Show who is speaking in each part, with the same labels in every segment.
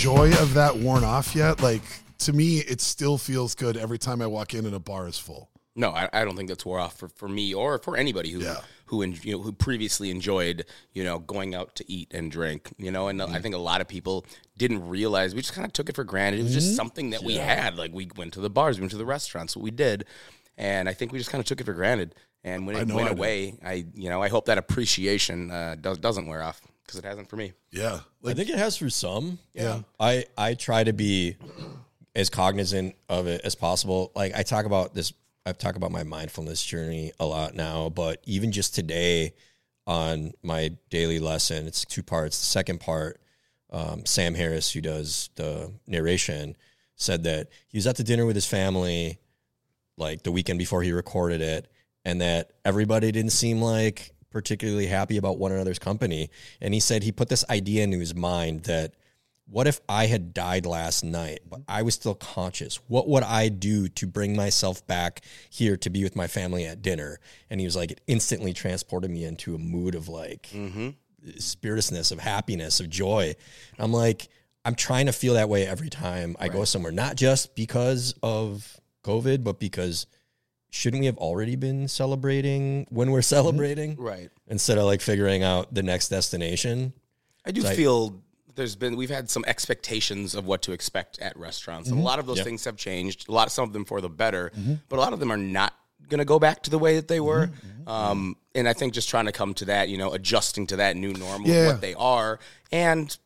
Speaker 1: joy of that worn off yet? Like to me, it still feels good every time I walk in and a bar is full.
Speaker 2: No, I, I don't think that's wore off for, for me or for anybody who
Speaker 1: Yeah.
Speaker 2: who you know who previously enjoyed you know going out to eat and drink. You know, and
Speaker 1: Mm-hmm.
Speaker 2: I think a lot of people didn't realize we just kind of took it for granted. It was just something that we had. Like we went to the bars, we went to the restaurants, what we did, and I think we just kind of took it for granted. And when it went
Speaker 1: I
Speaker 2: away, I you know I hope that appreciation uh, does, doesn't wear off because it hasn't for me.
Speaker 1: Yeah.
Speaker 3: I think it has for some.
Speaker 1: Yeah.
Speaker 3: I I try to be as cognizant of it as possible. Like I talk about this I've talked about my mindfulness journey a lot now, but even just today on my daily lesson, it's two parts. The second part, um, Sam Harris, who does the narration, said that he was at the dinner with his family like the weekend before he recorded it, and that everybody didn't seem like particularly happy about one another's company. And he said he put this idea into his mind that what if I had died last night, but I was still conscious? What would I do to bring myself back here to be with my family at dinner? And he was like, it instantly transported me into a mood of like mm-hmm. spiritousness, of happiness, of joy. And I'm like, I'm trying to feel that way every time I go somewhere, not just because of COVID, but because shouldn't we have already been celebrating when we're mm-hmm. celebrating
Speaker 2: Right.
Speaker 3: instead of like figuring out the next destination?
Speaker 2: I do
Speaker 3: Like-
Speaker 2: feel there's been we've had some expectations of what to expect at restaurants, and a mm-hmm. lot of those
Speaker 3: Yep.
Speaker 2: things have changed. A lot of some of them for the better, mm-hmm. but a lot of them are not going to go back to the way that they were. Um, and I think just trying to come to that, you know, adjusting to that new normal,
Speaker 1: Yeah.
Speaker 2: what they are, and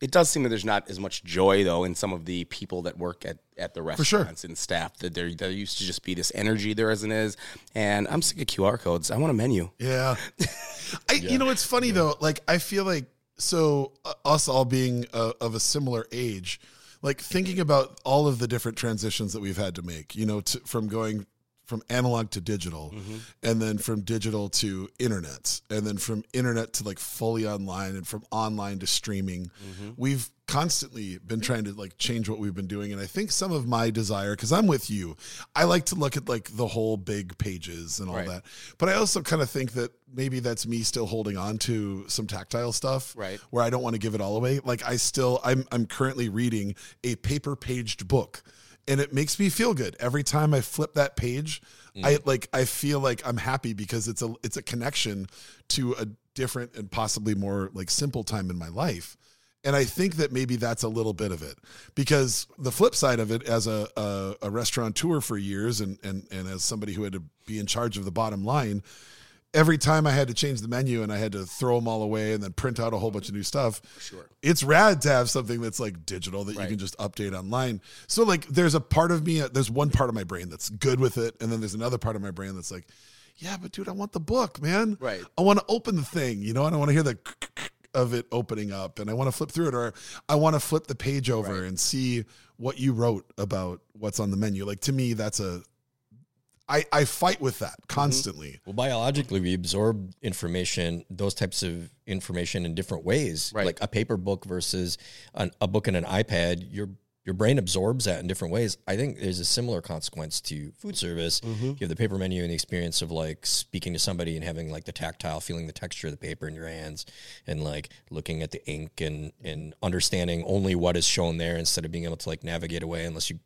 Speaker 2: it does seem that there's not as much joy though in some of the people that work at, at the
Speaker 1: sure.
Speaker 2: restaurants and staff that there there used to just be this energy there isn't is and I'm sick of QR codes. I want a menu.
Speaker 1: Yeah. I, You know, it's funny though. Like, I feel like, so uh, us all being uh, of a similar age, like thinking about all of the different transitions that we've had to make, you know, to, from going from analog to digital and then from digital to internet and then from internet to like fully online and from online to streaming we've constantly been trying to like change what we've been doing. And i think some of my desire because i'm with you i like to look at like the whole big pages and all
Speaker 2: Right.
Speaker 1: that. But i also kind of think that maybe that's me still holding on to some tactile stuff
Speaker 2: Right.
Speaker 1: where i don't want to give it all away. Like i still i'm i'm currently reading a paper paged book and it makes me feel good. Every time i flip that page i mm. like i feel like i'm happy because it's a it's a connection to a different and possibly more like simple time in my life and I think that maybe that's a little bit of it because the flip side of it, as a, a, a restaurateur for years and, and, and as somebody who had to be in charge of the bottom line, every time I had to change the menu and I had to throw them all away and then print out a whole bunch of new stuff.
Speaker 2: Sure.
Speaker 1: It's rad to have something that's like digital that
Speaker 2: Right.
Speaker 1: you can just update online. So like there's a part of me, uh, there's one part of my brain that's good with it. And then there's another part of my brain that's like, yeah, but dude, I want the book, man.
Speaker 2: Right.
Speaker 1: I want to open the thing, you know, and I want to hear the of it opening up and I want to flip through it or I want to flip the page over
Speaker 2: Right.
Speaker 1: and see what you wrote about what's on the menu. Like to me, that's a I, I fight with that mm-hmm. constantly.
Speaker 3: Well, biologically, we absorb information, those types of information in different ways.
Speaker 2: Right.
Speaker 3: Like a paper book versus an, a book in an iPad, your your brain absorbs that in different ways. I think there's a similar consequence to food service.
Speaker 2: Mm-hmm.
Speaker 3: You have the paper menu and the experience of like speaking to somebody and having like the tactile, feeling the texture of the paper in your hands, and like looking at the ink and and understanding only what is shown there instead of being able to like navigate away unless you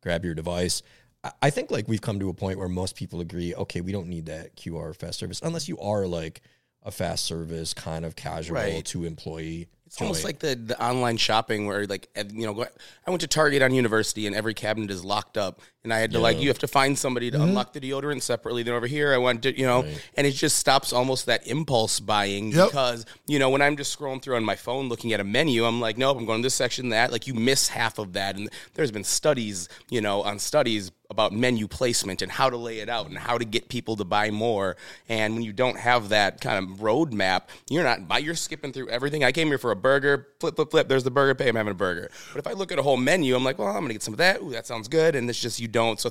Speaker 3: grab your device. I- I think like we've come to a point where most people agree, okay, we don't need that QR fast service unless you are like a fast service kind of casual
Speaker 2: Right.
Speaker 3: to employee.
Speaker 2: It's almost like the, the online shopping where like you know I went to Target on University and every cabinet is locked up and I had to like you have to find somebody to unlock the mm-hmm. deodorant separately. Then over here I went to you know and it just stops almost that impulse buying
Speaker 1: Yep.
Speaker 2: because you know when I'm just scrolling through on my phone looking at a menu I'm like nope I'm going to this section that like you miss half of that and there's been studies you know on studies about menu placement and how to lay it out and how to get people to buy more. And when you don't have that kind of roadmap, you're not you're skipping through everything. I came here for a burger, flip, flip, flip. There's the burger pay. I'm having a burger. But if I look at a whole menu, I'm like, well, I'm gonna get some of that. Ooh, that sounds good. And it's just you don't. So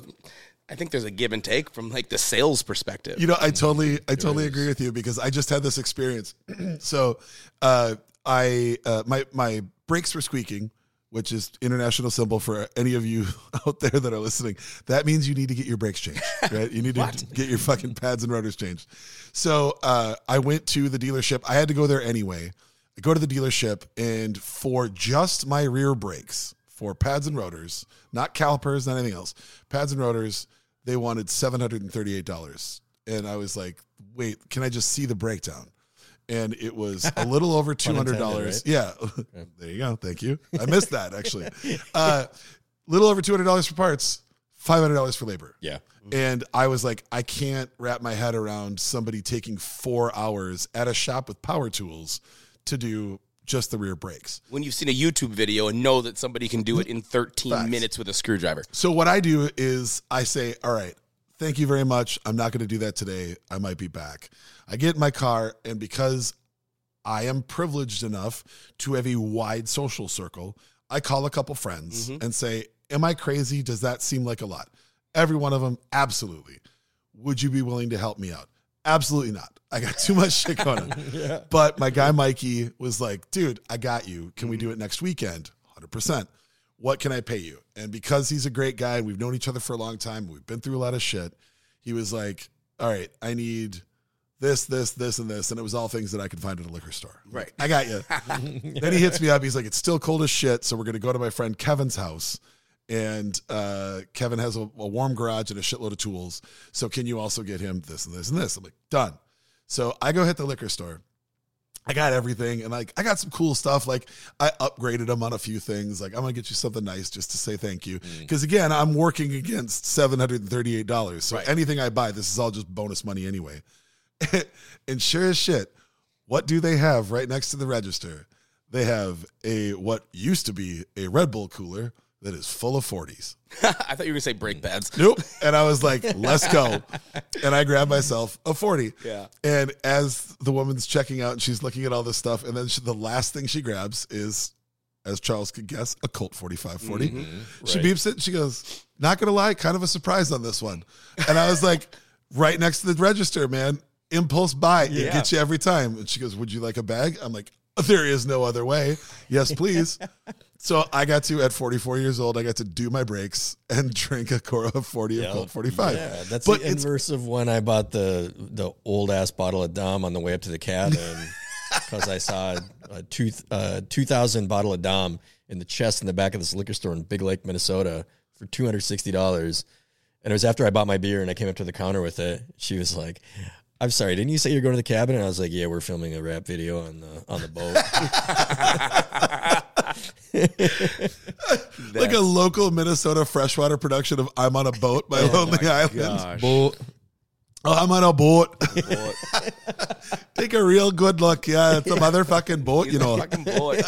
Speaker 2: I think there's a give and take from like the sales perspective.
Speaker 1: You know, I totally, I totally agree with you because I just had this experience. so, uh, I, uh, my, my brakes were squeaking, which is international symbol for any of you out there that are listening. That means you need to get your brakes changed, right? You need to get your fucking pads and rotors changed. So, uh, I went to the dealership. I had to go there anyway. I go to the dealership, and for just my rear brakes, for pads and rotors, not calipers, not anything else, pads and rotors, they wanted seven hundred and thirty-eight dollars, and I was like, "Wait, can I just see the breakdown?" And it was a little over two hundred dollars. Yeah, there you go. Thank you. I missed that actually. Uh, little over two hundred dollars for parts, five hundred dollars for labor.
Speaker 3: Yeah.
Speaker 1: And I was like, I can't wrap my head around somebody taking four hours at a shop with power tools to do just the rear brakes.
Speaker 2: When you've seen a YouTube video and know that somebody can do it in 13
Speaker 1: Facts.
Speaker 2: minutes with a screwdriver.
Speaker 1: So what I do is I say, all right, thank you very much. I'm not going to do that today. I might be back. I get in my car, and because I am privileged enough to have a wide social circle, I call a couple friends mm-hmm. and say, Am I crazy? Does that seem like a lot? Every one of them, absolutely. Would you be willing to help me out? Absolutely not. I got too much shit going on. But my guy Mikey was like, dude, I got you. Can we do it next weekend? 100%. What can I pay you? And because he's a great guy, we've known each other for a long time, we've been through a lot of shit. He was like, all right, I need this, this, this, and this. And it was all things that I could find at a liquor store. I'm like,
Speaker 2: Right.
Speaker 1: I got you. then he hits me up. He's like, it's still cold as shit. So we're going to go to my friend Kevin's house. And uh, Kevin has a, a warm garage and a shitload of tools. So can you also get him this and this and this? I'm like, done. So I go hit the liquor store. I got everything and like I got some cool stuff. Like I upgraded him on a few things. Like I'm gonna get you something nice just to say thank you. Because again, I'm working against seven hundred and thirty-eight dollars. So
Speaker 2: Right.
Speaker 1: anything I buy, this is all just bonus money anyway. and sure as shit, what do they have right next to the register? They have a what used to be a Red Bull cooler that is full of 40s.
Speaker 2: I thought you were going to say brake pads.
Speaker 1: Nope. And I was like, let's go. And I grabbed myself a 40.
Speaker 2: Yeah.
Speaker 1: And as the woman's checking out and she's looking at all this stuff, and then she, the last thing she grabs is, as Charles could guess, a Colt 4540. Mm-hmm. She
Speaker 3: Right.
Speaker 1: beeps it. and She goes, not going to lie, kind of a surprise on this one. And I was like, right next to the register, man. Impulse buy. It
Speaker 2: Yeah.
Speaker 1: gets you every time. And she goes, would you like a bag? I'm like, there is no other way. Yes, please. So I got to at 44 years old, I got to do my breaks and drink a Cora 40
Speaker 3: Yeah.
Speaker 1: of Colt 45.
Speaker 3: Yeah, that's
Speaker 1: but
Speaker 3: the inverse of when I bought the the old ass bottle of Dom on the way up to the cabin because I saw a two uh, two thousand bottle of Dom in the chest in the back of this liquor store in Big Lake, Minnesota, for two hundred sixty dollars. And it was after I bought my beer and I came up to the counter with it. She was like. I'm sorry, didn't you say you're going to the cabin? And I was like, Yeah, we're filming a rap video on the on the boat.
Speaker 1: like a local Minnesota freshwater production of I'm on a boat by Lonely Island.
Speaker 3: Boat.
Speaker 1: Oh, I'm on a boat. Take a real good look. Yeah, it's a motherfucking boat, you know.
Speaker 2: Fucking boy.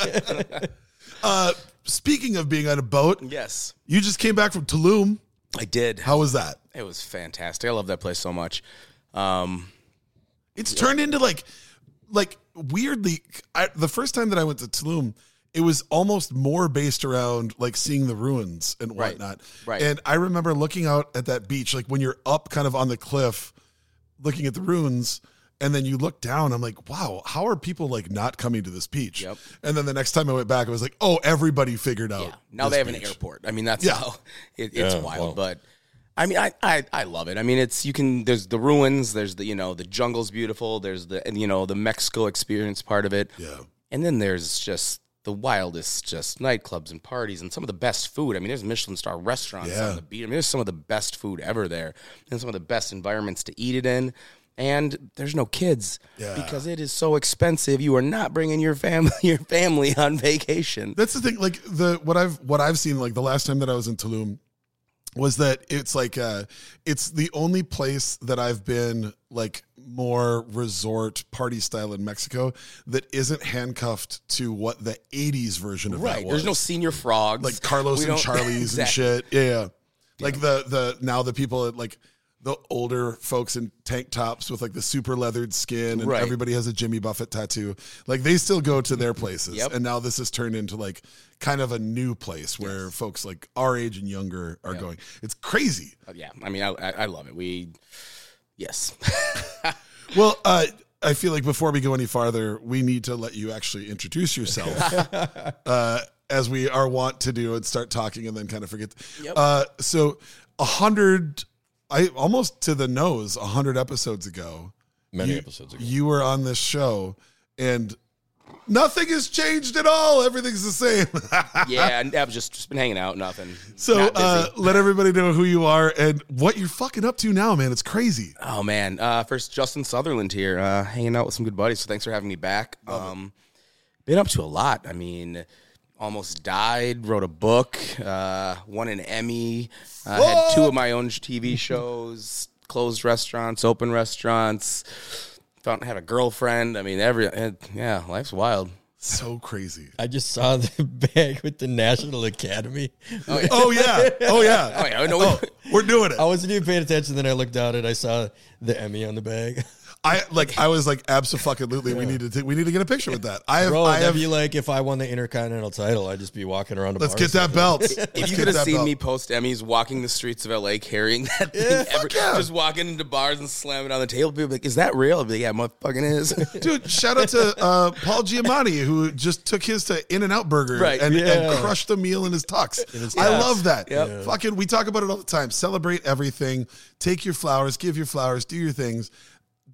Speaker 1: Uh, speaking of being on a boat,
Speaker 2: yes,
Speaker 1: you just came back from Tulum.
Speaker 2: I did.
Speaker 1: How was that?
Speaker 2: It was fantastic. I love that place so much. Um,
Speaker 1: It's turned into like, like weirdly. I, the first time that I went to Tulum, it was almost more based around like seeing the ruins and whatnot.
Speaker 2: Right.
Speaker 1: And I remember looking out at that beach, like when you're up kind of on the cliff, looking at the ruins. And then you look down, I'm like, wow, how are people like not coming to this beach?
Speaker 2: Yep.
Speaker 1: And then the next time I went back, I was like, oh, everybody figured out.
Speaker 2: yeah. Now
Speaker 1: this
Speaker 2: they have an airport. I mean, that's
Speaker 1: Yeah.
Speaker 2: how it, it's
Speaker 3: Yeah,
Speaker 2: wild.
Speaker 3: wow.
Speaker 2: But I mean, I, I I love it. I mean, it's you can. There's the ruins. There's the you know the jungle's beautiful. There's the you know the Mexico experience part of it.
Speaker 1: Yeah.
Speaker 2: And then there's just the wildest, just nightclubs and parties and some of the best food. I mean, there's Michelin star restaurants
Speaker 1: Yeah.
Speaker 2: on the beach. I mean, there's some of the best food ever there, and some of the best environments to eat it in. And there's no kids
Speaker 1: Yeah.
Speaker 2: because it is so expensive. You are not bringing your family your family on vacation.
Speaker 1: That's the thing. Like the what I've what I've seen like the last time that I was in Tulum was that it's like uh it's the only place that I've been like more resort party style in Mexico that isn't handcuffed to what the 80s version of that
Speaker 2: Right.
Speaker 1: was.
Speaker 2: There's no Señor Frogs.
Speaker 1: like Carlos
Speaker 2: We
Speaker 1: and Charlie's and
Speaker 2: Exactly.
Speaker 1: shit. Yeah, yeah. Like the the now the people at like the older folks in tank tops with like the super leathered skin and
Speaker 2: Right.
Speaker 1: everybody has a Jimmy Buffett tattoo. Like they still go to their places.
Speaker 2: Yep.
Speaker 1: And now this has turned into like kind of a new place where folks like our age and younger are going. It's crazy.
Speaker 2: Uh, Yeah. I mean, I, I, I love it. We, yes.
Speaker 1: Well, uh I feel like before we go any farther, we need to let you actually introduce yourself, uh, as we are wont to do, and start talking, and then kind of forget.
Speaker 2: Yep.
Speaker 1: Uh, so, a hundred, I almost to the nose, a hundred episodes ago,
Speaker 3: Many
Speaker 1: you,
Speaker 3: episodes ago.
Speaker 1: you were on this show, and Nothing has changed at all. Everything's the same.
Speaker 2: yeah, and I've just, just been hanging out, nothing.
Speaker 1: so
Speaker 2: Not
Speaker 1: uh, let everybody know who you are and what you're fucking up to now, man. It's crazy.
Speaker 2: Oh man, uh, first Justin Sutherland here, uh, hanging out with some good buddies. So thanks for having me back. Um, been up to a lot. I mean, almost died. Wrote a book. Uh, won an Emmy. Uh, had two of my own TV shows. Closed restaurants, open restaurants. Found had a girlfriend. I mean, every yeah, life's wild.
Speaker 1: So crazy.
Speaker 3: I just saw the bag with the National Academy.
Speaker 2: Oh yeah.
Speaker 1: Oh yeah. Oh yeah.
Speaker 2: Oh, yeah. No,
Speaker 1: Oh, we're doing it.
Speaker 3: I wasn't even paying attention. Then I looked down and I saw the Emmy on the bag.
Speaker 1: I like. I was like, absolutely. We need to. Take, we need to get a picture with that. I have.
Speaker 3: Bro,
Speaker 1: I
Speaker 3: that'd
Speaker 1: have.
Speaker 3: be like if I won the Intercontinental title, I'd just be walking around. The
Speaker 1: Let's
Speaker 3: bars
Speaker 1: get that belt.
Speaker 2: If
Speaker 1: Let's
Speaker 2: you could have seen
Speaker 1: belt.
Speaker 2: me post Emmys walking the streets of LA carrying that thing,
Speaker 1: Yeah,
Speaker 2: ever,
Speaker 1: fuck yeah.
Speaker 2: just walking into bars and slamming on the table, people be like, "Is that real?" I'd be like, "Yeah, motherfucking is."
Speaker 1: Dude, shout out to uh, Paul Giamatti who just took his to In and Out Burger
Speaker 2: Right.
Speaker 1: and, and crushed the meal in his tux.
Speaker 3: his
Speaker 1: I
Speaker 3: tux.
Speaker 1: love that.
Speaker 2: Yep.
Speaker 1: Fucking, we talk about it all the time. Celebrate everything. Take your flowers. Give your flowers. Do your things.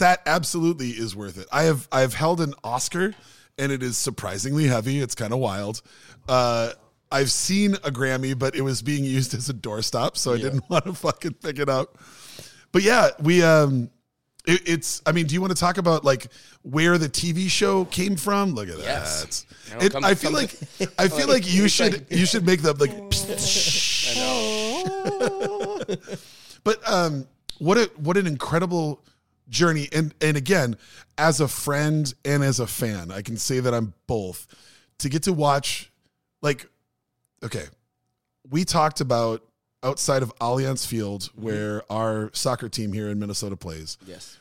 Speaker 1: That absolutely is worth it. I have I have held an Oscar, and it is surprisingly heavy. It's kind of wild. Uh, I've seen a Grammy, but it was being used as a doorstop, so I didn't want to fucking pick it up. But yeah, we um it, it's I mean, do you want to talk about like where the TV show came from? Look at
Speaker 2: Yes.
Speaker 1: that. It,
Speaker 2: come-
Speaker 1: I feel like I feel like you should you should make them like
Speaker 2: I know.
Speaker 1: but um what a what an incredible journey and and again as a friend and as a fan I can say that I'm both to get to watch like okay we talked about outside of Allianz Field mm-hmm. where our soccer team here in Minnesota plays
Speaker 2: Yes.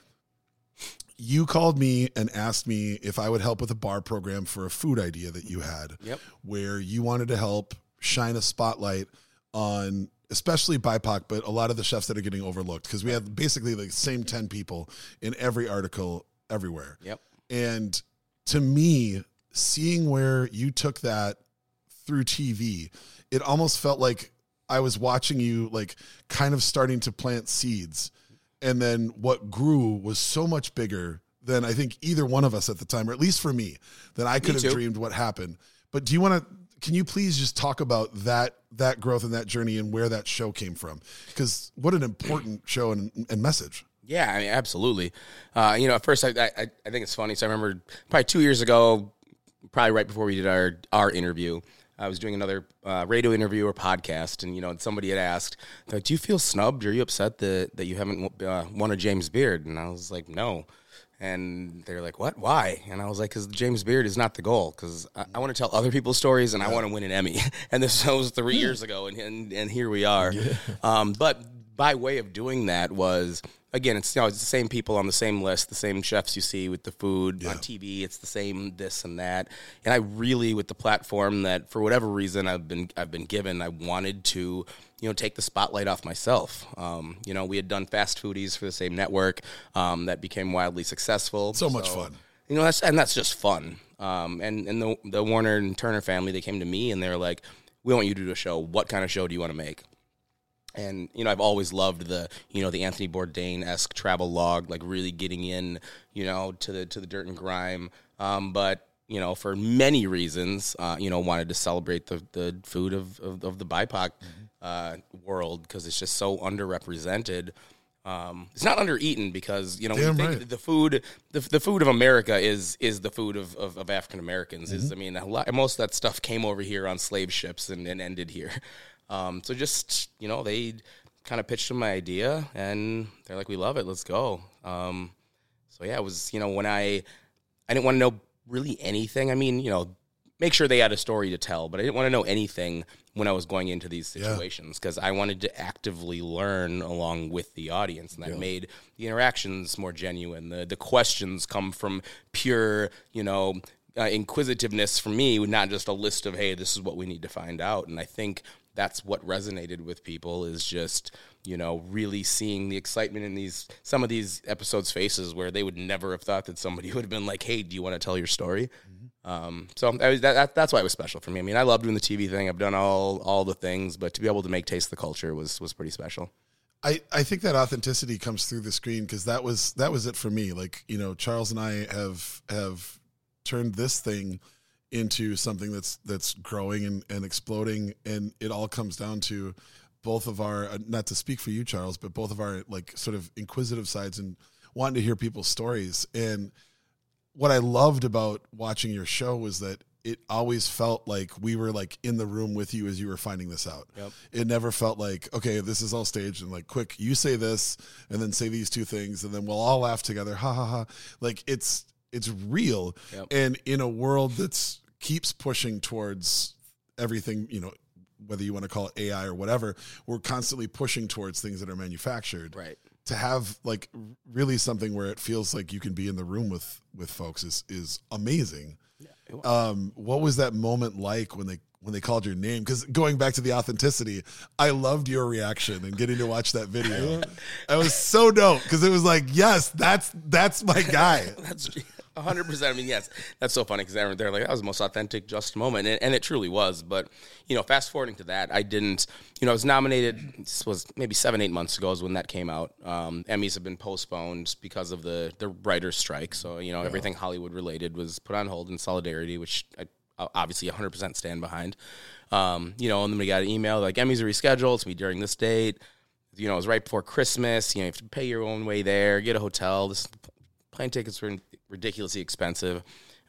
Speaker 1: you called me and asked me if I would help with a bar program for a food idea that you had,
Speaker 2: Yep.
Speaker 1: where you wanted to help shine a spotlight on especially BIPOC, but a lot of the chefs that are getting overlooked because we have basically the same 10 people in every article everywhere.
Speaker 2: Yep.
Speaker 1: And to me, seeing where you took that through TV, it almost felt like I was watching you like kind of starting to plant seeds. And then what grew was so much bigger than I think either one of us at the time, or at least for me, that I could have
Speaker 2: too.
Speaker 1: dreamed what happened. But do you want to can you please just talk about that that growth and that journey and where that show came from? Because what an important show and, and message.
Speaker 2: Yeah, I mean, absolutely. Uh, you know, at first, I, I I think it's funny. So I remember probably two years ago, probably right before we did our our interview, I was doing another uh, radio interview or podcast, and you know, somebody had asked, "Do you feel snubbed? Are you upset that that you haven't uh, won a James Beard?" And I was like, "No." And they're like, "What? Why?" And I was like, "Because James Beard is not the goal. Because I, I want to tell other people's stories, and I want to win an Emmy." and this was three years ago, and and, and here we are. Um, but by way of doing that was again, it's you know it's the same people on the same list, the same chefs you see with the food on TV. It's the same this and that. And I really, with the platform that for whatever reason I've been I've been given, I wanted to you know take the spotlight off myself. Um, you know, we had done fast foodies for the same network um, that became wildly successful.
Speaker 1: So much fun.
Speaker 2: You know, that's and that's just fun. Um, and and the the Warner and Turner family, they came to me and they were like, "We want you to do a show. What kind of show do you want to make?" And you know, I've always loved the you know the Anthony Bourdain esque travel log, like really getting in, you know, to the to the dirt and grime. Um, but you know, for many reasons, uh, you know, wanted to celebrate the the food of of, of the BIPOC uh, world because it's just so underrepresented. Um, it's not undereaten because you know you think
Speaker 1: right.
Speaker 2: the food the, the food of America is is the food of, of, of African Americans. Is I mean a lot, most of that stuff came over here on slave ships and, and ended here. Um, so just you know they kind of pitched them my idea and they're like we love it let's go. Um, so yeah it was you know when I I didn't want to know really anything. I mean you know make sure they had a story to tell, but I didn't want to know anything when I was going into these situations because I wanted to actively learn along with the audience, and that made the interactions more genuine. The the questions come from pure, you know, uh, inquisitiveness for me, not just a list of hey, this is what we need to find out. And I think that's what resonated with people is just you know really seeing the excitement in these some of these episodes faces where they would never have thought that somebody would have been like hey do you want to tell your story um, so that, that, that's why it was special for me. I mean, I love doing the TV thing. I've done all all the things, but to be able to make Taste the Culture was was pretty special.
Speaker 1: I, I think that authenticity comes through the screen because that was that was it for me. Like you know, Charles and I have have turned this thing into something that's that's growing and, and exploding and it all comes down to both of our uh, not to speak for you charles but both of our like sort of inquisitive sides and wanting to hear people's stories and what i loved about watching your show was that it always felt like we were like in the room with you as you were finding this out.
Speaker 2: Yep.
Speaker 1: It never felt like, okay, this is all staged and like quick, you say this and then say these two things and then we'll all laugh together. Ha ha ha. Like it's it's real.
Speaker 2: Yep.
Speaker 1: And in a world that's keeps pushing towards everything, you know, whether you want to call it AI or whatever, we're constantly pushing towards things that are manufactured.
Speaker 2: Right.
Speaker 1: To have like really something where it feels like you can be in the room with with folks is is amazing um, what was that moment like when they when they called your name? Because going back to the authenticity, I loved your reaction and getting to watch that video. I was so dope because it was like, yes, that's that's my guy.
Speaker 2: That's hundred percent. I mean, yes, that's so funny because they're like that was the most authentic, just moment, and, and, it truly was. But you know, fast forwarding to that, I didn't. You know, I was nominated. This was maybe seven, eight months ago is when that came out. Um, Emmys have been postponed because of the the writers' strike. So you know, everything Hollywood related was put on hold in solidarity, which I obviously 100% stand behind. Um, you know, and then we got an email like Emmys are rescheduled to be during this date. You know, it was right before Christmas. You know, you have to pay your own way there, get a hotel. This plane tickets were ridiculously expensive.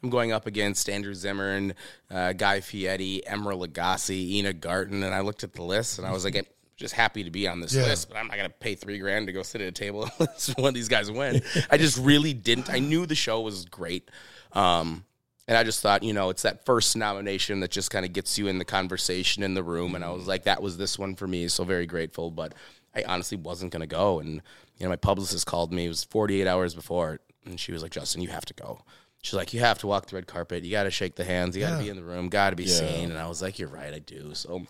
Speaker 2: I'm going up against Andrew Zimmern, uh, Guy Fieri, Emeril Lagasse, Ina Garten, and I looked at the list and I was like, I'm just happy to be on this yeah. list, but I'm not going to pay three grand to go sit at a table unless one of these guys win. I just really didn't. I knew the show was great. Um, and I just thought, you know, it's that first nomination that just kind of gets you in the conversation in the room. And I was like, that was this one for me. So very grateful. But I honestly wasn't going to go. And, you know, my publicist called me. It was 48 hours before. And she was like, Justin, you have to go. She's like, you have to walk the red carpet. You got to shake the hands. You got to yeah. be in the room. Got to be yeah. seen. And I was like, you're right. I do. So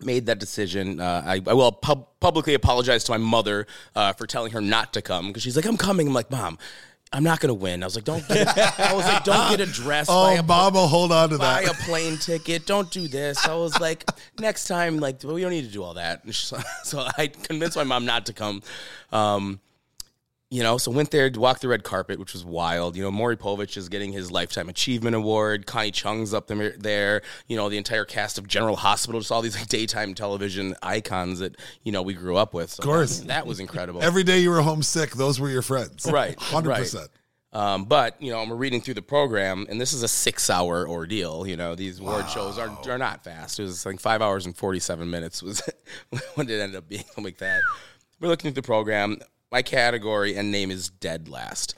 Speaker 2: made that decision. Uh, I, I, will pub- publicly apologize to my mother uh, for telling her not to come because she's like, I'm coming. I'm like, Mom, I'm not gonna win. I was like, don't. Get, I was like, don't get a dress.
Speaker 1: Oh, Mama, hold on to
Speaker 2: buy
Speaker 1: that.
Speaker 2: Buy a plane ticket. Don't do this. I was like, next time, like, well, we don't need to do all that. So, so I convinced my mom not to come. Um, you know, so went there to walk the red carpet, which was wild. You know, Maury Povich is getting his Lifetime Achievement Award. Connie Chung's up there. You know, the entire cast of General Hospital, just all these like daytime television icons that you know we grew up with. So
Speaker 1: of course,
Speaker 2: that, that was incredible.
Speaker 1: Every day you were homesick, those were your friends,
Speaker 2: right?
Speaker 1: Hundred
Speaker 2: right.
Speaker 1: percent.
Speaker 2: Um, but you know, I'm reading through the program, and this is a six-hour ordeal. You know, these award wow. shows are are not fast. It was like five hours and forty-seven minutes was when it ended up being like that. We're looking at the program my category and name is dead last.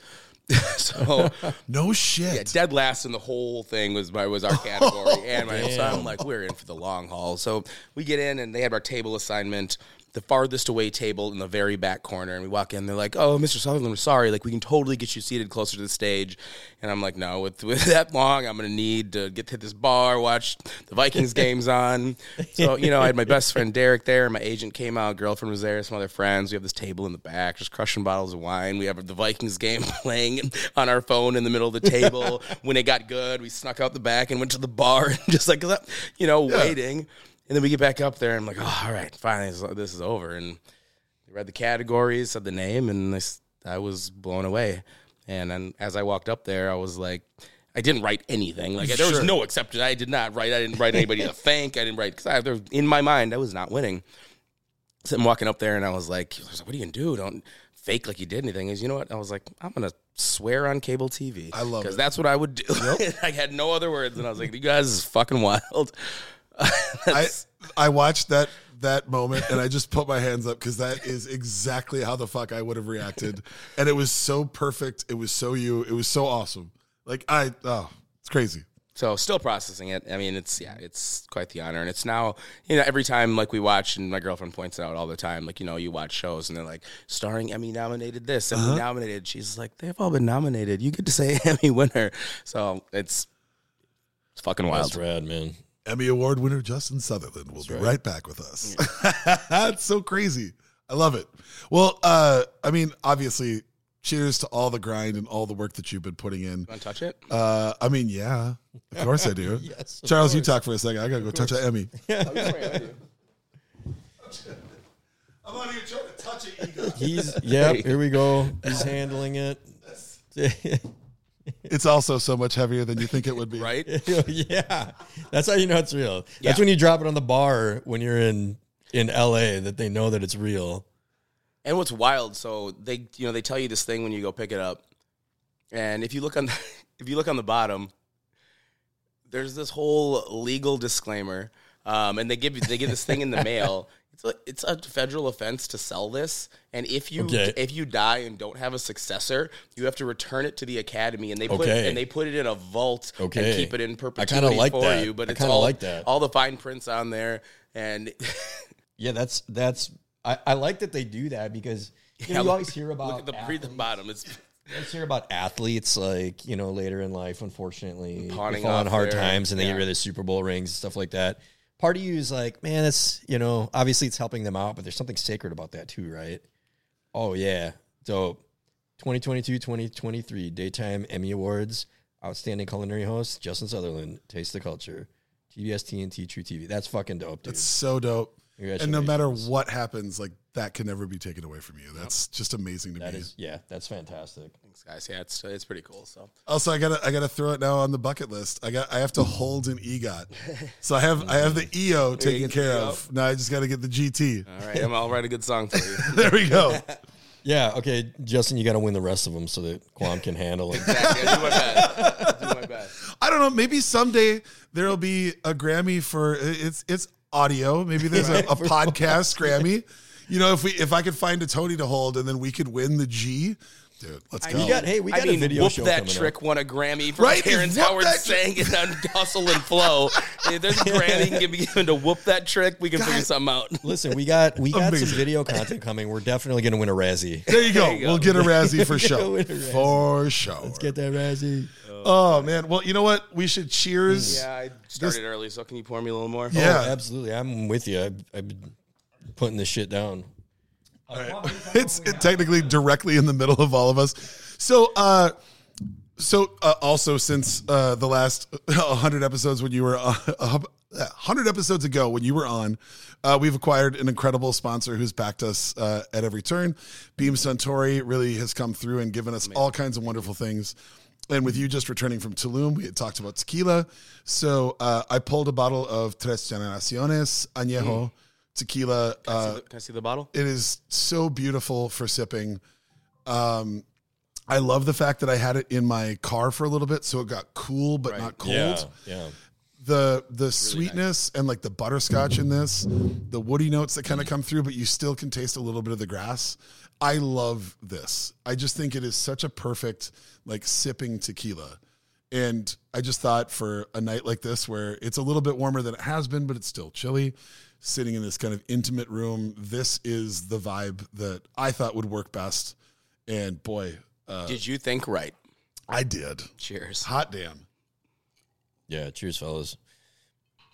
Speaker 2: so
Speaker 1: no shit.
Speaker 2: Yeah, dead last in the whole thing was my was our category and my so I'm like we're in for the long haul. So we get in and they have our table assignment the farthest away table in the very back corner. And we walk in, they're like, "Oh, Mr. Sutherland, we're sorry. Like, we can totally get you seated closer to the stage." And I'm like, "No, with with that long, I'm gonna need to get to this bar, watch the Vikings games on." So you know, I had my best friend Derek there. My agent came out, girlfriend was there, some other friends. We have this table in the back, just crushing bottles of wine. We have the Vikings game playing on our phone in the middle of the table. when it got good, we snuck out the back and went to the bar, and just like you know, yeah. waiting. And then we get back up there, and I'm like, oh, all right, finally, this is over. And read the categories, said the name, and this, I was blown away. And then as I walked up there, I was like, I didn't write anything. Like there was no exception. I did not write. I didn't write anybody to thank. I didn't write because in my mind I was not winning. So I'm walking up there and I was like, "What are you gonna do? Don't fake like you did anything." Is you know what? I was like, "I'm gonna swear on cable TV."
Speaker 1: I love
Speaker 2: because that's what I would do. Yep. I had no other words, and I was like, "You guys is fucking wild."
Speaker 1: I I watched that that moment and I just put my hands up because that is exactly how the fuck I would have reacted, and it was so perfect. It was so you. It was so awesome. Like I oh, it's crazy.
Speaker 2: So still processing it. I mean, it's yeah, it's quite the honor, and it's now you know every time like we watch, and my girlfriend points it out all the time. Like you know, you watch shows and they're like starring Emmy nominated this, Emmy uh-huh. nominated. She's like, they've all been nominated. You get to say Emmy winner. So it's it's fucking wild.
Speaker 3: That's rad, man.
Speaker 1: Emmy Award winner Justin Sutherland will That's be right. right. back with us. That's so crazy. I love it. Well, uh, I mean, obviously, cheers to all the grind and all the work that you've been putting in.
Speaker 2: Want to touch it?
Speaker 1: Uh, I mean, yeah, of course I do. yes, Charles, course. you talk for a second. I gotta go touch an Emmy. I'm
Speaker 3: not even trying to touch it. He's yeah. Here we go. He's handling it.
Speaker 1: it's also so much heavier than you think it would be.
Speaker 2: right?
Speaker 3: yeah, that's how you know it's real.
Speaker 2: Yeah.
Speaker 3: That's when you drop it on the bar when you're in in LA that they know that it's real.
Speaker 2: And what's wild, so they you know they tell you this thing when you go pick it up, and if you look on the, if you look on the bottom, there's this whole legal disclaimer, um, and they give you they give this thing in the mail. It's a, it's a federal offense to sell this, and if you
Speaker 3: Okay.
Speaker 2: if you die and don't have a successor, you have to return it to the academy, and they put
Speaker 3: Okay.
Speaker 2: and they put it in a vault
Speaker 3: Okay.
Speaker 2: and keep it in perpetuity
Speaker 3: like
Speaker 2: for
Speaker 3: that.
Speaker 2: you. But
Speaker 3: I
Speaker 2: it's all
Speaker 3: like that.
Speaker 2: all the fine prints on there, and
Speaker 3: Yeah, that's that's. I, I like that they do that because you, know, you always hear about
Speaker 2: look at the pre the
Speaker 3: athletes.
Speaker 2: bottom. It's
Speaker 3: You always hear about athletes like you know later in life, unfortunately, they
Speaker 2: Pawning
Speaker 3: fall on hard
Speaker 2: their-
Speaker 3: times and they
Speaker 2: yeah.
Speaker 3: get rid of the Super Bowl rings and stuff like that. Part of you is like, man, it's you know, obviously it's helping them out, but there's something sacred about that too, right? Oh yeah, so 2022, 2023 daytime Emmy Awards, outstanding culinary host Justin Sutherland, Taste the Culture, TBS TNT truTV. That's fucking dope, dude.
Speaker 1: It's so dope. And no matter what happens, like that can never be taken away from you. That's just amazing to
Speaker 3: That
Speaker 1: me.
Speaker 3: is, yeah, that's fantastic.
Speaker 2: Thanks, guys. Yeah, it's it's pretty cool. So
Speaker 1: Also, I gotta I gotta throw it now on the bucket list. I got I have to hold an EGOT, so I have I have the EO taken care
Speaker 2: EO?
Speaker 1: of. Now I just got to get the GT.
Speaker 2: all right, I'm, I'll write a good song for you.
Speaker 1: There we go.
Speaker 3: Yeah, okay, Justin, you got to win the rest of them so that Quam can handle it.
Speaker 2: Exactly. I'll do my best. I'll do my best.
Speaker 1: I don't know. Maybe someday there'll be a Grammy for it's it's audio. Maybe there's a, a podcast Grammy. You know, if we if I could find a Tony to hold and then we could win the G, dude, let's go.
Speaker 3: We got hey, we got
Speaker 2: I mean,
Speaker 3: a video
Speaker 2: Whoop
Speaker 3: show
Speaker 2: That Trick
Speaker 3: up.
Speaker 2: won a Grammy for
Speaker 1: Right?
Speaker 2: Terrence
Speaker 1: Whoop
Speaker 2: Howard
Speaker 1: That
Speaker 2: sang it on Hustle and Flow. If there's a Grammy can be given to Whoop That Trick, we can figure something out.
Speaker 3: Listen, we got we got
Speaker 1: Amazing.
Speaker 3: some video content coming. We're definitely going to win a Razzie.
Speaker 1: There you go.
Speaker 2: you go.
Speaker 1: We'll get a Razzie for
Speaker 3: We're
Speaker 1: sure.
Speaker 3: win a Razzie.
Speaker 1: For sure.
Speaker 3: Let's get that Razzie.
Speaker 1: Oh man. Well, you know what? We should cheers.
Speaker 2: Yeah, I started early, so can you pour me a little more?
Speaker 1: Yeah.
Speaker 3: Oh, absolutely. I'm with you. I've, I've been putting this shit down.
Speaker 1: it's technically directly in the middle of all of us. So, uh, so uh, also since uh, the last hundred episodes when you were uh, hundred episodes ago when you were on, uh, we've acquired an incredible sponsor who's backed us uh, at every turn. Beam Suntory really has come through and given us all kinds of wonderful things. And with you just returning from Tulum, we had talked about tequila. So uh, I pulled a bottle of Tres Generaciones Añejo tequila. Uh,
Speaker 2: Can I see the bottle?
Speaker 1: it is so beautiful for sipping. Um, I love the fact that I had it in my car for a little bit, so it got cool but not cold.
Speaker 3: Yeah, yeah.
Speaker 1: The the sweetness and like the butterscotch in this, the woody notes that kind of come through, but you still can taste a little bit of the grass. I love this. I just think it is such a perfect like sipping tequila. And I just thought for a night like this, where it's a little bit warmer than it has been, but it's still chilly, sitting in this kind of intimate room, this is the vibe that I thought would work best. And boy, uh,
Speaker 2: Did you think right?
Speaker 1: I did.
Speaker 2: Cheers.
Speaker 1: Hot damn.
Speaker 3: Yeah, cheers, fellas.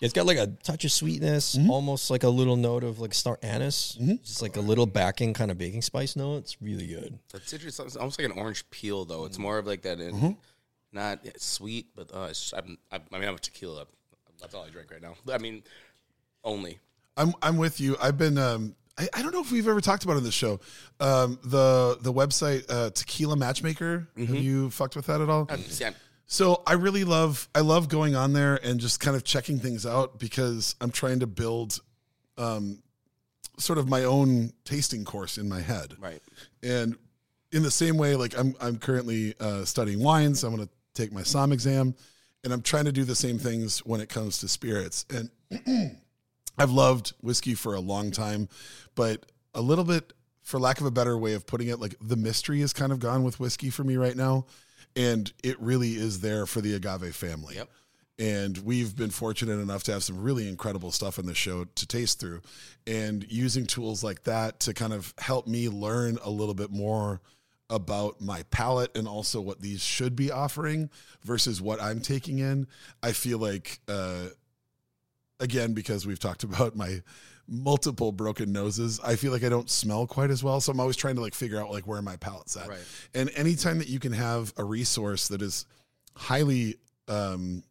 Speaker 3: It's got like a touch of sweetness,
Speaker 1: Mm-hmm.
Speaker 3: almost like a little note of like star anise. Just like a little backing kind of baking spice note. It's really good.
Speaker 2: That citrus it's almost like an orange peel, though.
Speaker 1: Mm-hmm.
Speaker 2: It's more of like that, in, not it's sweet, but uh, it's, I'm, I, I mean, I'm a tequila. That's all I drink right now. I mean, only.
Speaker 1: I'm I'm with you. I've been um I, I don't know if we've ever talked about it on this show. Um the the website uh Tequila Matchmaker. Have you fucked with that at all?
Speaker 2: See, I'm,
Speaker 1: So I really love I love going on there and just kind of checking things out because I'm trying to build um sort of my own tasting course in my head.
Speaker 2: right.
Speaker 1: And in the same way, like I'm I'm currently uh, studying wines. I'm going to take my SOM exam, and I'm trying to do the same things when it comes to spirits. And I've loved whiskey for a long time, but a little bit, for lack of a better way of putting it, like the mystery is kind of gone with whiskey for me right now, and it really is there for the agave family.
Speaker 2: Yep.
Speaker 1: And we've been fortunate enough to have some really incredible stuff in the show to taste through. And using tools like that to kind of help me learn a little bit more about my palate and also what these should be offering versus what I'm taking in. I feel like, uh, again, because we've talked about my multiple broken noses, I feel like I don't smell quite as well. So I'm always trying to like figure out like where my palate's at.
Speaker 2: Right.
Speaker 1: And anytime that you can have a resource that is highly um,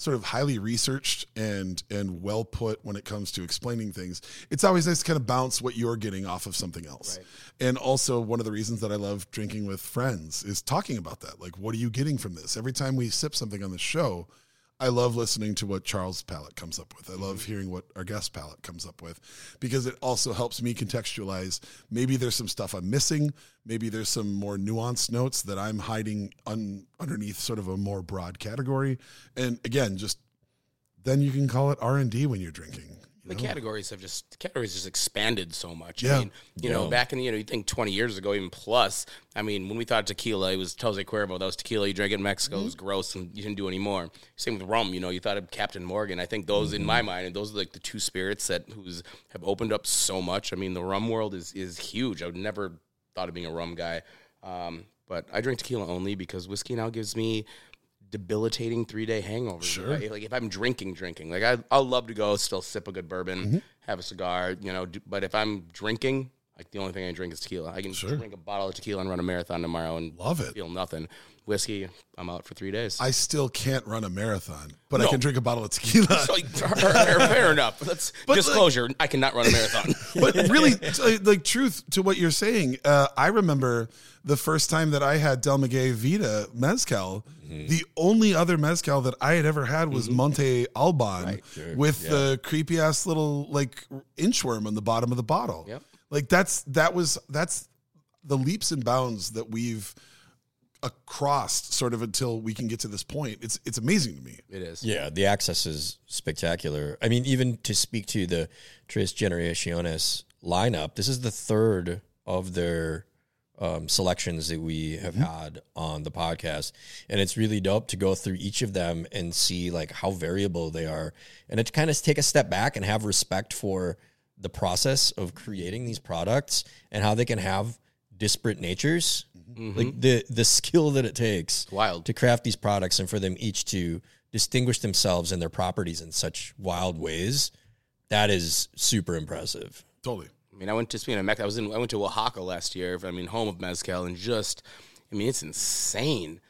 Speaker 1: sort of highly researched and and well put when it comes to explaining things. It's always nice to kind of bounce what you're getting off of something else. And also one of the reasons that I love drinking with friends is talking about that. Like, what are you getting from this? Every time we sip something on the show, I love listening to what Charles' palate comes up with. I love mm-hmm. hearing what our guest palate comes up with because it also helps me contextualize. Maybe there's some stuff I'm missing. Maybe there's some more nuanced notes that I'm hiding un, underneath sort of a more broad category. And again, just then you can call it R and D when you're drinking.
Speaker 2: The categories have just categories just expanded so much.
Speaker 1: Yeah.
Speaker 2: I mean, you know, back in the you know, you think twenty years ago, even plus. I mean, when we thought tequila, it was Jose Cuervo. That was tequila you drank in Mexico. It was gross, and you didn't do anymore. Same with rum. You know, you thought of Captain Morgan. I think those, in my mind, and those are like the two spirits that who's have opened up so much. I mean, the rum world is is huge. I would never thought of being a rum guy, um, but I drink tequila only because whiskey now gives me debilitating three day hangover.
Speaker 1: Sure.
Speaker 2: Like, like if I'm drinking, drinking, like I, I'll love to go still sip a good bourbon,
Speaker 1: Mm-hmm.
Speaker 2: have a cigar, you know. Do, but if I'm drinking, like the only thing I drink is tequila. I can drink a bottle of tequila and run a marathon tomorrow and
Speaker 1: Love it.
Speaker 2: feel nothing. Whiskey, I'm out for three days.
Speaker 1: I still can't run a marathon, but I
Speaker 2: No.
Speaker 1: can drink a bottle of tequila.
Speaker 2: So, like, fair, fair enough. Let's
Speaker 1: But, like-
Speaker 2: disclosure. I cannot run a marathon.
Speaker 1: but really, t- uh, like truth to what you're saying, uh, I remember the first time that I had Del Maguey Vida mezcal. Mm-hmm. The only other mezcal that I had ever had was mm-hmm. Monte Alban with the creepy ass little like inchworm on the bottom of the bottle.
Speaker 2: Yep.
Speaker 1: Like that's that was that's the leaps and bounds that we've across sort of until we can get to this point. It's it's amazing to me.
Speaker 2: it is.
Speaker 3: Yeah, the access is spectacular. I mean, even to speak to the Tres Generaciones lineup, this is the third of their um, selections that we have had on the podcast, and it's really dope to go through each of them and see like how variable they are, and to kind of take a step back and have respect for the process of creating these products and how they can have disparate natures. Like mm-hmm. the the skill that it takes
Speaker 2: Wild.
Speaker 3: to craft these products and for them each to distinguish themselves and their properties in such wild ways, that is super impressive.
Speaker 1: Totally.
Speaker 2: I mean, I went to speaking of Mexico. I was in. I went to Oaxaca last year. I mean, home of mezcal, and just, I mean, it's insane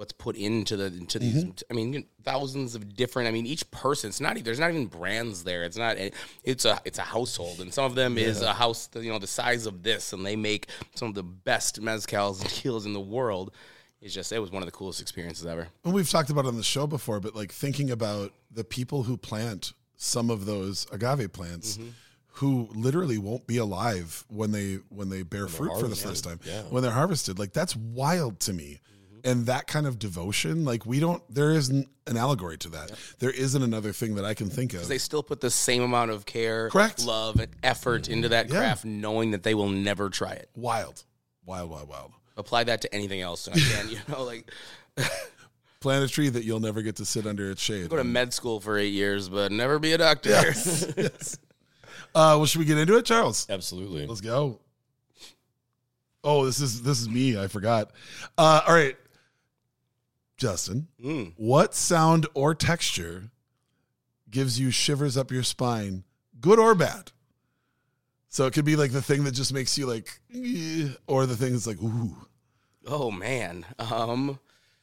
Speaker 2: what's put into the into these. Mm-hmm. I mean, thousands of different. I mean, each person. It's not. There's not even brands there. It's not. It's a. It's a household, and some of them is a house. You know, the size of this, and they make some of the best mezcals and tequilas in the world. It's just. It was one of the coolest experiences ever.
Speaker 1: And we've talked about it on the show before, but like thinking about the people who plant some of those agave plants mm-hmm. who literally won't be alive when they when they bear fruit for the first time when they're harvested like that's wild to me mm-hmm. And that kind of devotion like we don't there isn't an allegory to that there isn't another thing that i can think of
Speaker 2: They still put the same amount of care,
Speaker 1: Correct.
Speaker 2: love, and effort into that
Speaker 1: Yeah.
Speaker 2: craft, knowing that they will never try it.
Speaker 1: wild wild wild wild
Speaker 2: apply that to anything else and I can, you know, like
Speaker 1: plant a tree that you'll never get to sit under its shade
Speaker 2: go to med school for eight years, but never be a doctor.
Speaker 1: Yes. uh well should we get into it charles
Speaker 3: Absolutely.
Speaker 1: Let's go. Oh, this is this is me. I forgot. Uh, all right, Justin.
Speaker 2: Mm.
Speaker 1: What sound or texture gives you shivers up your spine, good or bad? So it could be like the thing that just makes you like, or the thing that's like, ooh.
Speaker 2: Oh man, um,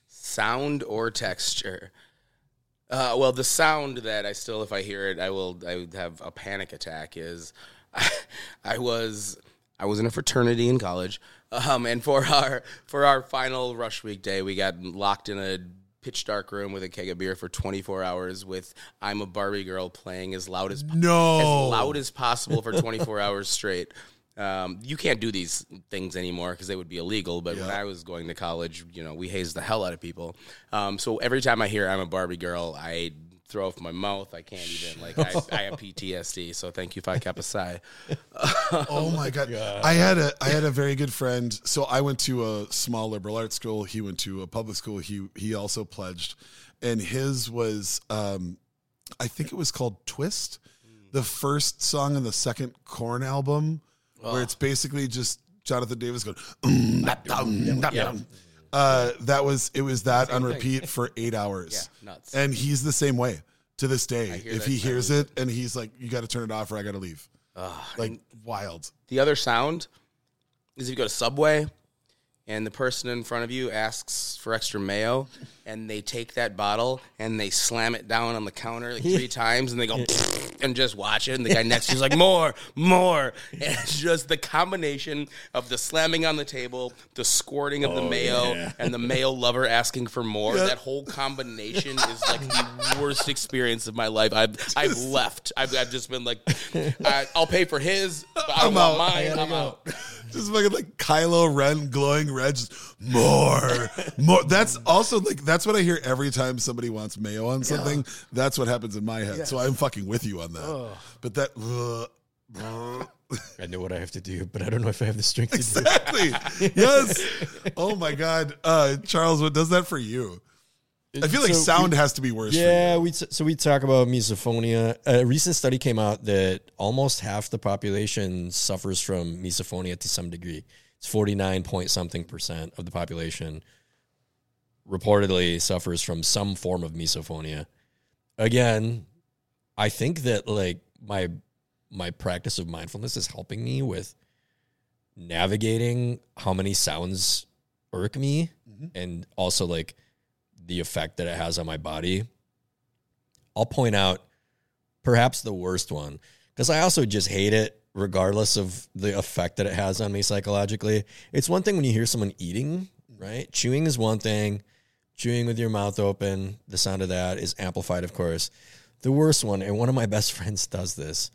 Speaker 2: sound or texture. Uh, well, the sound that I still, if I hear it, I will, I would have a panic attack. Is I, I was, I was in a fraternity in college, um, and for our for our final rush week day, we got locked in a pitch dark room with a keg of beer for 24 hours with I'm a Barbie girl playing as loud as
Speaker 1: No.
Speaker 2: as loud as possible for 24 hours straight. Um, you can't do these things anymore because they would be illegal. But when I was going to college, you know, we hazed the hell out of people. Um, so every time I hear I'm a Barbie girl, I throw off my mouth. I can't even like I, I have PTSD. So thank you, Phi Kappa Psi.
Speaker 1: Oh my god. I had a I had a very good friend. So I went to a small liberal arts school. He went to a public school. He he also pledged, and his was um, I think it was called Twist, the first song on the second Korn album, where it's basically just Jonathan Davis going. "Mm, dap, dum, dap, dum." Uh, that was it was that on repeat for eight hours.
Speaker 2: Yeah, nuts.
Speaker 1: And he's the same way to this day.
Speaker 2: hear
Speaker 1: If
Speaker 2: that
Speaker 1: he hears it and he's like, "You got to turn it off, or I got to leave."
Speaker 2: Ugh,
Speaker 1: Like wild.
Speaker 2: the other sound is if you go to Subway and the person in front of you asks for extra mayo, and they take that bottle and they slam it down on the counter like three times, and they go and just watch it, and the guy next to you's like more, more, and it's just the combination of the slamming on the table, the squirting of the oh, mayo,
Speaker 3: yeah.
Speaker 2: and the male lover asking for more. That whole combination is like the worst experience of my life. I've I've left. I've, I've just been like, I, I'll pay for his, but I
Speaker 1: I'm out.
Speaker 2: mine. I'm out.
Speaker 1: Just fucking like Kylo Ren glowing red, just more, more. That's also like that's what I hear every time somebody wants mayo on something. That's what happens in my head. So I'm fucking with you on that. But that ugh,
Speaker 3: I know what I have to do, but I don't know if I have the strength to do it.
Speaker 1: exactly. yes. Oh my god, uh, Charles, what does that for you? I feel like
Speaker 3: So
Speaker 1: sound has to be worse.
Speaker 3: Yeah,
Speaker 1: For you.
Speaker 3: we so we talk about misophonia. A recent study came out that almost half the population suffers from misophonia to some degree. It's forty nine point something percent of the population reportedly suffers from some form of misophonia. Again, I think that like my my practice of mindfulness is helping me with navigating how many sounds irk me mm-hmm. and also like the effect that it has on my body. I'll point out perhaps the worst one because I also just hate it regardless of the effect that it has on me psychologically. It's one thing when you hear someone eating, right? Chewing is one thing. Chewing with your mouth open, the sound of that is amplified, of course. The worst one, and one of my best friends does this.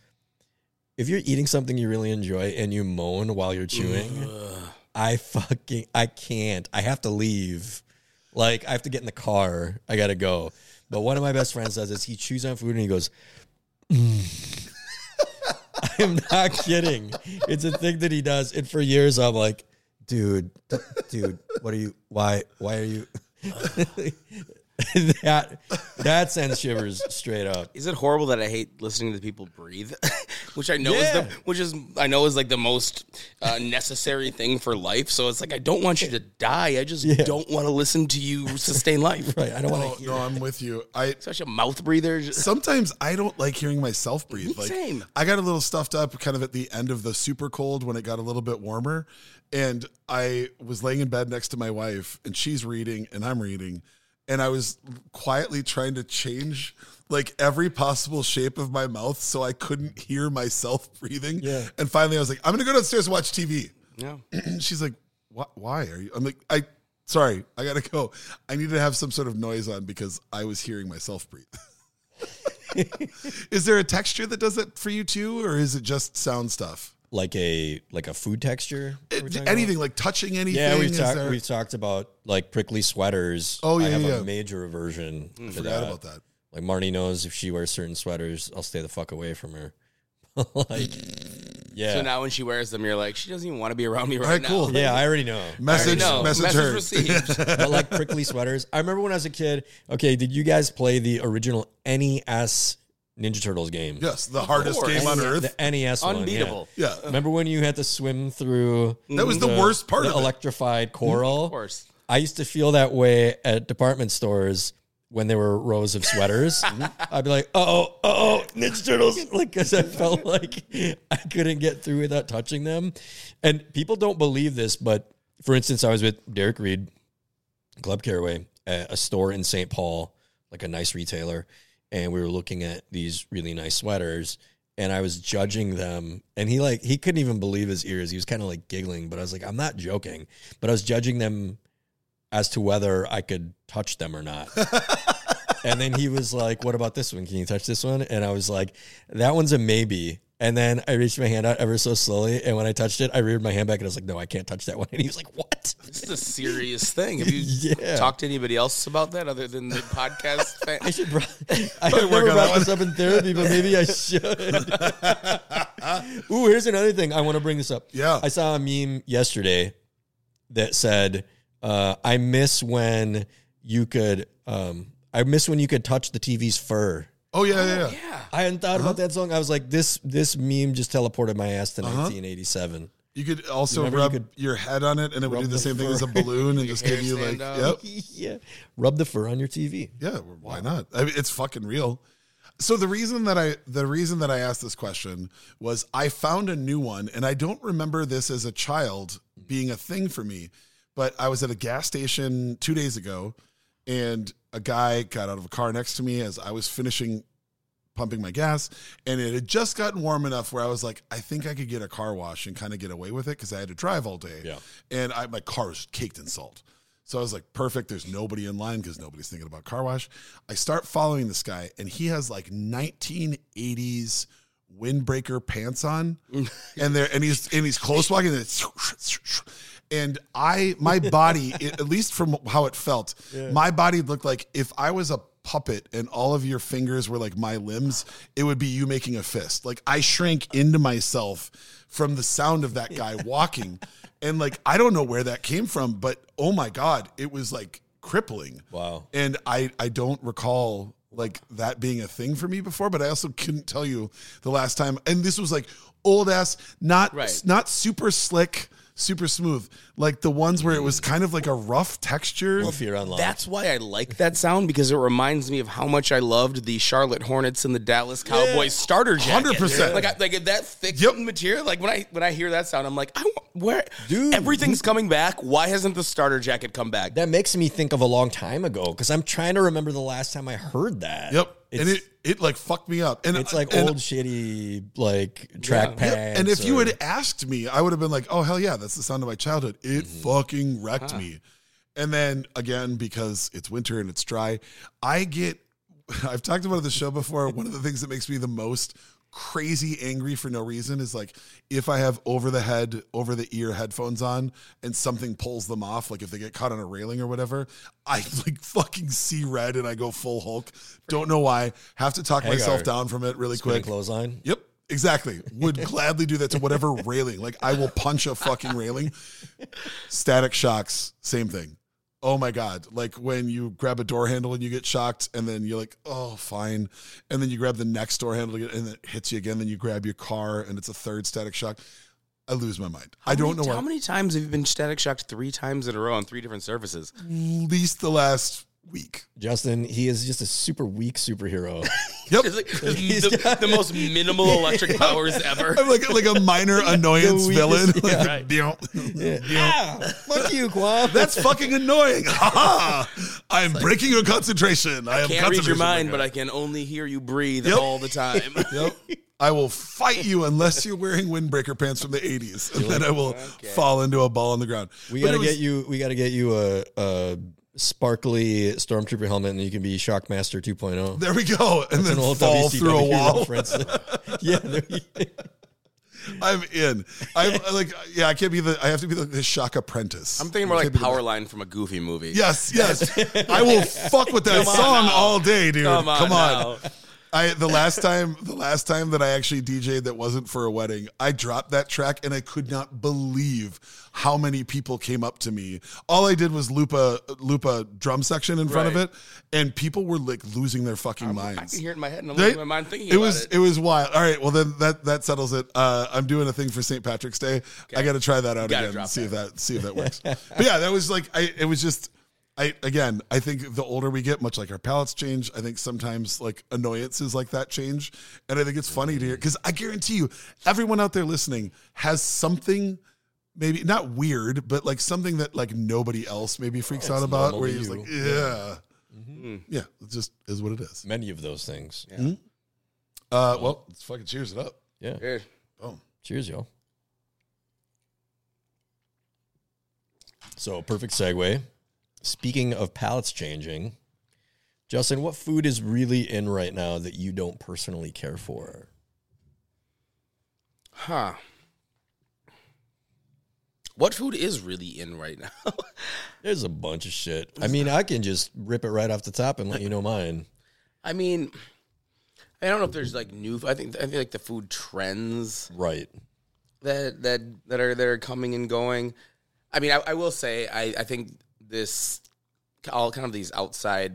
Speaker 3: If you're eating something you really enjoy and you moan while you're chewing, I fucking I can't. I have to leave. Like I have to get in the car. I gotta go. But one of my best friends does this. He chews on food and he goes, "Mm." I'm not kidding. It's a thing that he does. And for years I'm like, dude, dude, what are you why why are you that that sends shivers straight up.
Speaker 2: Is it horrible that I hate listening to people breathe? which I know is the which is I know is like the most uh, necessary thing for life. So it's like I don't want you to die. I just don't want to listen to you sustain life.
Speaker 3: Right. I don't want to hear
Speaker 1: no, I'm with you. I
Speaker 2: Such a mouth breather. Just-
Speaker 1: sometimes I don't like hearing myself breathe. Like
Speaker 2: Same.
Speaker 1: I got a little stuffed up kind of at the end of the super cold when it got a little bit warmer. And I was laying in bed next to my wife and she's reading and I'm reading. And I was quietly trying to change like every possible shape of my mouth so I couldn't hear myself breathing.
Speaker 3: Yeah.
Speaker 1: And finally I was like, I'm gonna go downstairs and watch TV.
Speaker 2: yeah.
Speaker 1: She's like, "Why? Why are you?" I'm like, "I, sorry, I gotta go. I need to have some sort of noise on because I was hearing myself breathe." is there a texture that does it for you too, or is it just sound stuff?
Speaker 3: Like a like a food texture. Are we eh, talking about?
Speaker 1: anything like touching anything?
Speaker 3: Yeah, we've
Speaker 1: Is
Speaker 3: talked
Speaker 1: there-
Speaker 3: we've talked about like prickly sweaters.
Speaker 1: Oh, yeah,
Speaker 3: I have
Speaker 1: yeah,
Speaker 3: a
Speaker 1: yeah.
Speaker 3: major aversion hmm. to
Speaker 1: Forgot
Speaker 3: that.
Speaker 1: about that.
Speaker 3: Like Marnie knows if she wears certain sweaters, I'll stay the fuck away from her. like, yeah,
Speaker 2: So now when she wears them, you're like, she doesn't even want to be around me right,
Speaker 1: right,
Speaker 2: now.
Speaker 1: cool.
Speaker 3: yeah, I already know.
Speaker 1: Message,
Speaker 2: No,
Speaker 1: message,
Speaker 2: message
Speaker 1: her.
Speaker 2: received.
Speaker 3: but like prickly sweaters. I remember when I was a kid. Okay, did you guys play the original NES Ninja Turtles game?
Speaker 1: Yes, the hardest
Speaker 2: course.
Speaker 1: game on
Speaker 3: The
Speaker 1: earth.
Speaker 3: The NES one, yeah.
Speaker 2: Unbeatable.
Speaker 1: Yeah,
Speaker 3: Remember when you had to swim through
Speaker 1: that was the, worst part
Speaker 3: the
Speaker 1: of it.
Speaker 3: electrified coral?
Speaker 2: Of course.
Speaker 3: I used to feel that way at department stores when there were rows of sweaters. Mm-hmm. I'd be like, oh, oh, Ninja Turtles. Like, because I felt like I couldn't get through without touching them. And people don't believe this, but for instance, I was with Derek Reed, Club Caraway, at a store in St. Paul, like a nice retailer. And we were looking at these really nice sweaters. And I was judging them, and he like he couldn't even believe his ears. He was kind of like giggling, but I was like, I'm not joking. But I was judging them as to whether I could touch them or not. and then he was like, What about this one? Can you touch this one? And I was like, That one's a maybe. And then I reached my hand out ever so slowly. And when I touched it, I reared my hand back and I was like, No, I can't touch that one. And he was like, What?
Speaker 2: This is a serious thing. Have you
Speaker 3: Yeah.
Speaker 2: talked to anybody else about that other than the podcast fan?
Speaker 3: I should. Br- I have
Speaker 1: work
Speaker 3: never
Speaker 1: on
Speaker 3: brought this up in therapy, but maybe I should. Ooh, here's another thing I want to bring this up.
Speaker 1: Yeah.
Speaker 3: I saw a meme yesterday that said, uh, "I miss when you could. Um, I miss when you could touch the TV's fur."
Speaker 1: Oh yeah, yeah, yeah.
Speaker 2: yeah.
Speaker 3: I hadn't thought about uh-huh. that song. I was like, this this meme just teleported my ass to uh-huh. 1987.
Speaker 1: You could also
Speaker 3: Remember you
Speaker 1: rub
Speaker 3: could
Speaker 1: your head on it, and it would
Speaker 3: rub
Speaker 1: do the
Speaker 3: the
Speaker 1: same thing as a balloon, and just give you like,
Speaker 2: stand
Speaker 1: yep,
Speaker 2: up.
Speaker 3: yeah, rub the fur on your TV.
Speaker 1: Yeah, why not? I mean, it's fucking real. So the reason that I the reason that I asked this question was I found a new one, and I don't remember this as a child being a thing for me, but I was at a gas station two days ago, and a guy got out of a car next to me as I was finishing pumping my gas and it had just gotten warm enough where I was like I think I could get a car wash and kind of get away with it cuz I had to drive all day.
Speaker 3: Yeah.
Speaker 1: And I my car was caked in salt. So I was like perfect there's nobody in line cuz nobody's thinking about car wash. I start following this guy and he has like 1980s windbreaker pants on and there and he's and he's close walking and and I my body it, at least from how it felt my body looked like if I was a puppet and all of your fingers were like my limbs it would be you making a fist like I shrank into myself from the sound of that guy walking and like I don't know where that came from but oh my god it was like crippling
Speaker 3: Wow.
Speaker 1: and I I don't recall like that being a thing for me before, but I also couldn't tell you the last time. And this was like old ass, not
Speaker 2: Right.
Speaker 1: not super slick, super smooth, like the ones where it was mm. kind of like a rough texture.
Speaker 3: If you're.
Speaker 2: That's why I like that sound because it reminds me of how much I loved the Charlotte Hornets and the Dallas Cowboys starter jacket.
Speaker 1: 100%.
Speaker 2: Like, I, like that thick
Speaker 1: Yep.
Speaker 2: material. Like when I when I hear that sound, I'm like, I want, where
Speaker 3: Dude.
Speaker 2: everything's coming back. Why hasn't the starter jacket come back?
Speaker 3: that makes me think of a long time ago because I'm trying to remember the last time I heard that.
Speaker 1: Yep.
Speaker 3: It's,
Speaker 1: and it it like fucked me up. And
Speaker 3: it's like
Speaker 1: and,
Speaker 3: old shitty like track
Speaker 2: Yeah.
Speaker 1: Yep. And if you had asked me, I would have been like, "Oh hell yeah, that's the sound of my childhood." It
Speaker 3: Mm-hmm.
Speaker 1: fucking wrecked me. And then again, because it's winter and it's dry, I get. I've talked about it on the show before. One of the things that makes me the most crazy angry for no reason is like if I have over the head, over the ear headphones on and something pulls them off, like if they get caught on a railing or whatever, I like fucking see red and I go full Hulk. Don't know why. Have to talk
Speaker 3: Hagar.
Speaker 1: myself down from it really
Speaker 3: spinning
Speaker 1: quick.
Speaker 3: clothesline.
Speaker 1: Yep. Exactly. Would gladly do that to whatever railing. Like I will punch a fucking railing. Static shocks, same thing. Oh my god! Like when you grab a door handle and you get shocked, and then you're like, "Oh, fine," and then you grab the next door handle and it hits you again. Then you grab your car, and it's a third static shock. I lose my mind. I don't know
Speaker 2: How
Speaker 1: why.
Speaker 2: many times have you been static shocked three times in a row on three different surfaces?
Speaker 1: At least the last week.
Speaker 3: Justin, he is just a super weak superhero.
Speaker 1: Yep.
Speaker 2: It's like the, the most minimal electric powers ever.
Speaker 1: I'm like like a minor annoyance
Speaker 3: The
Speaker 1: villain.
Speaker 3: Yeah.
Speaker 1: Like,
Speaker 2: right.
Speaker 1: "Meow."
Speaker 3: ah, fuck you, Quam.
Speaker 1: That's fucking annoying. Ha ha! I'm breaking your concentration. I, am
Speaker 2: Can't read your mind,
Speaker 1: breaker.
Speaker 2: but I can only hear you breathe
Speaker 1: Yep.
Speaker 2: all the time.
Speaker 1: Yep. I will fight you unless you're wearing windbreaker pants from the 80s, and then I will fall into a ball on the ground.
Speaker 3: we gotta get you. We gotta get you a, a sparkly stormtrooper helmet, and you can be Shockmaster 2.0.
Speaker 1: There we go, and
Speaker 3: It's
Speaker 1: then
Speaker 3: an old
Speaker 1: fall
Speaker 3: WCW
Speaker 1: through a wall.
Speaker 3: reference. yeah, there you-
Speaker 1: I'm in. I'm uh, like, yeah, I can't be the. I have to be the, the shock apprentice.
Speaker 2: I'm thinking more like
Speaker 1: Can't be the-
Speaker 2: Powerline from a Goofy movie.
Speaker 1: Yes, yes. I will fuck with that song all day, dude.
Speaker 2: Come on, now.
Speaker 1: I the last time the last time that I actually DJ'd that wasn't for a wedding, I dropped that track and I could not believe how many people came up to me. All I did was loop a loop a drum section in front of it, and people were like losing their fucking
Speaker 2: I
Speaker 1: minds.
Speaker 2: I can hear it in my head and I'm
Speaker 1: They-
Speaker 2: losing my mind thinking
Speaker 1: it
Speaker 2: about
Speaker 1: was
Speaker 2: it.
Speaker 1: it. was wild. All right, well then that that settles it. Uh, I'm doing a thing for St. Patrick's Day. I got to try that out again. See if that see if that works. but yeah, that was like I. It was just. I again, I think the older we get, much like our palates change, I think sometimes like annoyances like that change, and I think it's funny to hear because I guarantee you, everyone out there listening has something, maybe not weird, but like something that like nobody else maybe freaks out about, where
Speaker 3: to
Speaker 1: you're just
Speaker 3: you.
Speaker 1: like, yeah, yeah, it just is what it is.
Speaker 3: many of those things.
Speaker 1: Uh, well, let's fucking cheers it up.
Speaker 3: Yeah.
Speaker 2: Weird.
Speaker 1: Boom.
Speaker 3: Cheers, yo. So, perfect segue. Speaking of palates changing, Justin, what food is really in right now that you don't personally care for?
Speaker 2: Huh. What food is really in right now?
Speaker 3: There's a bunch of shit. I mean, I can just rip it right off the top and let you know mine.
Speaker 2: I mean, I don't know if there's like new. I think I think like the food trends
Speaker 3: Right.
Speaker 2: that that that are that are coming and going. I mean, I, I will say I, I think this all kind of these outside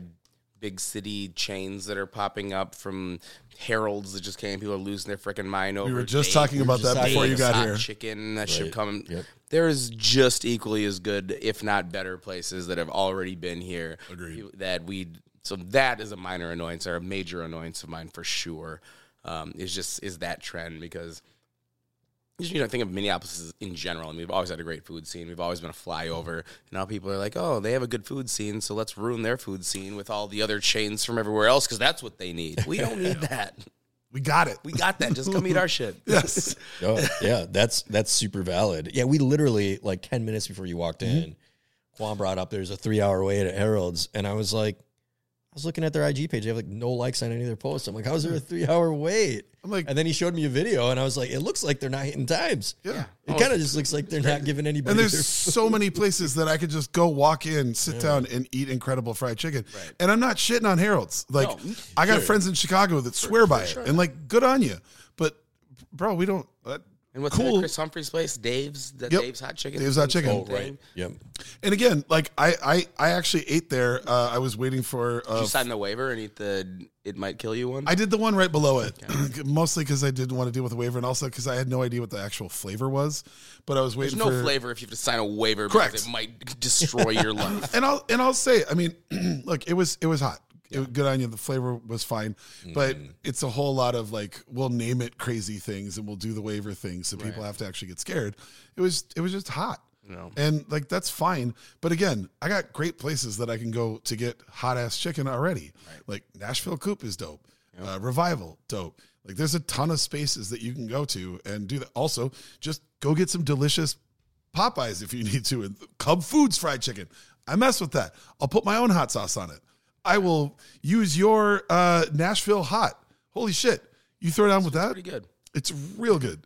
Speaker 2: big city chains that are popping up from Harold's that just came. People are losing their freaking mind over.
Speaker 1: We were just
Speaker 2: Dave-
Speaker 1: talking about
Speaker 3: just
Speaker 1: that before you got
Speaker 2: hot
Speaker 1: here.
Speaker 2: Chicken that should come.
Speaker 3: Yep.
Speaker 2: There's just equally as good, if not better, places that have already been here.
Speaker 1: Agreed.
Speaker 2: That we so that is a minor annoyance or a major annoyance of mine for sure. Um, is just is that trend because you know, think of Minneapolis in general. I mean, we've always had a great food scene. We've always been a flyover. And now people are like, oh, they have a good food scene, so let's ruin their food scene with all the other chains from everywhere else because that's what they need. We don't need that.
Speaker 1: We got it.
Speaker 2: We got that. Just come eat our shit.
Speaker 1: yes.
Speaker 3: Oh, yeah, that's that's super valid. Yeah, we literally like ten minutes before you walked
Speaker 1: Mm-hmm.
Speaker 3: in, Quam brought up there's a three hour wait at Harold's, and I was like, I was looking at their IG page. They have like no likes on any of their posts. I'm like, how's there a three hour wait?
Speaker 1: I'm like-
Speaker 3: and then he showed me a video, and I was like, it looks like they're not hitting times.
Speaker 1: Yeah.
Speaker 3: It kind of just looks like they're not giving anybody.
Speaker 1: And there's
Speaker 3: their-
Speaker 1: so many places that I could just go walk in, sit down, and eat incredible fried chicken. And I'm not shitting on Harold's. Like,
Speaker 2: No,
Speaker 1: I got friends in Chicago that swear by it, and like, good on you. But, bro, we don't. Uh,
Speaker 2: And what's
Speaker 1: cool.
Speaker 2: that Chris Humphrey's place? Dave's, the
Speaker 1: Yep.
Speaker 2: Dave's Hot Chicken.
Speaker 1: Dave's Hot Chicken.
Speaker 2: Oh, right.
Speaker 3: yep.
Speaker 1: And again, like I, I, I actually ate there. Uh, I was waiting for.
Speaker 2: Did
Speaker 1: Uh,
Speaker 2: you sign the waiver and eat the "it might kill you" one?
Speaker 1: I did the one right below it, mostly because I didn't want to deal with the waiver, and also because I had no idea what the actual flavor was. But I was waiting.
Speaker 2: There's no
Speaker 1: for
Speaker 2: flavor if you have to sign a waiver
Speaker 1: Correct.
Speaker 2: because it might destroy your life.
Speaker 1: and I'll and I'll say, I mean, look, it was it was hot. It good on you. The flavor was fine, but
Speaker 2: Mm-hmm.
Speaker 1: it's a whole lot of like we'll name it crazy things and we'll do the waiver thing, so people have to actually get scared. It was it was just hot,
Speaker 2: No.
Speaker 1: and like that's fine. But again, I got great places that I can go to get hot ass chicken already. Like Nashville Coop is dope. Uh, Revival dope. Like there's a ton of spaces that you can go to and do that. Also, just go get some delicious Popeyes if you need to, and Cub Foods fried chicken. I mess with that. I'll put my own hot sauce on it. I will use your uh, Nashville hot. Holy shit. You throw down with that?
Speaker 2: Pretty good.
Speaker 1: It's real good.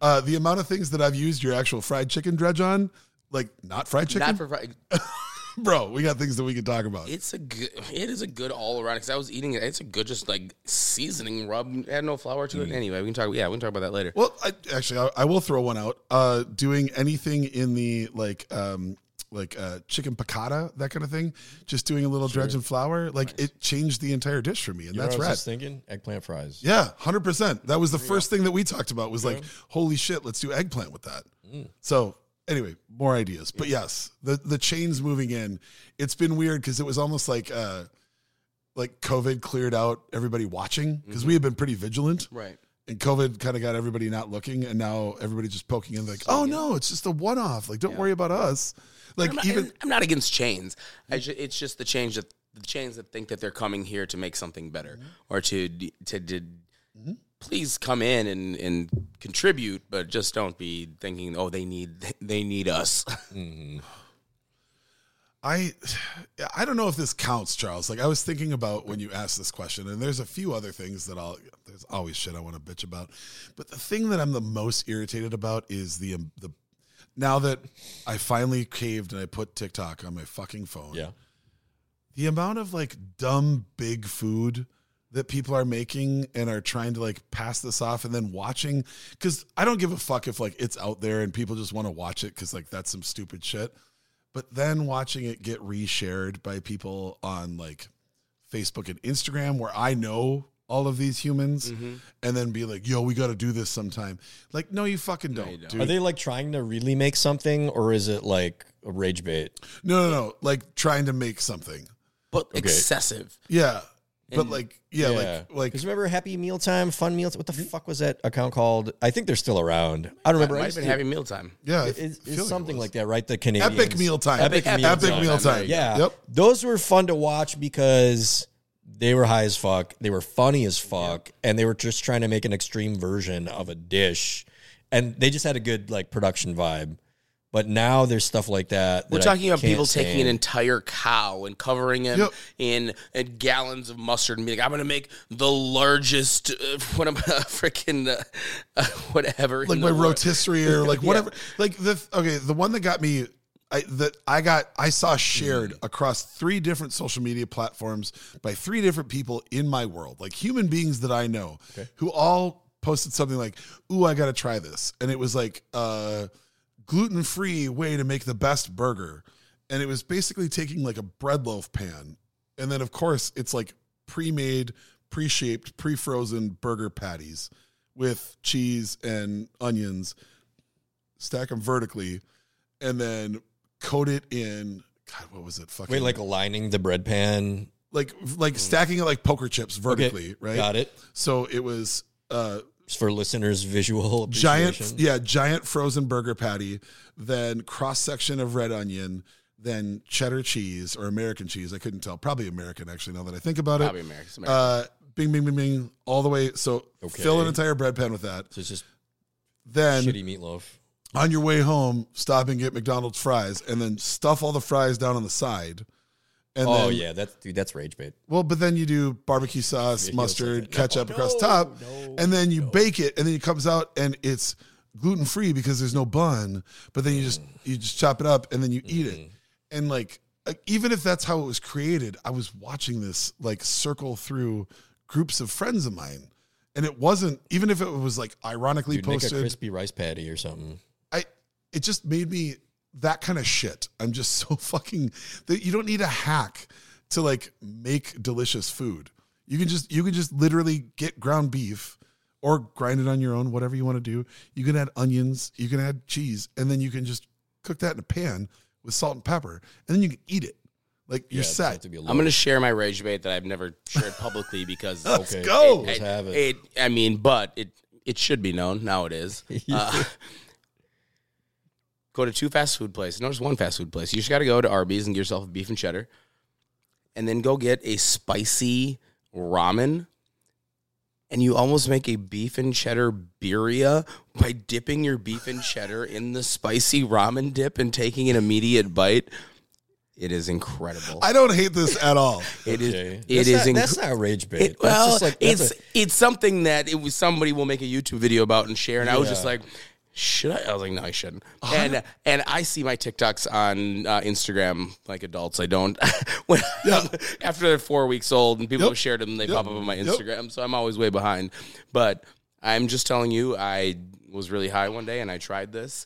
Speaker 1: Uh, the amount of things that I've used your actual fried chicken dredge on, like not fried chicken,
Speaker 2: Not for fri-
Speaker 1: bro. We got things that we can talk about.
Speaker 2: it's a good. It is a good all around. Because I was eating it. It's a good just like seasoning rub. It had no flour to it. Anyway, we can talk. Yeah, we can talk about that later.
Speaker 1: Well, I, actually, I, I will throw one out. Uh, doing anything in the like, um, like uh, chicken piccata, that kind of thing. Just doing a little dredge and flour, like it changed the entire dish for me, and
Speaker 3: You
Speaker 1: that's
Speaker 3: what I was
Speaker 1: rad.
Speaker 3: just thinking eggplant fries.
Speaker 1: Yeah, hundred percent. That was the first thing that we talked about. Was like, holy shit, let's do eggplant with that. So anyway, more ideas. But yes, the the chains moving in. It's been weird because it was almost like uh, like COVID cleared out everybody watching because we had been pretty vigilant.
Speaker 2: Right.
Speaker 1: And COVID kind of got everybody not looking, and now everybody just poking in like, oh no, it's just a one off. Like, don't worry about us. Like
Speaker 2: I'm not,
Speaker 1: even
Speaker 2: I'm not against chains. I ju- it's just the change that the chains that think that they're coming here to make something better
Speaker 1: Mm-hmm.
Speaker 2: or to to, to please come in and, and contribute, but just don't be thinking, oh, they need they need us.
Speaker 1: I I don't know if this counts, Charles. Like I was thinking about when you asked this question, and there's a few other things that I'll. There's always shit I want to bitch about, but the thing that I'm the most irritated about is the um, the. Now that I finally caved and I put TikTok on my fucking phone,
Speaker 3: Yeah.
Speaker 1: the amount of like dumb big food that people are making and are trying to like pass this off and then watching because I don't give a fuck if like it's out there and people just want to watch it because like that's some stupid shit. But then watching it get reshared by people on like Facebook and Instagram where I know all of these humans mm-hmm. and then be like, yo, we got to do this sometime. Like, no, you fucking don't,
Speaker 2: you don't.
Speaker 1: dude.
Speaker 3: Are they like trying to really make something, or is it like a rage bait?
Speaker 1: no, no, no. Like trying to make something.
Speaker 2: but excessive.
Speaker 1: Yeah. But like, yeah,
Speaker 3: Yeah.
Speaker 1: like, like,
Speaker 3: Because remember Happy Mealtime, Fun Meal? What the mm-hmm. fuck was that account called? I think they're still around. I don't remember. I
Speaker 2: Might have been
Speaker 3: to-
Speaker 2: Happy Mealtime.
Speaker 1: yeah. I
Speaker 3: It's, it's
Speaker 1: like it
Speaker 3: something
Speaker 1: was.
Speaker 3: like that, right? The Canadian
Speaker 1: Epic meal time.
Speaker 3: Epic,
Speaker 2: Epic
Speaker 3: meal
Speaker 1: Epic
Speaker 3: time.
Speaker 1: meal time.
Speaker 3: Yeah.
Speaker 1: Yep.
Speaker 3: Those were fun to watch because they were high as fuck. They were funny as fuck. And they were just trying to make an extreme version of a dish. And they just had a good like production vibe. But now there's stuff like that.
Speaker 2: We're
Speaker 3: that I
Speaker 2: talking about
Speaker 3: can't
Speaker 2: people taking an entire cow and covering it
Speaker 1: Yep.
Speaker 2: in, in gallons of mustard and being like, I'm going to make the largest, uh, what am I, freaking, uh, uh, whatever.
Speaker 1: like
Speaker 2: in
Speaker 1: my
Speaker 2: the world.
Speaker 1: rotisserie or like whatever. Like the okay, the one that got me, I that I got, I saw shared
Speaker 2: Mm.
Speaker 1: across three different social media platforms by three different people in my world, like human beings that I know, who all posted something like, "Ooh, I got to try this," and it was like uh, gluten free way to make the best burger, and it was basically taking like a bread loaf pan, and then of course it's like pre made, pre shaped, pre frozen burger patties with cheese and onions, stack them vertically, and then coat it in. God, what was it? Fucking
Speaker 3: Wait, like aligning the bread pan.
Speaker 1: like like stacking it like poker chips vertically, right?
Speaker 3: Got it.
Speaker 1: So it was uh,
Speaker 3: for listeners' visual
Speaker 1: giant yeah giant frozen burger patty then cross section of red onion then cheddar cheese or american cheese i couldn't tell probably american actually now that i think about
Speaker 2: Probably
Speaker 1: it
Speaker 2: American. American.
Speaker 1: uh bing bing bing bing all the way so
Speaker 3: Okay.
Speaker 1: fill an entire bread pan with that
Speaker 3: So it's just
Speaker 1: then
Speaker 3: shitty meatloaf.
Speaker 1: On your way home stop and get mcdonald's fries and then stuff all the fries down on the side and
Speaker 3: Oh
Speaker 1: then,
Speaker 3: yeah, that's dude, that's rage bait.
Speaker 1: well but then you do barbecue sauce
Speaker 3: Videos
Speaker 1: mustard
Speaker 3: like
Speaker 1: ketchup
Speaker 3: No,
Speaker 1: across the
Speaker 3: no,
Speaker 1: top
Speaker 3: no,
Speaker 1: and then you bake it and then it comes out and it's gluten free because there's no bun but then you just you just chop it up and then you eat
Speaker 3: Mm-hmm.
Speaker 1: it and like uh, even if that's how it was created i was watching this like circle through groups of friends of mine and it wasn't even if it was like ironically
Speaker 3: Dude, make a
Speaker 1: posted
Speaker 3: crispy rice patty or something.
Speaker 1: I it just made me that kind of shit i'm just so fucking that you don't need a hack to like make delicious food you can just you can just literally get ground beef or grind it on your own whatever you want to do you can add onions you can add cheese and then you can just cook that in a pan with salt and pepper and then you can eat it like you're
Speaker 3: Yeah, it doesn't have
Speaker 1: set
Speaker 3: to be a
Speaker 2: I'm going to share my rage bait that I've never shared publicly because
Speaker 1: Let's
Speaker 3: Okay.
Speaker 1: go
Speaker 3: Let's have it.
Speaker 2: it. I mean, but it it should be known now. It is. Uh, go to two fast food places. No, just one fast food place. You just got to go to Arby's and get yourself a beef and cheddar, and then go get a spicy ramen. And you almost make a beef and cheddar birria by dipping your beef and cheddar in the spicy ramen dip and taking an immediate bite. It is incredible.
Speaker 1: i don't hate this at all
Speaker 2: It is.
Speaker 3: Okay.
Speaker 2: It
Speaker 3: that's
Speaker 2: is.
Speaker 3: Not,
Speaker 2: inc-
Speaker 3: that's not rage bait.
Speaker 2: it, well,
Speaker 3: just like-
Speaker 2: it's
Speaker 3: a-
Speaker 2: it's something that it was somebody will make a YouTube video about and share, and I was just like, should I? I was like, no, I shouldn't. And and I see my TikToks on uh, Instagram like adults. I don't. when after they're four weeks old and people
Speaker 1: Yep.
Speaker 2: have shared them, they
Speaker 1: Yep.
Speaker 2: pop up on my
Speaker 1: Yep.
Speaker 2: Instagram. So I'm always way behind. But I'm just telling you, I was really high one day and I tried this.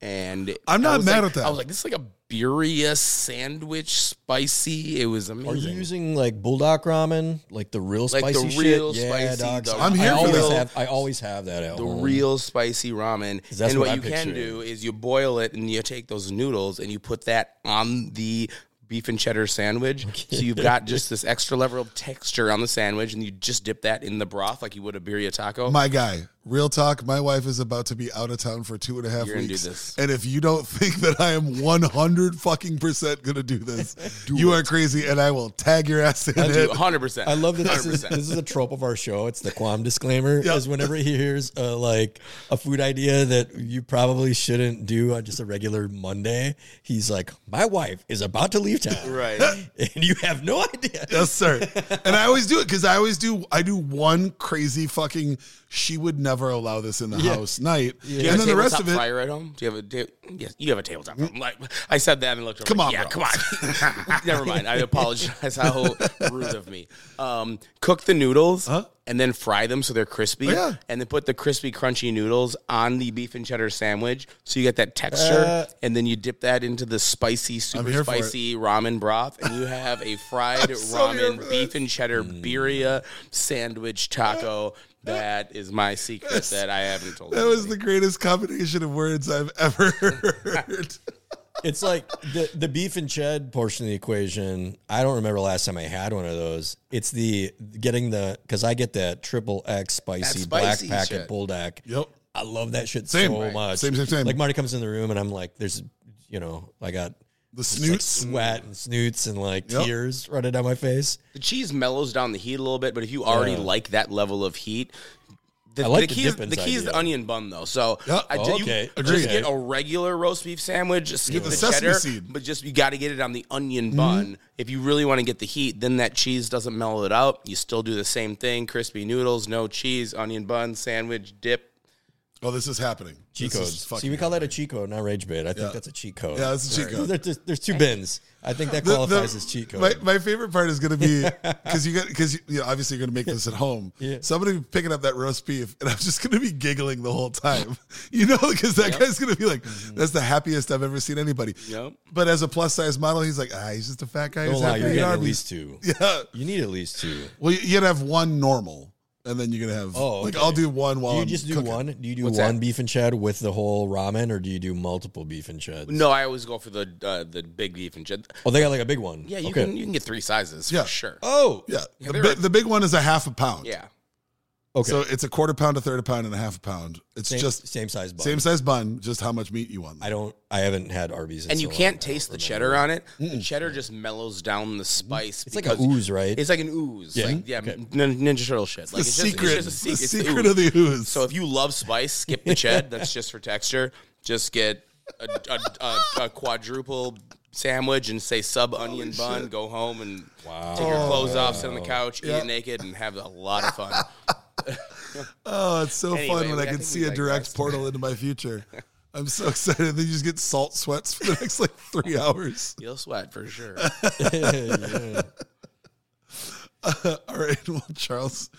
Speaker 2: And
Speaker 1: I'm not mad
Speaker 2: like-
Speaker 1: at that.
Speaker 2: I was like, this is like a birria sandwich, spicy. It was amazing.
Speaker 3: Are you using like bulldog ramen, like the real
Speaker 2: Like the
Speaker 3: spicy
Speaker 2: real
Speaker 3: shit? Yeah, dog.
Speaker 2: the
Speaker 1: I'm here
Speaker 3: I
Speaker 1: for
Speaker 3: always
Speaker 1: that.
Speaker 3: have. I always have that at
Speaker 2: the
Speaker 3: home.
Speaker 2: real spicy ramen.
Speaker 3: that's
Speaker 2: and
Speaker 3: what
Speaker 2: what, you can do is you boil it and you take those noodles and you put that on the beef and cheddar sandwich. So you've got just this extra level of texture on the sandwich and you just dip that in the broth like you would a birria taco.
Speaker 1: my guy real talk my wife is about to be out of town for two and a half
Speaker 2: You're gonna do
Speaker 1: weeks
Speaker 2: this.
Speaker 1: and if you don't think that i am 100 fucking percent gonna do this you are crazy and i will tag your ass in
Speaker 2: I'll do
Speaker 1: it
Speaker 2: 100%.
Speaker 3: I love that this is,
Speaker 2: 100%.
Speaker 3: this is a trope of our show. It's the Quam disclaimer.
Speaker 1: Yep.
Speaker 3: Is whenever he hears uh, like a food idea that you probably shouldn't do on just a regular Monday, he's like, "My wife is about to leave town,
Speaker 2: Right.
Speaker 3: And you have no idea."
Speaker 1: yes sir and i always do it because i always do i do one crazy fucking she would never allow this in the house night
Speaker 2: Do you have
Speaker 1: and then the rest of it
Speaker 2: fryer at home? Do you have a do, yes? You have a tabletop. fryer. Like I said that and looked. Over
Speaker 1: Come
Speaker 2: like,
Speaker 1: on,
Speaker 2: yeah,
Speaker 1: bro.
Speaker 2: come on. Never mind. I apologize. How rude of me. Um, cook the noodles and then fry them so they're crispy.
Speaker 1: Oh, yeah.
Speaker 2: And then put the crispy, crunchy noodles on the beef and cheddar sandwich, so you get that texture.
Speaker 3: Uh,
Speaker 2: and then you dip that into the spicy, super
Speaker 1: here for it.
Speaker 2: spicy ramen broth, and you have a fried
Speaker 1: so
Speaker 2: ramen beef and cheddar birria sandwich taco. That is my secret that I haven't told.
Speaker 1: that was the greatest combination of words i've ever heard
Speaker 3: It's like the the beef and ched portion of the equation. I don't remember last time I had one of those. It's the getting the because I get that triple X spicy,
Speaker 2: spicy
Speaker 3: black packet
Speaker 2: shit.
Speaker 3: bulldog.
Speaker 1: Yep.
Speaker 3: I love that shit
Speaker 1: Same.
Speaker 3: so
Speaker 1: Right.
Speaker 3: much.
Speaker 1: Same, same, same.
Speaker 3: Like Marty comes in the room and I'm like, there's, you know, I got
Speaker 1: the
Speaker 3: just, like, sweat and snoots and like
Speaker 1: Yep.
Speaker 3: tears running down my face.
Speaker 2: The cheese mellows down the heat a little bit, but if you already
Speaker 3: Yeah.
Speaker 2: like that level of heat, the,
Speaker 3: I like
Speaker 2: the
Speaker 3: the
Speaker 2: key is the key is the onion bun though. So
Speaker 1: Yeah.
Speaker 2: I
Speaker 3: Oh,
Speaker 2: did- you
Speaker 3: okay.
Speaker 2: just get a regular roast beef sandwich, just skip
Speaker 1: the
Speaker 2: the, cheddar,
Speaker 1: seed.
Speaker 2: but just you got to get it on the onion
Speaker 3: Mm-hmm.
Speaker 2: bun. If you really want to get the heat, then that cheese doesn't mellow it out. You still do the same thing: crispy noodles, no cheese, onion bun, sandwich, dip.
Speaker 1: Oh this is happening
Speaker 3: Cheat
Speaker 1: This is
Speaker 3: codes. See, we call that a cheat code, not rage bait. I think
Speaker 1: Yeah.
Speaker 3: that's a cheat code.
Speaker 1: Yeah, that's a cheat code.
Speaker 3: There- there's, there's two bins. I think that qualifies
Speaker 1: the-
Speaker 3: as cheat code.
Speaker 1: My, my favorite part is going to be because you got because you, you know obviously you're going to make this at home.
Speaker 3: Yeah.
Speaker 1: Somebody picking up that roast beef, and I'm just going to be giggling the whole time. You know, because that guy's going to be like,
Speaker 3: Mm-hmm.
Speaker 1: "That's the happiest I've ever seen anybody."
Speaker 2: Yep.
Speaker 1: But as a plus size model, he's like, "Ah, he's just a fat guy
Speaker 3: Don't lie, you're getting at least two.
Speaker 1: Yeah.
Speaker 3: You need at least two.
Speaker 1: Well, you- you're gonna have one normal, and then you're gonna have
Speaker 3: Oh,
Speaker 1: like
Speaker 3: okay.
Speaker 1: I'll do one while
Speaker 3: Do you
Speaker 1: I'm
Speaker 3: just do
Speaker 1: cooking.
Speaker 3: one? Do you do
Speaker 2: What's
Speaker 3: one
Speaker 2: that?
Speaker 3: beef and ched with the whole ramen, or do you do multiple beef and cheds?
Speaker 2: No, I always go for the uh, the big beef and cheddar.
Speaker 3: Oh, they got like a big one.
Speaker 2: Yeah, you
Speaker 3: okay.
Speaker 2: can you can get three sizes
Speaker 1: Yeah.
Speaker 2: for sure.
Speaker 3: Oh,
Speaker 1: Yeah, the,
Speaker 2: they're-
Speaker 1: big, the big one is a half a pound.
Speaker 2: Yeah.
Speaker 3: Okay.
Speaker 1: So it's a quarter pound, a third a pound, and a half a pound. It's
Speaker 3: Same,
Speaker 1: just
Speaker 3: same size bun.
Speaker 1: same size bun, just how much meat you want.
Speaker 3: I don't. I haven't had Arby's, in
Speaker 2: and
Speaker 3: so
Speaker 2: you
Speaker 3: long,
Speaker 2: can't
Speaker 3: I
Speaker 2: taste
Speaker 3: don't
Speaker 2: the
Speaker 3: remember.
Speaker 2: cheddar on it. The cheddar just mellows down the spice.
Speaker 3: It's like a
Speaker 2: because-
Speaker 3: ooze, right?
Speaker 2: It's like an ooze.
Speaker 3: Yeah?
Speaker 2: Like, yeah,
Speaker 3: Okay.
Speaker 2: nin- Ninja Turtle shit. Like
Speaker 1: the
Speaker 2: it's
Speaker 1: secret,
Speaker 2: just, it's just a
Speaker 1: the
Speaker 2: secret. It's
Speaker 1: secret
Speaker 2: ooze.
Speaker 1: of the ooze.
Speaker 2: So if you love spice, skip the ched. That's just for texture. Just get a, a, a, a quadruple sandwich and say sub onion bun. Go home and take your clothes off, sit on the oh. couch, eat it naked, and have a lot of fun.
Speaker 1: oh, it's so
Speaker 2: Anyway,
Speaker 1: fun when I
Speaker 2: I
Speaker 1: can see
Speaker 2: we
Speaker 1: a direct
Speaker 2: digressed.
Speaker 1: portal into my future. I'm so excited. Then you just get salt sweats for the next like three hours.
Speaker 2: You'll sweat for sure.
Speaker 3: Yeah.
Speaker 1: All right, well, Charles,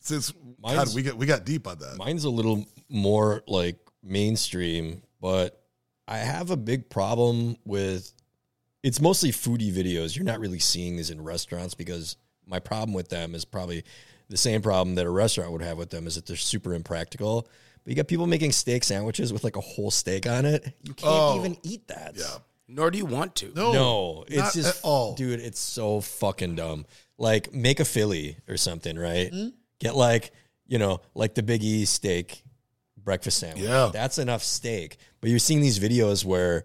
Speaker 1: since God, we got we got deep on that.
Speaker 3: Mine's a little more like mainstream, but I have a big problem with it's mostly foodie videos. You're not really seeing these in restaurants because my problem with them is probably the same problem that a restaurant would have with them is that they're super impractical. But you got people making steak sandwiches with like a whole steak on it. You can't
Speaker 1: Oh.
Speaker 3: even eat that.
Speaker 1: Yeah.
Speaker 2: Nor do you want to.
Speaker 1: No,
Speaker 3: No, it's
Speaker 1: not
Speaker 3: just
Speaker 1: at all.
Speaker 3: dude. It's so fucking dumb. Like, make a Philly or something, right?
Speaker 1: Hmm?
Speaker 3: Get like you know, like the Big E steak breakfast sandwich.
Speaker 1: Yeah.
Speaker 3: that's enough steak. But you're seeing these videos where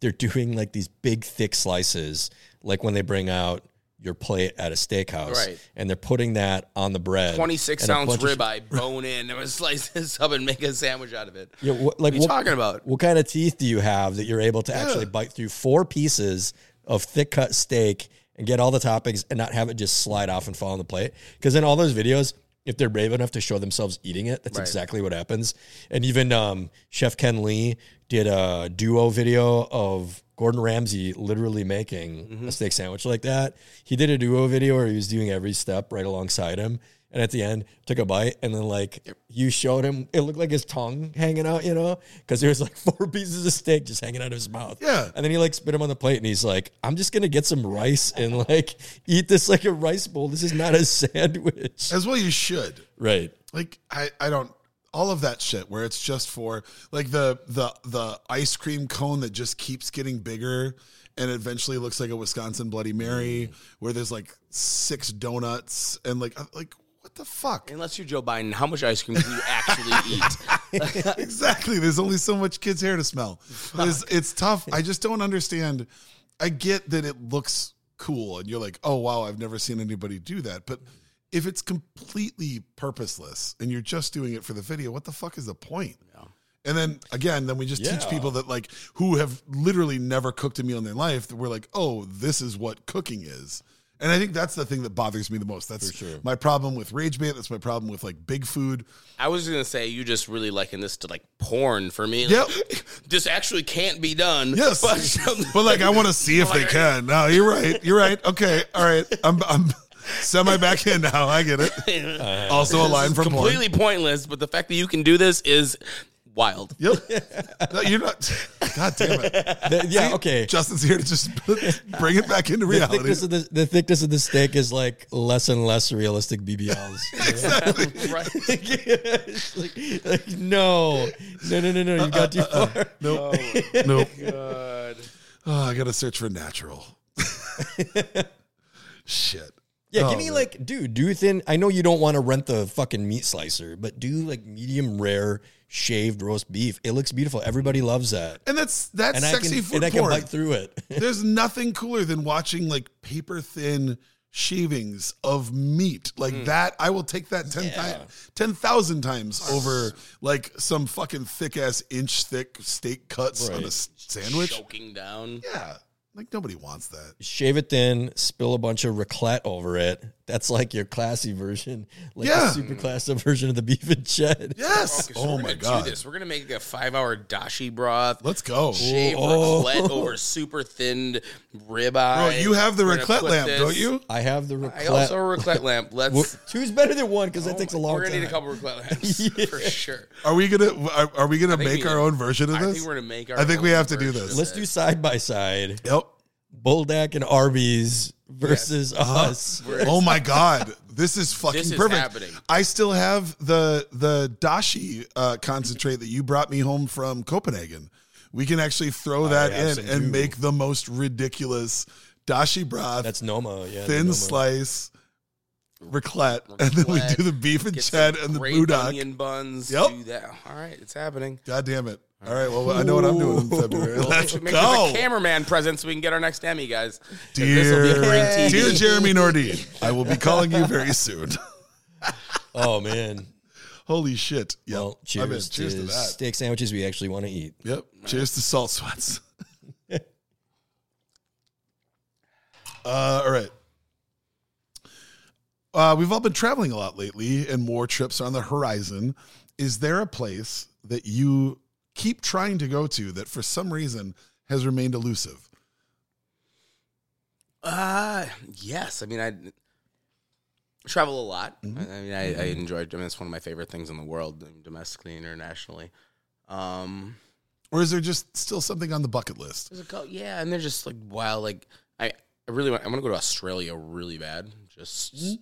Speaker 3: they're doing like these big thick slices, like when they bring out your plate at a steakhouse,
Speaker 2: Right.
Speaker 3: And they're putting that on the bread.
Speaker 2: 26
Speaker 3: and
Speaker 2: ounce ribeye, bone in, and slice this up and make a sandwich out of it.
Speaker 3: Yeah, what, like
Speaker 2: What are you
Speaker 3: what,
Speaker 2: talking about?
Speaker 3: What kind of teeth do you have that you're able to actually bite through four pieces of thick cut steak and get all the toppings and not have it just slide off and fall on the plate? Because in all those videos, if they're brave enough to show themselves eating it, that's
Speaker 2: Right.
Speaker 3: exactly what happens. And even um, Chef Ken Lee did a duo video of Gordon Ramsay literally making
Speaker 2: Mm-hmm.
Speaker 3: a steak sandwich like that. He did a duo video where he was doing every step right alongside him. And at the end, took a bite, and then like you showed him, it looked like his tongue hanging out, you know, because there was like four pieces of steak just hanging out of his mouth.
Speaker 1: Yeah.
Speaker 3: And then he like spit him on the plate, and he's like, "I'm just gonna get some rice and like eat this like a rice bowl. This is not a sandwich."
Speaker 1: As well, you should.
Speaker 3: Right.
Speaker 1: Like I, I don't all of that shit where it's just for like the the the ice cream cone that just keeps getting bigger and eventually looks like a Wisconsin Bloody Mary mm. where there's like six donuts and like like what the fuck?
Speaker 2: Unless you're Joe Biden, how much ice cream do you actually eat?
Speaker 1: exactly. There's only so much kids' hair to smell. It's, it's tough. I just don't understand. I get that it looks cool and you're like, oh, wow, I've never seen anybody do that. But if it's completely purposeless and you're just doing it for the video, what the fuck is the point? And then again, then we just teach people that like who have literally never cooked a meal in their life that we're like, oh, this is what cooking is. And I think that's the thing that bothers me the most. That's
Speaker 3: sure.
Speaker 1: my problem with rage bait. That's my problem with like big food.
Speaker 2: I was gonna say you just really liken this to like porn for me.
Speaker 1: Yep.
Speaker 2: this actually can't be done.
Speaker 1: Yes,
Speaker 2: but,
Speaker 1: but like I want to see if they can. No, you're right. You're right. Okay, all right. I'm I'm semi back in now. I get it. Also a line from porn.
Speaker 2: completely pointless. But the fact that you can do this is wild.
Speaker 1: Yep. No, you're not. God damn it.
Speaker 3: The- yeah. Okay.
Speaker 1: Justin's here to just bring it back into
Speaker 3: The
Speaker 1: reality.
Speaker 3: thickness, of the, the thickness of the steak is like less and less realistic BBLs. Exactly.
Speaker 2: Right.
Speaker 3: It's like, like, no, no, no, no, no. You got too
Speaker 1: Uh,
Speaker 3: far.
Speaker 1: Nope. Nope.
Speaker 2: God.
Speaker 1: Oh, I gotta search for natural. Shit.
Speaker 3: Yeah,
Speaker 1: Oh,
Speaker 3: give me
Speaker 1: man.
Speaker 3: like, dude, do thin. I know you don't want to rent the fucking meat slicer, but do like medium rare shaved roast beef. It looks beautiful. Everybody loves that.
Speaker 1: And that's that's
Speaker 3: And I
Speaker 1: sexy
Speaker 3: can
Speaker 1: food
Speaker 3: and I can bite through it.
Speaker 1: There's nothing cooler than watching like paper thin shavings of meat like mm. that. I will take that 10
Speaker 3: Yeah.
Speaker 1: times, 10,000 times over like some fucking thick ass inch thick steak cuts on a sandwich.
Speaker 2: Choking down.
Speaker 1: Yeah. Like nobody wants that.
Speaker 3: Shave it thin, spill a bunch of raclette over it. That's like your classy version, like
Speaker 1: Yeah.
Speaker 3: the super classy version of the beef and ched.
Speaker 1: Yes.
Speaker 2: Oh, okay, so
Speaker 1: oh
Speaker 2: we're
Speaker 1: my
Speaker 2: gonna
Speaker 1: god.
Speaker 2: Do this. We're gonna make a five-hour dashi broth.
Speaker 1: Let's go.
Speaker 2: Shave
Speaker 3: Oh.
Speaker 2: raclette over super thinned ribeye.
Speaker 1: Bro, you have the
Speaker 2: We're
Speaker 1: raclette lamp,
Speaker 2: this-
Speaker 1: don't you?
Speaker 3: I have the
Speaker 2: I
Speaker 3: raclette.
Speaker 2: also have a raclette lamp. Let's.
Speaker 3: Well, two's better than one because that oh takes a long time.
Speaker 2: We're gonna
Speaker 3: time.
Speaker 2: need a couple raclette lamps for sure.
Speaker 1: Are we gonna are, are we gonna make
Speaker 2: we-
Speaker 1: our own version of
Speaker 2: I
Speaker 1: this?
Speaker 2: think we're gonna make our.
Speaker 1: I think we have to do this.
Speaker 3: Let's do side by side.
Speaker 1: Yep.
Speaker 3: Bulldog and Arby's versus us.
Speaker 1: Oh my god, this is fucking
Speaker 2: This is
Speaker 1: perfect.
Speaker 2: happening.
Speaker 1: I still have the the dashi uh, concentrate that you brought me home from Copenhagen. We can actually throw that
Speaker 3: have
Speaker 1: in
Speaker 3: some
Speaker 1: and
Speaker 3: too.
Speaker 1: make the most ridiculous dashi broth,
Speaker 3: That's Noma. Yeah, the
Speaker 1: thin
Speaker 3: Noma.
Speaker 1: slice. raclette, and then we
Speaker 2: Raclette,
Speaker 1: do the beef and
Speaker 2: Get
Speaker 1: ched
Speaker 2: some
Speaker 1: and the
Speaker 2: great
Speaker 1: boudin.
Speaker 2: onion buns.
Speaker 1: Yep.
Speaker 2: Do that. All right, it's happening.
Speaker 1: God damn it! All right, well I know what I'm doing in February. Let's
Speaker 2: Make sure the cameraman present so we can get our next Emmy, guys. 'Cause this'll be
Speaker 1: dear, dear Jeremy Nordine. I will be calling you very soon.
Speaker 3: Oh man.
Speaker 1: Holy shit! Yep.
Speaker 3: Well,
Speaker 1: I'm in.
Speaker 3: cheers,
Speaker 1: cheers
Speaker 3: to,
Speaker 1: to that.
Speaker 3: steak sandwiches we actually want to eat.
Speaker 1: Yep. Cheers to salt sweats. uh, all right. Uh, we've all been traveling a lot lately, and more trips are on the horizon. Is there a place that you keep trying to go to that, for some reason, has remained elusive?
Speaker 2: Uh yes. I mean, I travel a lot.
Speaker 1: Mm-hmm.
Speaker 2: I, I mean, I, I enjoy. I mean, it's one of my favorite things in the world, domestically, internationally. Um,
Speaker 1: Or is there just still something on the bucket list?
Speaker 2: yeah, and they're just like wow. Like I, I really want. I want to go to Australia really bad, just
Speaker 1: Mm-hmm.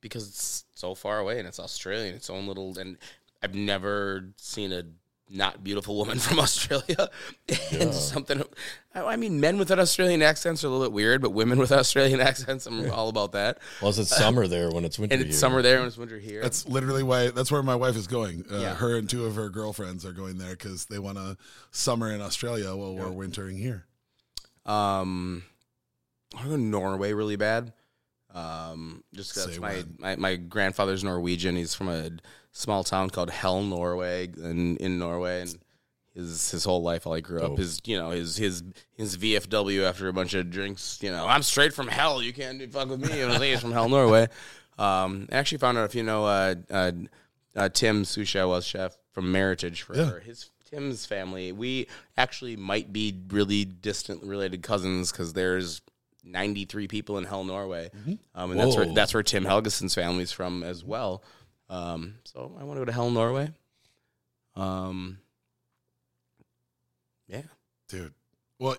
Speaker 2: because it's so far away and it's Australia and its own little. And I've never seen a not beautiful woman from Australia. and something. I I mean, men with an Australian accents are a little bit weird, but women with Australian accents, I'm all about that.
Speaker 3: Well, it's summer there when it's winter.
Speaker 2: And it's
Speaker 3: here.
Speaker 2: summer there when it's winter here.
Speaker 1: That's literally why. That's where my wife is going. Uh,
Speaker 2: Yeah.
Speaker 1: Her and two of her girlfriends are going there because they want to summer in Australia while we're wintering here.
Speaker 2: Um, I go to Norway really bad. Um, just 'cause that's
Speaker 1: Say
Speaker 2: my,
Speaker 1: when.
Speaker 2: my my grandfather's Norwegian. He's from a small town called Hell, Norway, in in Norway, and his his whole life, while he grew up,
Speaker 3: Oh.
Speaker 2: his you know his his his VFW after a bunch of drinks. You know, I'm straight from hell. You can't do fuck with me. I he's from Hell, Norway. Um, I actually found out if you know uh, uh, uh, Tim Susha was chef from Meritage for
Speaker 1: Yeah.
Speaker 2: his Tim's family. We actually might be really distant related cousins because there's 93 people in Hell, Norway, um, and that's where
Speaker 3: Whoa.
Speaker 2: that's where Tim Helgeson's family's from as well. Um, so I want to go to Hell, Norway. Um, yeah,
Speaker 1: Dude. Well,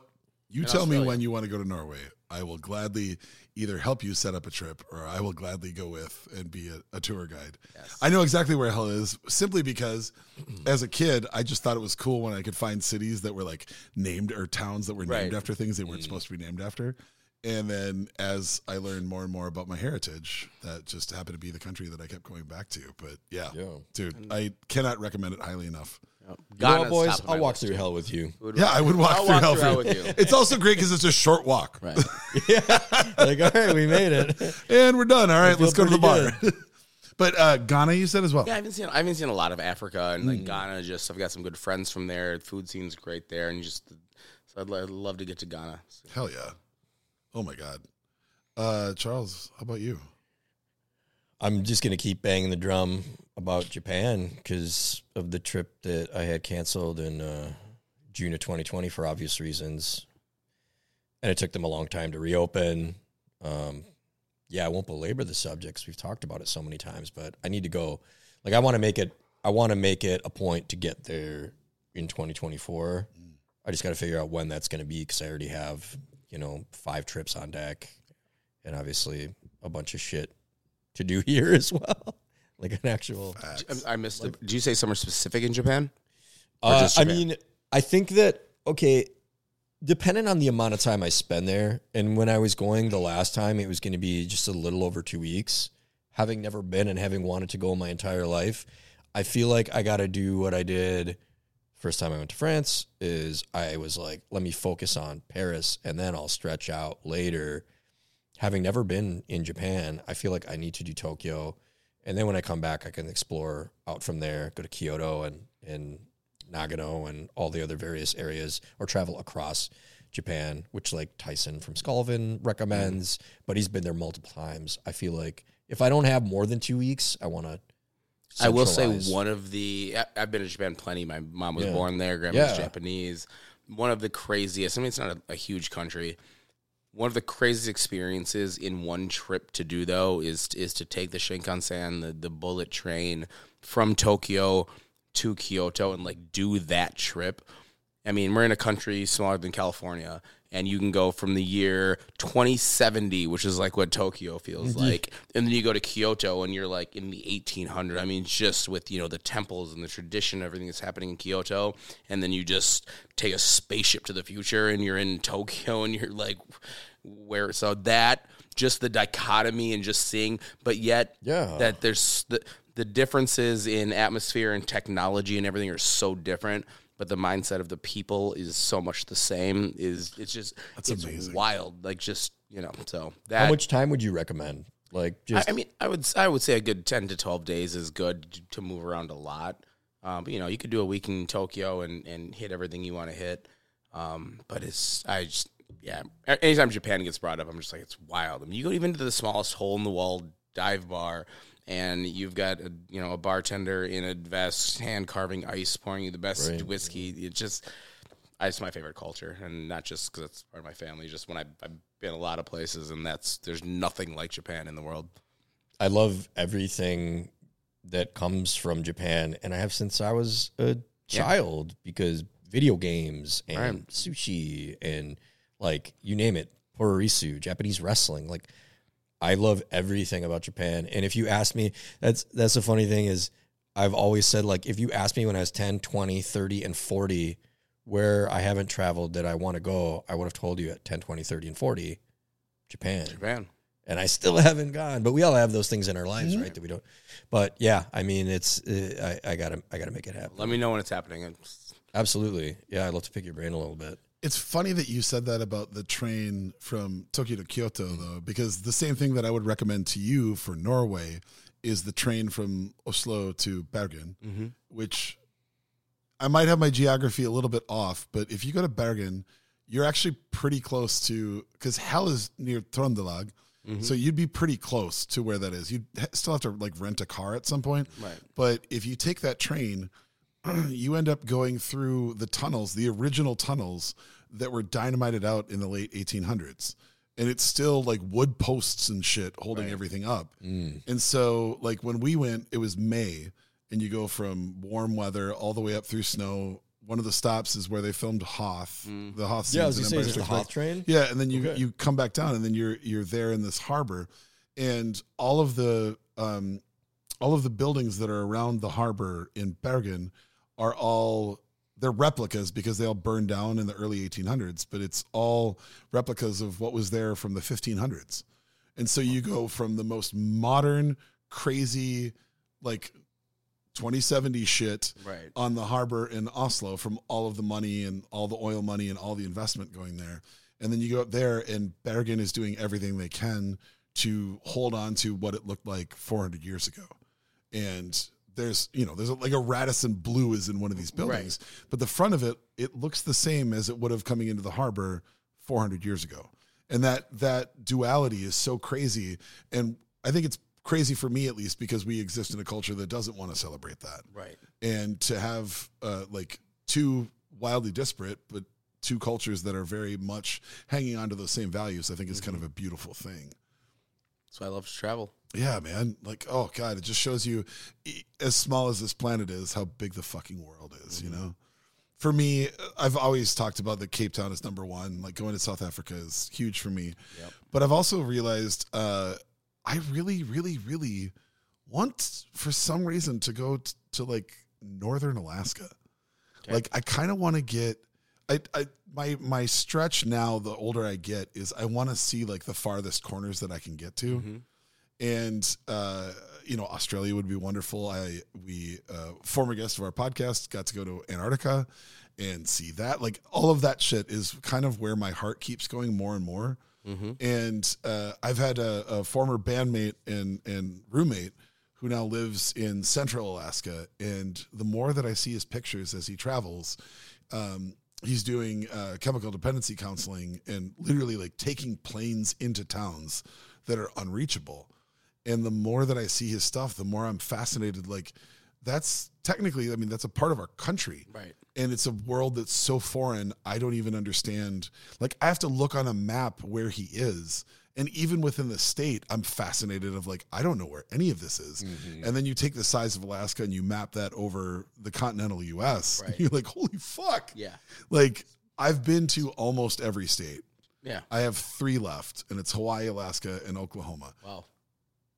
Speaker 1: you
Speaker 2: In
Speaker 1: tell me when you want to go to Norway. I will gladly either help you set up a trip or I will gladly go with and be a, a tour guide.
Speaker 2: Yes.
Speaker 1: I know exactly where hell is simply because as a kid, I just thought it was cool when I could find cities that were like named or towns that were named
Speaker 2: Right. Mm.
Speaker 1: after things they weren't supposed to be named after. And then as I learned more and more about my heritage, that just happened to be the country that I kept going back to. But yeah,
Speaker 3: Yeah.
Speaker 1: dude, I cannot recommend it highly enough.
Speaker 3: You know what, boys?
Speaker 2: top of my
Speaker 3: I'll walk through
Speaker 2: too.
Speaker 3: hell with you.
Speaker 2: Would-
Speaker 1: Yeah, I would walk
Speaker 2: I'll
Speaker 1: through
Speaker 2: walk
Speaker 1: hell
Speaker 2: through hell with you.
Speaker 1: It's also great because it's a short walk.
Speaker 2: Right. Yeah.
Speaker 3: Like, all right, we made it.
Speaker 1: And we're done. All right, let's go to the bar. but uh, Ghana, you said as well.
Speaker 2: Yeah, I haven't seen I haven't seen a lot of Africa and like Ghana. Just I've got some good friends from there. The food scene's great there, and just so I'd, lo- I'd love to get to Ghana.
Speaker 1: Hell yeah. Oh my God. Uh, Charles, how about you?
Speaker 3: I'm just gonna keep banging the drum about Japan because of the trip that I had canceled in uh, June of 2020 for obvious reasons, and it took them a long time to reopen. Um, yeah, I won't belabor the subjects. We've talked about it so many times, but I need to go. Like, I want to make it. I want to make it a point to get there in 2024. I just got to figure out when that's going to be because I already have, you know, five trips on deck, and obviously a bunch of shit to do here as well. Like an actual.
Speaker 1: Facts.
Speaker 2: I, I missed. it. Did you say somewhere specific in Japan?
Speaker 3: Uh,
Speaker 2: just
Speaker 3: I mean, I think that okay, depending on the amount of time I spend there, and when I was going the last time, it was going to be just a little over two weeks. Having never been and having wanted to go my entire life, I feel like I got to do what I did first time I went to France. Is I was like, let me focus on Paris, and then I'll stretch out later. Having never been in Japan, I feel like I need to do Tokyo, and then when I come back, I can explore out from there, go to Kyoto and and Nagano and all the other various areas, or travel across Japan, which like Tyson from Skullivan recommends, mm-hmm. but he's been there multiple times. I feel like if I don't have more than two weeks, I want to.
Speaker 2: I will say one of the. I, I've been to Japan plenty. My mom was
Speaker 3: Yeah.
Speaker 2: born there. Grandma's
Speaker 3: Yeah.
Speaker 2: Japanese. One of the craziest. I mean, it's not a, a huge country. One of the craziest experiences in one trip to do though is is to take the Shinkansen, the the bullet train from Tokyo to Kyoto, and like do that trip. I mean, we're in a country smaller than California, and you can go from the year 2070, which is like what Tokyo feels like, and then you go to Kyoto, and you're like in the 1800. I mean, just with you know the temples and the tradition, everything that's happening in Kyoto, and then you just take a spaceship to the future, and you're in Tokyo, and you're like where so that just the dichotomy and just seeing, but yet
Speaker 3: Yeah.
Speaker 2: that there's the the differences in atmosphere and technology and everything are so different. But the mindset of the people is so much the same. Is it's just it's
Speaker 1: amazing.
Speaker 2: wild. Like just you know. So that
Speaker 3: How much time would you recommend? Like
Speaker 2: I,
Speaker 3: just
Speaker 2: I mean, I would I would say a good ten to twelve days is good to, to move around a lot. Um, but you know, you could do a week in Tokyo and, and hit everything you want to hit. Um, but it's I just yeah. Anytime Japan gets brought up, I'm just like it's wild. I mean, you go even to the smallest hole in the wall dive bar, and you've got a you know a bartender in a vest, hand carving ice, pouring you the best
Speaker 3: Right.
Speaker 2: whiskey. It just it's my favorite culture, and not just because it's part of my family. Just when I, I've been a lot of places, and that's there's nothing like Japan in the world.
Speaker 3: I love everything that comes from Japan, and I have since I was a child because video games and
Speaker 2: Right.
Speaker 3: sushi and like you name it, puroresu, Japanese wrestling. Like I love everything about Japan. And if you ask me, that's that's the funny thing is I've always said like if you asked me when I was 10, 20, 30 and 40 where I haven't traveled that I want to go, I would have told you at 10, 20, 30 and 40 Japan
Speaker 2: Japan.
Speaker 3: and I still haven't gone. But we all have those things in our lives, right? That we don't. But yeah, I mean, it's uh, I, I gotta I gotta make it happen.
Speaker 2: Let me know when it's happening. It's-
Speaker 3: Absolutely, yeah. I'd love to pick your brain a little bit.
Speaker 1: It's funny that you said that about the train from Tokyo to Kyoto, though, because the same thing that I would recommend to you for Norway is the train from Oslo to Bergen, mm-hmm. which I might have my geography a little bit off, but if you go to Bergen, you're actually pretty close to because Hell is near Trondelag, mm-hmm. so you'd be pretty close to where that is. You'd still have to like rent a car at some point,
Speaker 2: Right.
Speaker 1: but if you take that train, you end up going through the tunnels, the original tunnels that were dynamited out in the late 1800s. And it's still like wood posts and shit holding everything up. And so, like, when we went, it was May, and you go from warm weather all the way up through snow. One of the stops is where they filmed Hoth, the Hoth.
Speaker 3: Yeah, I was
Speaker 1: scenes
Speaker 3: gonna say, is the Hoth train?
Speaker 1: Yeah, and then you
Speaker 3: Okay.
Speaker 1: you come back down, and then you're you're there in this harbor, and all of the um, all of the buildings that are around the harbor in Bergen are all they're replicas because they all burned down in the early 1800s, but it's all replicas of what was there from the 1500s. And so you go from the most modern, crazy, like 2070 shit
Speaker 2: Right.
Speaker 1: on the harbor in Oslo from all of the money and all the oil money and all the investment going there. And then you go up there, and Bergen is doing everything they can to hold on to what it looked like 400 years ago. And there's, you know, there's a, like a Radisson Blu is in one of these buildings, but the front of it, it looks the same as it would have coming into the harbor 400 years ago. And that that duality is so crazy. And I think it's crazy for me at least because we exist in a culture that doesn't want to celebrate that
Speaker 2: Right.
Speaker 1: and to have uh, like two wildly disparate but two cultures that are very much hanging on to those same values i think is kind of a beautiful thing
Speaker 2: So I love to travel.
Speaker 1: Yeah man. Like oh god it just shows you as small as this planet is how big the fucking world is you know? For me i've always talked about that cape town is number one. Like going to south africa is huge for me.
Speaker 2: Yep.
Speaker 1: but i've also realized uh, i really really really want for some reason to go t- to like northern alaska.
Speaker 2: Okay.
Speaker 1: like i kind of want to get I, I my my stretch now the older i get is i want to see like the farthest corners that i can get to.
Speaker 2: Mm-hmm.
Speaker 1: And uh, you know Australia would be wonderful. I we uh, former guest of our podcast got to go to Antarctica and see that. Like all of that shit is kind of where my heart keeps going more and more. And uh, I've had a, a former bandmate and and roommate who now lives in Central Alaska, and the more that I see his pictures as he travels. Um, He's doing uh, chemical dependency counseling and literally like taking planes into towns that are unreachable and the more that I see his stuff, the more I'm fascinated. Like, that's technically, I mean, that's a part of our country.
Speaker 2: Right.
Speaker 1: And it's a world that's so foreign, I don't even understand. Like, I have to look on a map where he is. And even within the state, I'm fascinated of like, I don't know where any of this is. Mm-hmm. And then you take the size of Alaska and you map that over the continental US.
Speaker 2: Right.
Speaker 1: You're like, holy fuck.
Speaker 2: Yeah.
Speaker 1: Like, I've been to almost every state.
Speaker 2: Yeah.
Speaker 1: I have three left, and it's Hawaii, Alaska, and Oklahoma
Speaker 2: Wow.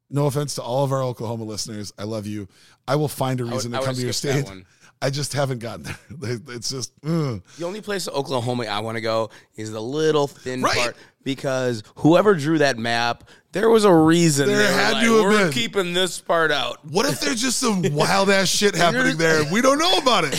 Speaker 1: No offense to all of our Oklahoma listeners, I love you. I will find a reason
Speaker 2: I
Speaker 1: to come to your state. I just haven't gotten there. It's just ugh.
Speaker 2: The only place in Oklahoma I want to go is the little thin
Speaker 1: Right.
Speaker 2: part because whoever drew that map, there was a reason.
Speaker 1: There
Speaker 2: they
Speaker 1: had
Speaker 2: like,
Speaker 1: to have
Speaker 2: We're
Speaker 1: been."
Speaker 2: keeping this part out.
Speaker 1: What if there's just some wild ass shit happening there? and We don't know about it.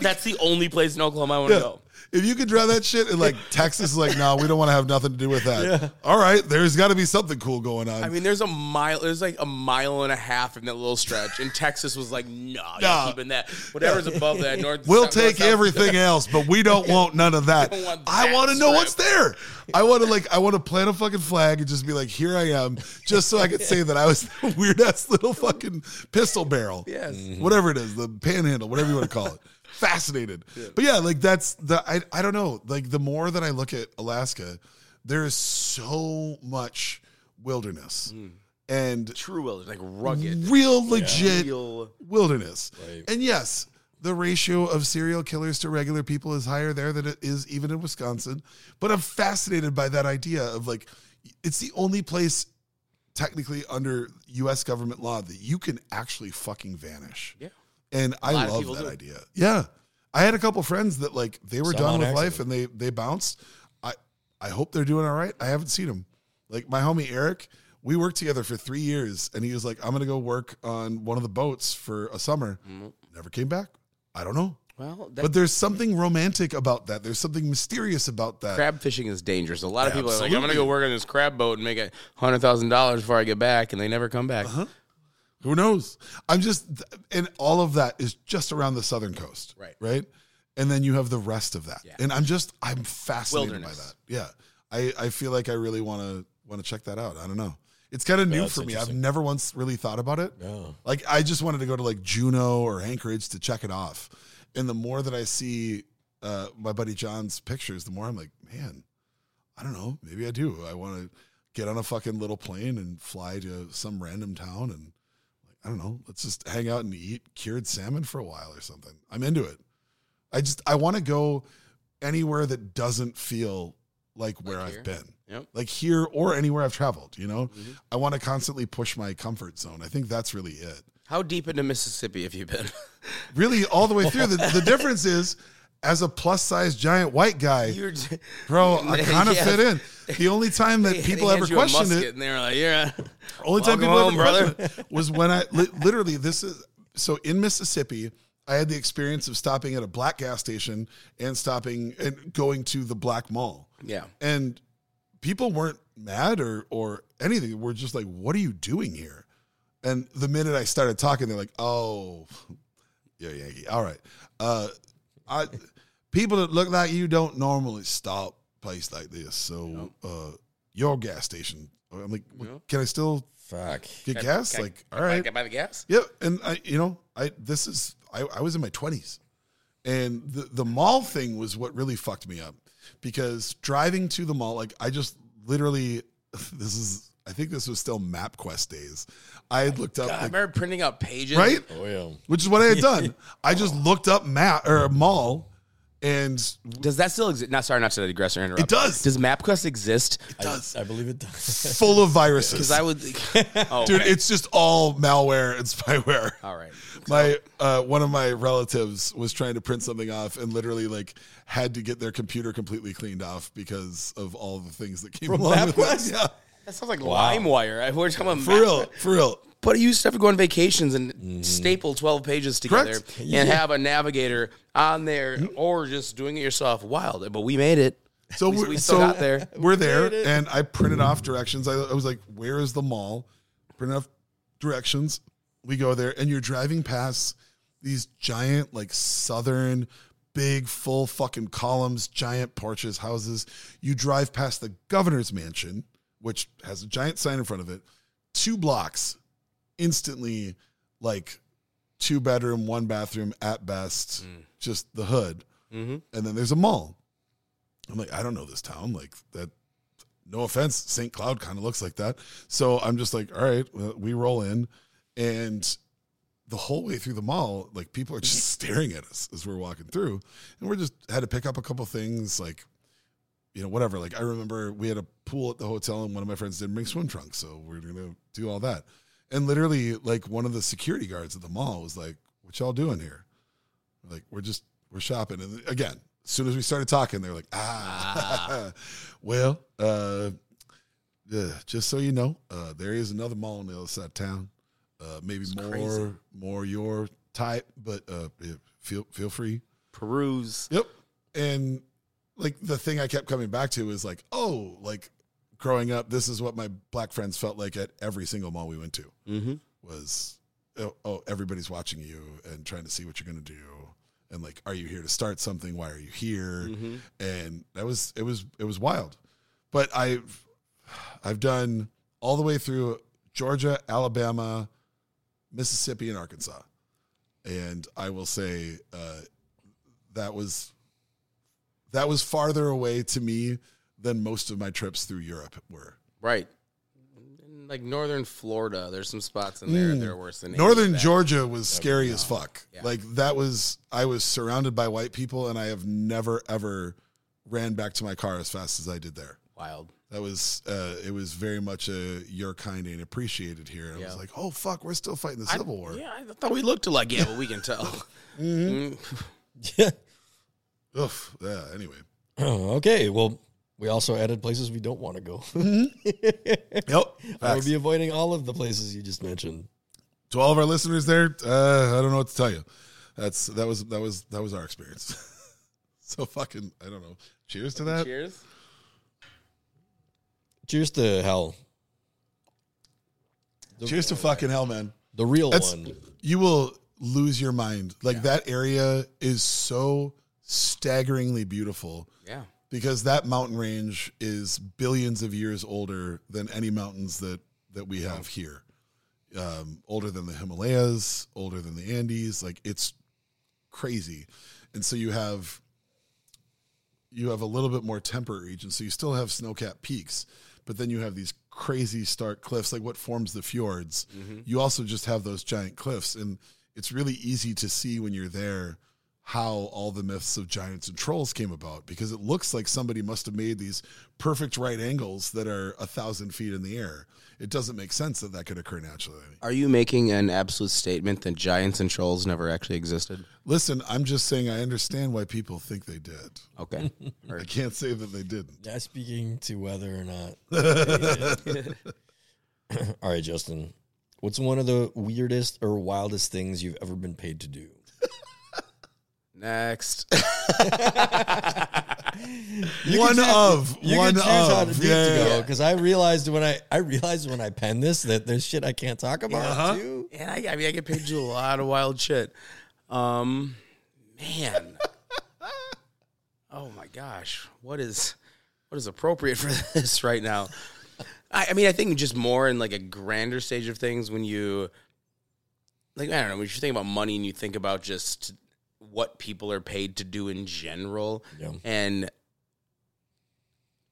Speaker 2: That's the only place in Oklahoma I want to
Speaker 1: Yeah.
Speaker 2: go.
Speaker 1: If you could draw that shit and like Texas is like, no, we don't want to have nothing to do with that. All right, there's got to be something cool going on.
Speaker 2: I mean, there's a mile. There's like a mile and a half in that little stretch, and Texas was like, "No, nah,
Speaker 1: Nah.
Speaker 2: keeping that. Whatever's above that, north.
Speaker 1: we'll
Speaker 2: south,
Speaker 1: take
Speaker 2: north, south,
Speaker 1: everything else, but we don't want none of that.
Speaker 2: want
Speaker 1: I want to know what's there. I want to like, I want to plant a fucking flag and just be like, here I am, just so I could say that I was the weird ass little fucking pistol barrel.
Speaker 2: Yes.
Speaker 1: whatever it is, the panhandle, whatever you want to call it. Fascinated, but yeah, like that's the I I don't know. Like the more that I look at Alaska, there is so much wilderness hmm. and
Speaker 2: True wilderness, like rugged.
Speaker 1: real legit
Speaker 2: Real-
Speaker 1: wilderness.
Speaker 3: Right.
Speaker 1: And yes, the ratio of serial killers to regular people is higher there than it is even in Wisconsin. But I'm fascinated by that idea of like, it's the only place technically under US government law that you can actually fucking vanish.
Speaker 2: Yeah.
Speaker 1: And I love that
Speaker 2: do.
Speaker 1: idea. Yeah. I had a couple friends that like they were
Speaker 3: Some
Speaker 1: done
Speaker 3: on
Speaker 1: with life and they they bounced. I I hope they're doing all right. I haven't seen them. Like my homie Eric, we worked together for three years, and he was like, "I'm gonna go work on one of the boats for a summer." Never came back. I don't know,
Speaker 2: Well, that,
Speaker 1: but there's something romantic about that. There's something mysterious about that.
Speaker 2: crab fishing is dangerous. A lot of
Speaker 1: Yeah,
Speaker 2: people are like, "I'm going to go work on this crab boat and make a hundred thousand dollars before I get back," and they never come back.
Speaker 1: Uh-huh. Who knows? I'm just, and all of that is just around the southern coast,
Speaker 2: Right.
Speaker 1: Right, and then you have the rest of that,
Speaker 2: Yeah.
Speaker 1: and I'm just, I'm fascinated
Speaker 2: Wilderness.
Speaker 1: by that. Yeah, I, I feel like I really want to want to check that out. I don't know. It's kind of new
Speaker 3: that's
Speaker 1: for me. I've never once really thought about it.
Speaker 3: No.
Speaker 1: Like I just wanted to go to like Juneau or Anchorage to check it off. And the more that I see uh, my buddy John's pictures, the more I'm like, man, I don't know. Maybe I do. I want to get on a fucking little plane and fly to some random town and I don't know. Let's just hang out and eat cured salmon for a while or something. I'm into it. I just I want to go anywhere that doesn't feel like where
Speaker 2: Like
Speaker 1: I've been
Speaker 2: Yep.
Speaker 1: like here or anywhere I've traveled, you know?
Speaker 2: Mm-hmm.
Speaker 1: I want to constantly push my comfort zone. I think that's really it.
Speaker 2: How deep into Mississippi have you been?
Speaker 1: Really, all the way through. The, the difference is, as a plus size giant white guy, bro, I kind of
Speaker 2: Yeah.
Speaker 1: fit in. The only time that
Speaker 2: they
Speaker 1: people ever questioned it,
Speaker 2: and they're like, "Yeah."
Speaker 1: only time people
Speaker 2: home,
Speaker 1: ever
Speaker 2: brother.
Speaker 1: questioned it was when I li- literally this is so in Mississippi. I had the experience of stopping at a black gas station and stopping and going to the black mall.
Speaker 2: Yeah.
Speaker 1: and people weren't mad or or anything. We're just like, "What are you doing here?" And the minute I started talking, they're like, "Oh, yeah, Yankee. All right, uh, I people that look like you don't normally stop place like this. So, uh, your gas station." I'm like, "Well, "Can I still
Speaker 3: Fuck.
Speaker 1: get gas?"
Speaker 2: Can I-
Speaker 1: like, all
Speaker 2: can I
Speaker 1: right,
Speaker 2: Get by the gas.
Speaker 1: yeah, and I, you know, I this is I, I was in my twenties, and the the mall thing was what really fucked me up because driving to the mall, like I just literally, this is I think this was still MapQuest days. I had looked up,
Speaker 2: God, I remember printing out pages.
Speaker 1: right,
Speaker 3: Oh yeah.
Speaker 1: which is what I had done. I just looked up map or mall, and
Speaker 2: Does that still exist? Not sorry, not to digress or interrupt.
Speaker 1: It does.
Speaker 2: Does MapQuest exist?
Speaker 1: it does
Speaker 3: I, I believe it does.
Speaker 1: full of viruses.
Speaker 2: Because I would. oh,
Speaker 1: Dude,
Speaker 2: okay.
Speaker 1: it's just all malware and spyware.
Speaker 2: all right.
Speaker 1: my uh, one of my relatives was trying to print something off and literally like had to get their computer completely cleaned off because of all the things that came along with
Speaker 3: MapQuest?
Speaker 1: it. Yeah,
Speaker 2: That sounds like LimeWire. I we're talking about
Speaker 1: for real, for real.
Speaker 2: But you used to have to go on vacations and mm-hmm. staple 12 pages together
Speaker 1: Correct.
Speaker 2: and have a navigator on there or just doing it yourself. Wild. But we made it.
Speaker 1: So
Speaker 2: We-
Speaker 1: we're,
Speaker 2: we still
Speaker 1: so
Speaker 2: got there.
Speaker 1: We're there, and I printed off directions. I, I was like, "Where is the mall?" Printed off directions. We go there, and you're driving past these giant, like southern, big, full fucking columns, giant porches, houses. You drive past the governor's mansion, which has a giant sign in front of it. Two blocks, instantly, like two bedroom, one bathroom at best, just the hood.
Speaker 2: Mhm.
Speaker 1: And then there's a mall. I'm like, I don't know this town. Like that. No offense, St. Cloud kind of looks like that. So I'm just like, all right, well, we roll in, and the whole way through the mall, like people are just staring at us as we're walking through, and we're just had to pick up a couple things, like, you know, whatever. Like I remember we had a pool at the hotel, and one of my friends didn't bring swim trunks, so we're gonna do all that. And literally, like one of the security guards at the mall was like, "What y'all doing here?" Like, "We're just we're shopping." And again, as soon as we started talking, they're like, "Ah, well, uh, yeah, just so you know, uh, there is another mall on the other side of town. Uh, maybe more
Speaker 2: crazy.
Speaker 1: more your type, but uh, feel feel free."
Speaker 2: Peruse.
Speaker 1: Yep. And like the thing I kept coming back to is like, oh, like growing up, this is what my black friends felt like at every single mall we went to
Speaker 2: Mm-hmm.
Speaker 1: was, oh, oh everybody's watching you and trying to see what you're going to do. And like, are you here to start something? Why are you here?
Speaker 2: Mm-hmm.
Speaker 1: And that was, it was, it was wild. But I've, I've done all the way through Georgia, Alabama, Mississippi, and Arkansas. And I will say, uh, that was that was farther away to me than most of my trips through Europe were.
Speaker 2: Right. In, like northern Florida, there's some spots in there that are worse than any of
Speaker 1: Northern
Speaker 2: that.
Speaker 1: Georgia was scary as fuck.
Speaker 2: Yeah.
Speaker 1: Like that was I was surrounded by white people and I have never ever ran back to my car as fast as I did there.
Speaker 2: Wild.
Speaker 1: That was uh it was very much a your kind ain't appreciated here. I
Speaker 2: Yeah.
Speaker 1: was like, "Oh fuck, we're still fighting the
Speaker 2: I-
Speaker 1: Civil War."
Speaker 2: Yeah, I thought we looked alike. Yeah, but we can tell. Mm.
Speaker 3: Yeah.
Speaker 1: Ugh, yeah, anyway.
Speaker 3: okay. Well, we also added places we don't want to go.
Speaker 1: Yep.
Speaker 3: I will be avoiding all of the places you just mentioned.
Speaker 1: to all of our listeners there, uh, I don't know what to tell you. That's that was that was that was our experience. so fucking I don't know. Cheers to that.
Speaker 2: Cheers.
Speaker 3: Cheers to hell. The,
Speaker 1: Cheers to fucking hell, man.
Speaker 3: the real
Speaker 1: That's
Speaker 3: one.
Speaker 1: you will lose your mind. Like that area is so staggeringly beautiful
Speaker 2: Yeah.
Speaker 1: Because that mountain range is billions of years older than any mountains that that we have here. Um, older than the Himalayas, older than the Andes. Like it's crazy, and so you have you have a little bit more temperate region. So you still have snow-capped peaks, but then you have these crazy stark cliffs, like what forms the fjords. You also just have those giant cliffs, and it's really easy to see when you're there how all the myths of giants and trolls came about because it looks like somebody must have made these perfect right angles that are a thousand feet in the air. It doesn't make sense that that could occur naturally.
Speaker 2: Are you making an absolute statement that giants and trolls never actually existed?
Speaker 1: Listen, I'm just saying I understand why people think they did.
Speaker 2: Okay.
Speaker 1: I can't say that they didn't.
Speaker 3: Not speaking to whether or not. All right, Justin. What's one of the weirdest or wildest things you've ever been paid to do?
Speaker 2: Next.
Speaker 1: one of
Speaker 3: You
Speaker 1: one
Speaker 3: can choose how
Speaker 1: of
Speaker 3: deep
Speaker 1: yeah,
Speaker 3: to go because I realized when I I realized when I penned this that there's shit I can't talk about
Speaker 1: Uh-huh.
Speaker 3: too.
Speaker 2: and I, I mean, I get paid to do a lot of wild shit. Um, man. oh my gosh, what is what is appropriate for this right now? I, I mean, I think just more in like a grander stage of things when you like I don't know when you think about money and you think about just what people are paid to do in general,
Speaker 3: Yeah.
Speaker 2: and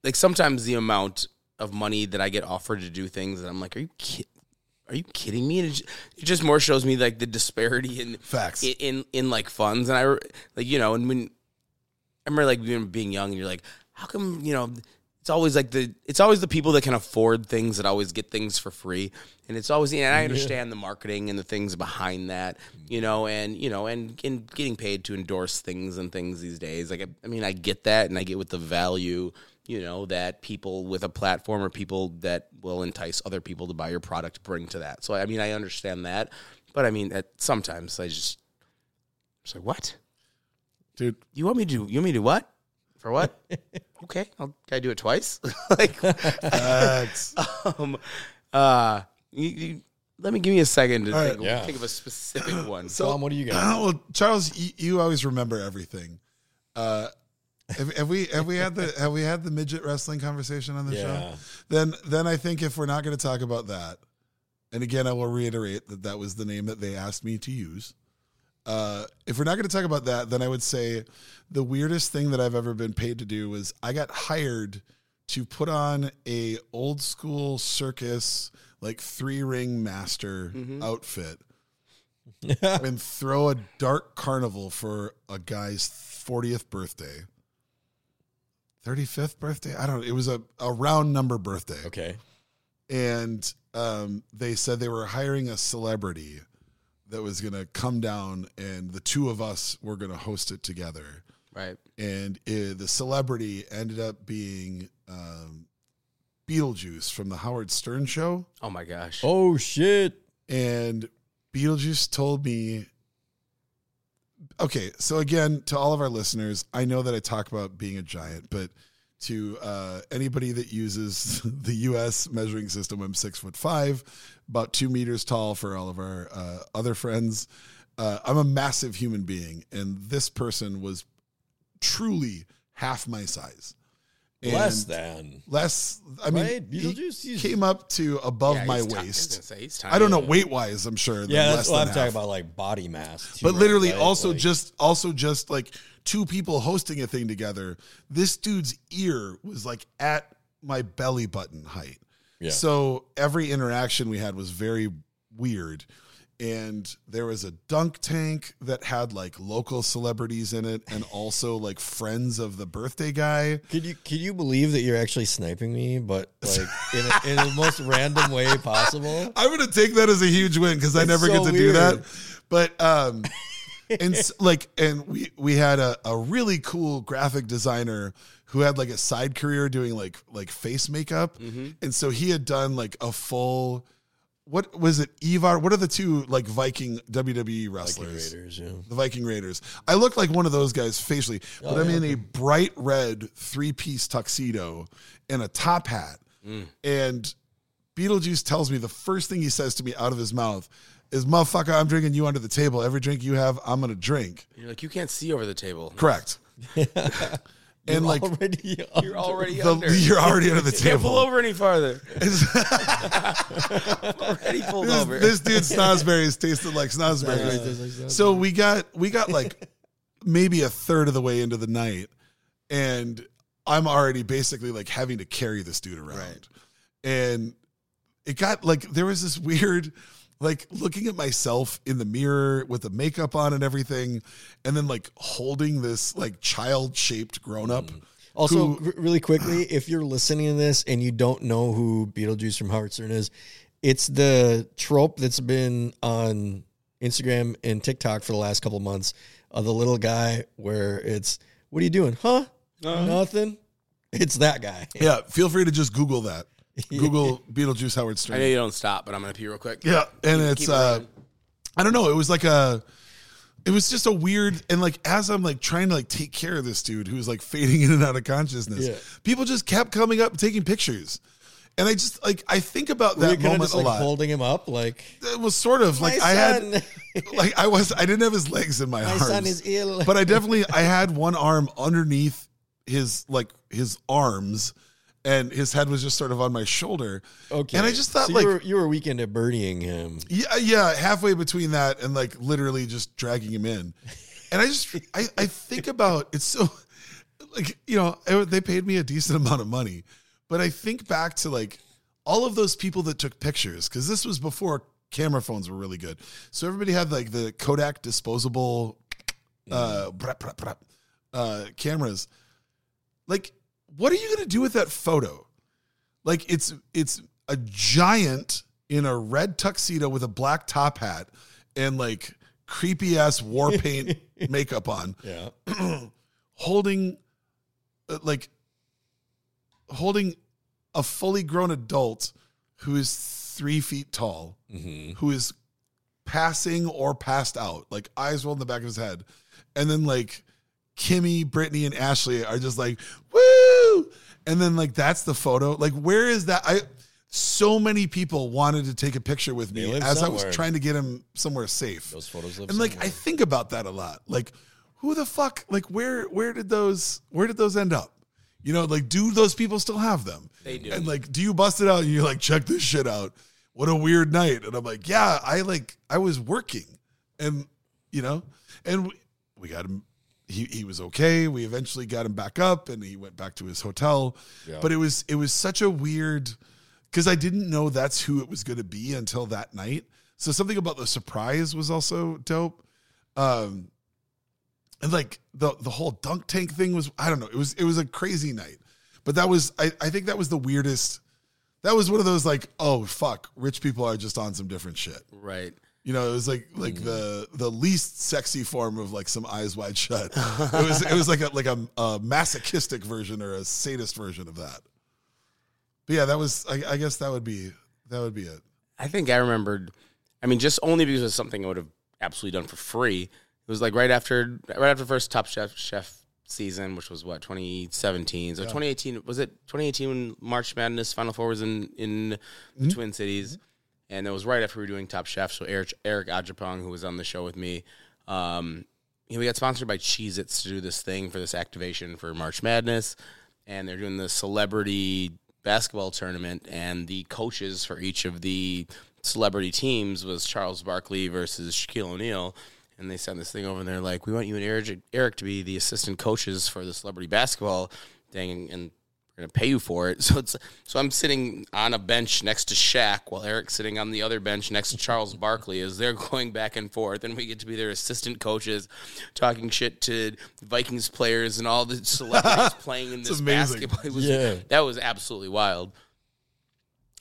Speaker 2: like sometimes the amount of money that I get offered to do things that I'm like, are you kidding? Are you kidding me? And it just more shows me like the disparity in
Speaker 1: Facts.
Speaker 2: in in, in like funds, and I like you know, and when I remember like being, being young, and you're like, how come you know? It's always like the it's always the people that can afford things that always get things for free, and it's always and I understand the marketing and the things behind that, you know, and you know, and and getting paid to endorse things and things these days. Like I, I mean, I get that, and I get what the value, you know, that people with a platform or people that will entice other people to buy your product bring to that. So I mean, I understand that, but I mean, at, sometimes I just it's like what
Speaker 1: dude.
Speaker 2: you want me to do? You want me to do what? For what? okay, I'll, can I do it twice? like, um, uh, you, you, let me give me a second to
Speaker 1: All right.
Speaker 2: think,
Speaker 3: Yeah.
Speaker 2: think of a specific one.
Speaker 3: Tom, what do you got?
Speaker 1: well, Charles, you, you always remember everything. Uh, have, have we have we had the have we had the midget wrestling conversation on the
Speaker 3: Yeah.
Speaker 1: show? Then then I think if we're not going to talk about that, and again I will reiterate that that was the name that they asked me to use. Uh, if we're not going to talk about that, then I would say the weirdest thing that I've ever been paid to do was I got hired to put on a old school circus like three ring master outfit and throw a dark carnival for a guy's 40th birthday. 35th birthday. I don't know. It was a, a round number birthday.
Speaker 3: Okay.
Speaker 1: And um, they said they were hiring a celebrity that was going to come down and the two of us were going to host it together.
Speaker 2: Right.
Speaker 1: And it, the celebrity ended up being um, Beetlejuice from the Howard Stern show.
Speaker 2: Oh my gosh.
Speaker 3: Oh shit.
Speaker 1: And Beetlejuice told me, okay, so again, to all of our listeners, I know that I talk about being a giant, but to uh, anybody that uses the U.S. measuring system, I'm six foot five, about two meters tall for all of our uh, other friends. Uh, I'm a massive human being, and this person was truly half my size.
Speaker 3: Less than.
Speaker 1: less. I mean,
Speaker 3: Right?
Speaker 1: he
Speaker 3: Beetlejuice, he's-
Speaker 1: came up to above
Speaker 2: Yeah,
Speaker 1: my
Speaker 2: he's ti-
Speaker 1: waist.
Speaker 2: gonna say, he's
Speaker 1: I don't know weight wise. I'm sure.
Speaker 3: Yeah,
Speaker 1: less
Speaker 3: that's what
Speaker 1: than
Speaker 3: I'm talking about, like body mass. too,
Speaker 1: But literally,
Speaker 3: right?
Speaker 1: also
Speaker 3: Like-
Speaker 1: just also just like two people hosting a thing together. This dude's ear was like at my belly button height.
Speaker 3: Yeah.
Speaker 1: So every interaction we had was very weird. And there was a dunk tank that had like local celebrities in it and also like friends of the birthday guy.
Speaker 3: Could you could you believe that you're actually sniping me, but like in, a, in the most random way possible?
Speaker 1: I'm gonna take that as a huge win because I never
Speaker 3: so
Speaker 1: get to do that. But um, and like, and we we had a, a really cool graphic designer who had like a side career doing like like face makeup, and so he had done like a full. What was it? Ivar. What are the two like Viking WWE wrestlers?
Speaker 3: Raiders, yeah.
Speaker 1: the Viking Raiders. I look like one of those guys facially, but oh, I'm in a bright red three piece tuxedo and a top hat. Mm. And Beetlejuice tells me the first thing he says to me out of his mouth is, Motherfucker, I'm drinking you under the table. Every drink you have, I'm going to drink.
Speaker 2: You're like, you can't see over the table.
Speaker 1: Correct. and like,
Speaker 3: already
Speaker 2: You're already
Speaker 1: the,
Speaker 2: under.
Speaker 1: you're already under the table.
Speaker 2: Can't pull over any farther. already pulled
Speaker 1: this,
Speaker 2: over.
Speaker 1: this dude's snozzberries tasted like snozzberries. So we got we got like maybe a third of the way into the night, and I'm already basically like having to carry this dude around,
Speaker 2: Right.
Speaker 1: and it got like there was this weird. Like looking at myself in the mirror with the makeup on and everything, and then like holding this like child shaped grown up. Mm.
Speaker 3: Also,
Speaker 1: who-
Speaker 3: r- really quickly, if you're listening to this and you don't know who Beetlejuice from Howard Stern is, it's the trope that's been on Instagram and TikTok for the last couple months of the little guy where it's, "What are you doing? Huh? Uh-huh. Nothing." It's that guy.
Speaker 1: Yeah, feel free to just Google that. Google Beetlejuice Howard Stern.
Speaker 2: I know you don't stop, but I'm gonna pee real quick.
Speaker 1: Yeah, and
Speaker 2: Keep-
Speaker 1: it's
Speaker 2: keep
Speaker 1: uh,
Speaker 2: running.
Speaker 1: I don't know. It was like a, it was just a weird and like as I'm like trying to like take care of this dude who's like fading in and out of consciousness,
Speaker 3: Yeah.
Speaker 1: people just kept coming up and taking pictures, and I just like I think about
Speaker 3: Were you
Speaker 1: that
Speaker 3: kind of
Speaker 1: moment
Speaker 3: just
Speaker 1: a
Speaker 3: like
Speaker 1: lot.
Speaker 3: holding him up, like
Speaker 1: it was sort of like
Speaker 3: my
Speaker 1: I had, like I was, I didn't have his legs in my,
Speaker 3: my
Speaker 1: arms,
Speaker 3: son is ill.
Speaker 1: but I definitely I had one arm underneath his like his arms. And his head was just sort of on my shoulder.
Speaker 3: okay,
Speaker 1: And I just thought,
Speaker 3: So
Speaker 1: like,
Speaker 3: you were, you were weekend at birdieing him.
Speaker 1: Yeah, yeah, halfway between that and like literally just dragging him in. And I just I, I think about it's so like you know they paid me a decent amount of money, but I think back to like all of those people that took pictures because this was before camera phones were really good. So everybody had like the Kodak disposable uh, brap, brap, brap, uh cameras. Like, what are you gonna do with that photo? Like it's it's a giant in a red tuxedo with a black top hat and like creepy ass war paint makeup on,
Speaker 3: Yeah,
Speaker 1: holding uh, like holding a fully grown adult who is three feet tall, who is passing or passed out, like eyes rolled in the back of his head, and then like Kimmy, Brittany, and Ashley are just like woo, and then like that's the photo. Like where is that? I so many people wanted to take a picture with me as I was trying to get him somewhere safe.
Speaker 3: those photos live
Speaker 1: and like I think about that a lot. Like who the fuck? Like where where did those where did those end up? You know, like do those people still have them?
Speaker 2: They do.
Speaker 1: And like, do you bust it out and you're like, check this shit out? What a weird night. And I'm like, yeah, I like I was working, and you know, and we, we got him. He he was okay. We eventually got him back up, and he went back to his hotel.
Speaker 3: Yeah.
Speaker 1: But it was it was such a weird because I didn't know that's who it was going to be until that night. So something about the surprise was also dope. Um, and like the the whole dunk tank thing was I don't know it was it was a crazy night, but that was I I think that was the weirdest. That was one of those like oh fuck rich people are just on some different shit.
Speaker 2: Right.
Speaker 1: You know, it was like like mm. the the least sexy form of like some eyes wide shut. it was it was like a like a, a masochistic version or a sadist version of that. But yeah, that was I, I guess that would be that would be it.
Speaker 2: I think I remembered. I mean, just only because it was something I would have absolutely done for free. It was like right after right after first Top Chef Chef season, which was what 2017. So 2018 was it 2018 when March Madness Final Four was in in the mm-hmm. Twin Cities, mm-hmm. And it was right after we were doing Top Chef. So Eric Eric Adjepong, who was on the show with me, um, we got sponsored by Cheez-Its to do this thing for this activation for March Madness, and they're doing the celebrity basketball tournament, and the coaches for each of the celebrity teams was Charles Barkley versus Shaquille O'Neal. And they sent this thing over, and they're like, "We want you and Eric, Eric to be the assistant coaches for the celebrity basketball thing, and we're gonna pay you for it." So it's so I'm sitting on a bench next to Shaq, while Eric's sitting on the other bench next to Charles Barkley, as they're going back and forth, and we get to be their assistant coaches, talking shit to Vikings players and all the celebrities playing in this
Speaker 1: amazing.
Speaker 2: basketball. It was,
Speaker 3: Yeah.
Speaker 2: that was absolutely wild.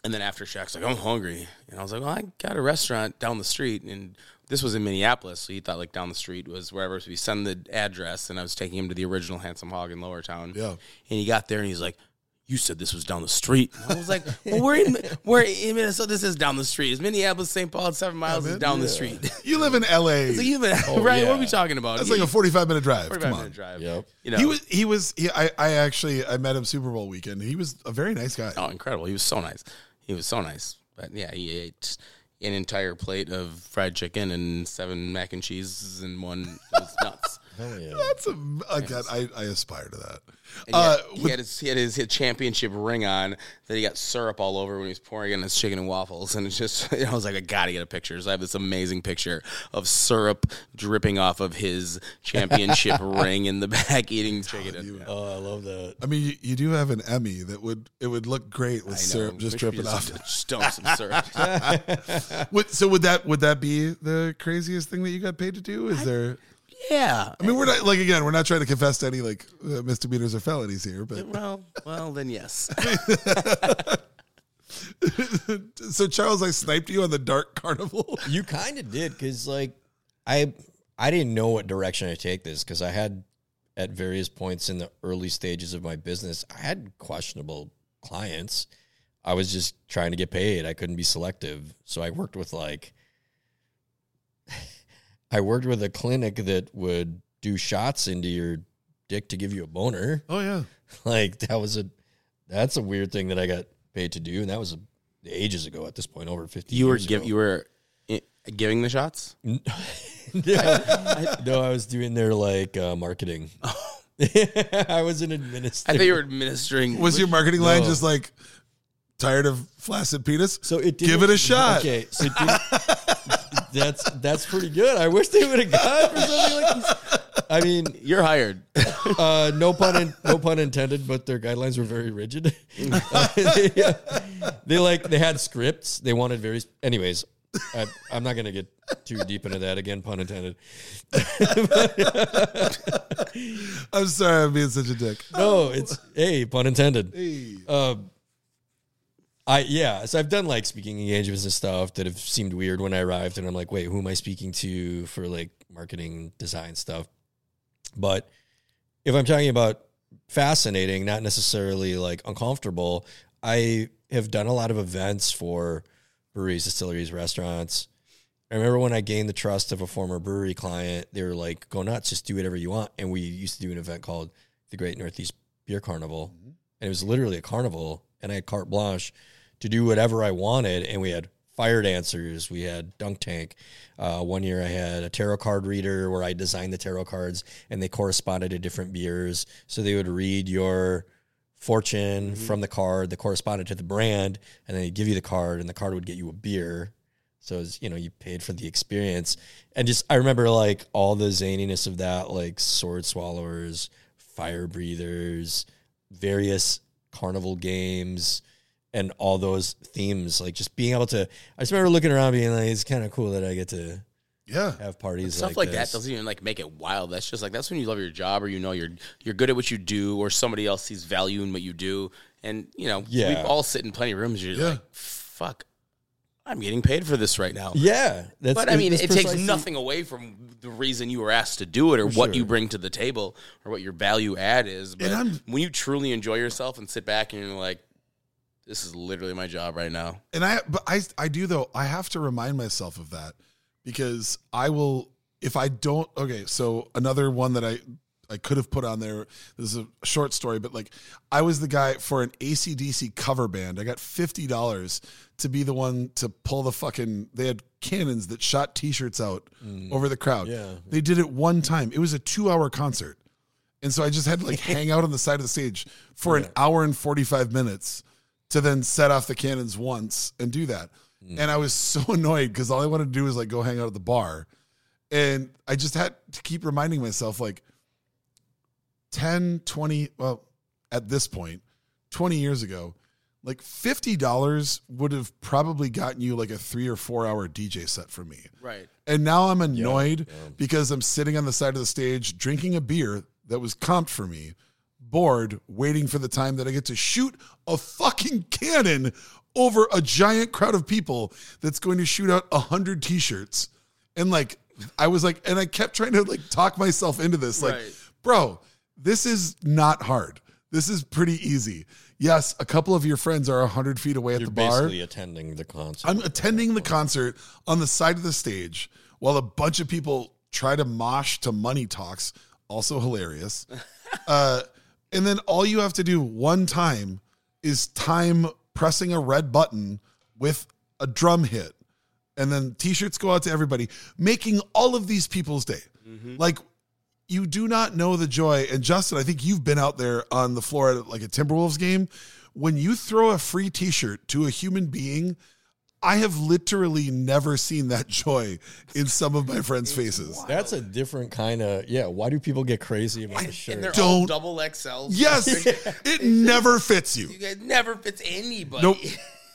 Speaker 2: And then after Shaq's like, I'm hungry. And I was like, well, I got a restaurant down the street. And this was in Minneapolis. So he thought like down the street was wherever. So we send the address. And I was taking him to the original Handsome Hog in Lower Town.
Speaker 1: Yeah.
Speaker 2: And he got there and he's like, you said this was down the street. And I was like, well, we're in, we're in Minnesota. This is down the street. It's Minneapolis, St. Paul. It's seven miles.
Speaker 1: man.
Speaker 2: is down the street.
Speaker 1: You live in L.A.
Speaker 2: so you even, oh, right?
Speaker 3: yeah.
Speaker 2: What are we talking about?
Speaker 1: That's like a forty-five minute drive.
Speaker 2: 45
Speaker 1: Come on.
Speaker 2: minute drive.
Speaker 3: Yep.
Speaker 2: You know,
Speaker 1: He was he was he, I I actually I met him Super Bowl weekend. He was a very nice guy.
Speaker 2: Oh, incredible! He was so nice. He was so nice. But yeah, he ate an entire plate of fried chicken and seven mac and cheeses and one. Was nuts.
Speaker 3: Hell yeah.
Speaker 1: That's a again. I, I aspire to that.
Speaker 2: And
Speaker 1: Uh,
Speaker 2: he, had, he, had his, he had his championship ring on that he got syrup all over when he was pouring in his chicken and waffles. And it's just, you I was like, I gotta get a picture. So I have this amazing picture of syrup dripping off of his championship ring in the back eating chicken. And,
Speaker 3: Oh, I love that.
Speaker 1: I mean, you, you do have an Emmy that would it would look great with
Speaker 2: know.
Speaker 1: syrup just
Speaker 2: Wish we
Speaker 1: dripping off.
Speaker 2: Just dump some syrup.
Speaker 1: Would- so would that would that be the craziest thing that you got paid to do? Is there?
Speaker 2: Yeah.
Speaker 1: I mean, we're not like again, we're not trying to confess to any like uh, misdemeanors or felonies here, but
Speaker 2: Well, well, then yes.
Speaker 1: so Charles, I sniped you on the Dark Carnival.
Speaker 3: You kind of did because like I I didn't know what direction to take this because I had at various points in the early stages of my business I had questionable clients. I was just trying to get paid. I couldn't be selective, so I worked with like I worked with a clinic that would do shots into your dick to give you a boner.
Speaker 1: Oh yeah,
Speaker 3: Like that was a that's a weird thing that I got paid to do, and that was a, ages ago. At this point, over fifty.
Speaker 2: You were
Speaker 3: years
Speaker 2: give,
Speaker 3: ago.
Speaker 2: you were giving the shots.
Speaker 3: no, I was doing their like uh, marketing. I was an administrator.
Speaker 2: I
Speaker 3: administrator.
Speaker 2: thought you were administering.
Speaker 1: was your marketing line
Speaker 3: No.
Speaker 1: just like tired of flaccid penis?
Speaker 3: so it
Speaker 1: Give
Speaker 3: didn't-
Speaker 1: it a shot.
Speaker 3: Okay, so it didn't- that's that's pretty good. I wish they would have gone for something like this. I mean,
Speaker 2: You're hired.
Speaker 3: uh, no pun in, no pun intended, but their guidelines were very rigid. they, they like they had scripts. They wanted very. Anyways, I, I'm not gonna get too deep into that again. Pun intended.
Speaker 1: I'm sorry, I'm being such a dick.
Speaker 3: No, it's hey, pun intended.
Speaker 1: Hey.
Speaker 3: Um, I yeah, so I've done like speaking engagements and stuff that have seemed weird when I arrived, and I'm like, wait, who am I speaking to for like marketing design stuff? But if I'm talking about fascinating, not necessarily like uncomfortable, I have done a lot of events for breweries, distilleries, restaurants. I remember when I gained the trust of a former brewery client, they were like, go nuts, just do whatever you want. And we used to do an event called the Great Northeast Beer Carnival. Mm-hmm. And it was literally a carnival, and I had carte blanche to do whatever I wanted. And we had fire dancers, we had dunk tank. Uh, one year I had a tarot card reader where I designed the tarot cards, and they corresponded to different beers. So they would read your fortune from the card that corresponded to the brand, and then they give you the card, and the card would get you a beer. So was, you know, you paid for the experience. And just I remember like all the zaniness of that, like sword swallowers, fire breathers, various carnival games, and all those themes. Like just being able to I just remember looking around being like, it's kind of cool that I get to
Speaker 1: Yeah.
Speaker 3: have parties
Speaker 2: Stuff
Speaker 3: like,
Speaker 2: like,
Speaker 3: this.
Speaker 2: that doesn't even like make it wild. That's just like that's when you love your job or you know you're you're good at what you do or somebody else sees value in what you do. And you know,
Speaker 3: Yeah.
Speaker 2: we've all sit in plenty of rooms. You're
Speaker 1: Yeah.
Speaker 2: like, fuck, I'm getting paid for this right now.
Speaker 3: Yeah, that's,
Speaker 2: But I mean, it takes nothing away from the reason you were asked to do it or what you bring to the table or what your value add is. But
Speaker 1: I'm-
Speaker 2: when you truly enjoy yourself and sit back and you're like, this is literally my job right now.
Speaker 1: And I, but I, I do though. I have to remind myself of that because I will, if I don't. Okay, so another one that I, I could have put on there. This is a short story, but like, I was the guy for an ACDC cover band. I got fifty dollars to be the one to pull the fucking. They had cannons that shot T-shirts out mm. over the crowd.
Speaker 3: Yeah.
Speaker 1: they did it one time. It was a two-hour concert. And so I just had to like hang out on the side of the stage for an hour and 45 minutes to then set off the cannons once and do that. Hmm. And I was so annoyed because all I wanted to do was like go hang out at the bar. And I just had to keep reminding myself like 10, 20, well, at this point, 20 years ago, like $50 would have probably gotten you like a three or four hour DJ set for me.
Speaker 2: Right.
Speaker 1: And now I'm annoyed because I'm sitting on the side of the stage drinking a beer that was comped for me, bored, waiting for the time that I get to shoot a fucking cannon over a giant crowd of people that's going to shoot out a hundred t-shirts. And like I was like, and I kept trying to like talk myself into this. Like,
Speaker 2: Right.
Speaker 1: bro, this is not hard. This is pretty easy. Yes, a couple of your friends are a hundred feet away at
Speaker 3: You're
Speaker 1: the bar.
Speaker 3: basically attending the concert.
Speaker 1: I'm attending the concert on the side of the stage while a bunch of people try to mosh to money talks, also hilarious. uh, and then all you have to do one time is time pressing a red button with a drum hit. And then t shirts go out to everybody, making all of these people's day. Mm-hmm. Like, you do not know the joy. And Justin, I think you've been out there on the floor at like a Timberwolves game. When you throw a free t shirt to a human being, I have literally never seen that joy in some of my friends' faces.
Speaker 3: That's a different kind of yeah. Why do people get crazy about the shirt?
Speaker 2: And they're all
Speaker 1: Don't-
Speaker 2: double XL.
Speaker 1: Yes, it never fits you.
Speaker 2: It never fits anybody.
Speaker 1: Nope.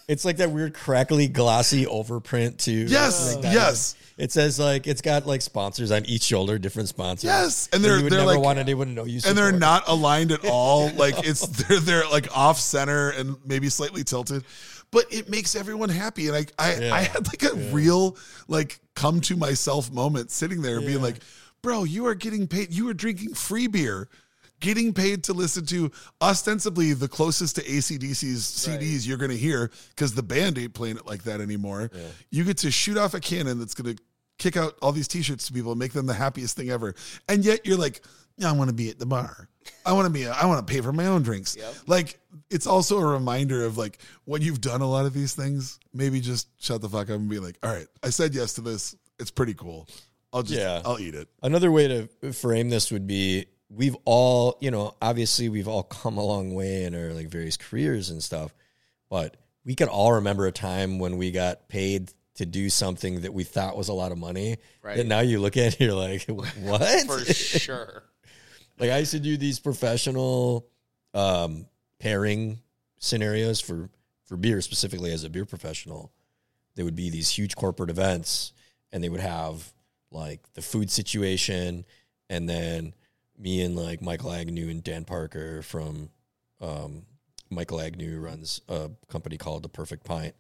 Speaker 3: It's like that weird crackly glossy overprint too.
Speaker 1: Yes,
Speaker 3: Like
Speaker 1: yes.
Speaker 3: It says like it's got like sponsors on each shoulder, different sponsors.
Speaker 1: Yes, and they're-
Speaker 3: you would
Speaker 1: they're
Speaker 3: never
Speaker 1: like-
Speaker 3: want anyone to know you.
Speaker 1: and they're not aligned at all. Like it's they're they're like off center and maybe slightly tilted, but it makes everyone happy. And I I,
Speaker 3: Yeah.
Speaker 1: I had like a real like come to myself moment sitting there being like, bro, you are getting paid. You are drinking free beer. Getting paid to listen to ostensibly the closest to ACDC's CDs you're going to hear because the band ain't playing it like that anymore. You get to shoot off a cannon that's going to kick out all these t-shirts to people and make them the happiest thing ever. And yet you're like, I want to be at the bar. I want to be, I want to pay for my own drinks. Like it's also a reminder of like when you've done a lot of these things, maybe just shut the fuck up and be like, all right, I said yes to this. It's pretty cool. I'll just,
Speaker 3: Yeah.
Speaker 1: I'll eat it.
Speaker 3: Another way to frame this would be we've all, you know, obviously we've all come a long way in our like various careers and stuff, but we can all remember a time when we got paid to do something that we thought was a lot of money.
Speaker 2: Right.
Speaker 3: And now you look at it, you're like, what?
Speaker 2: For sure.
Speaker 3: Like I used to do these professional um, pairing scenarios for for beer specifically as a beer professional. There would be these huge corporate events, and they would have like the food situation, and then me and like Michael Agnew and Dan Parker from um, Michael Agnew runs a company called The Perfect Pint.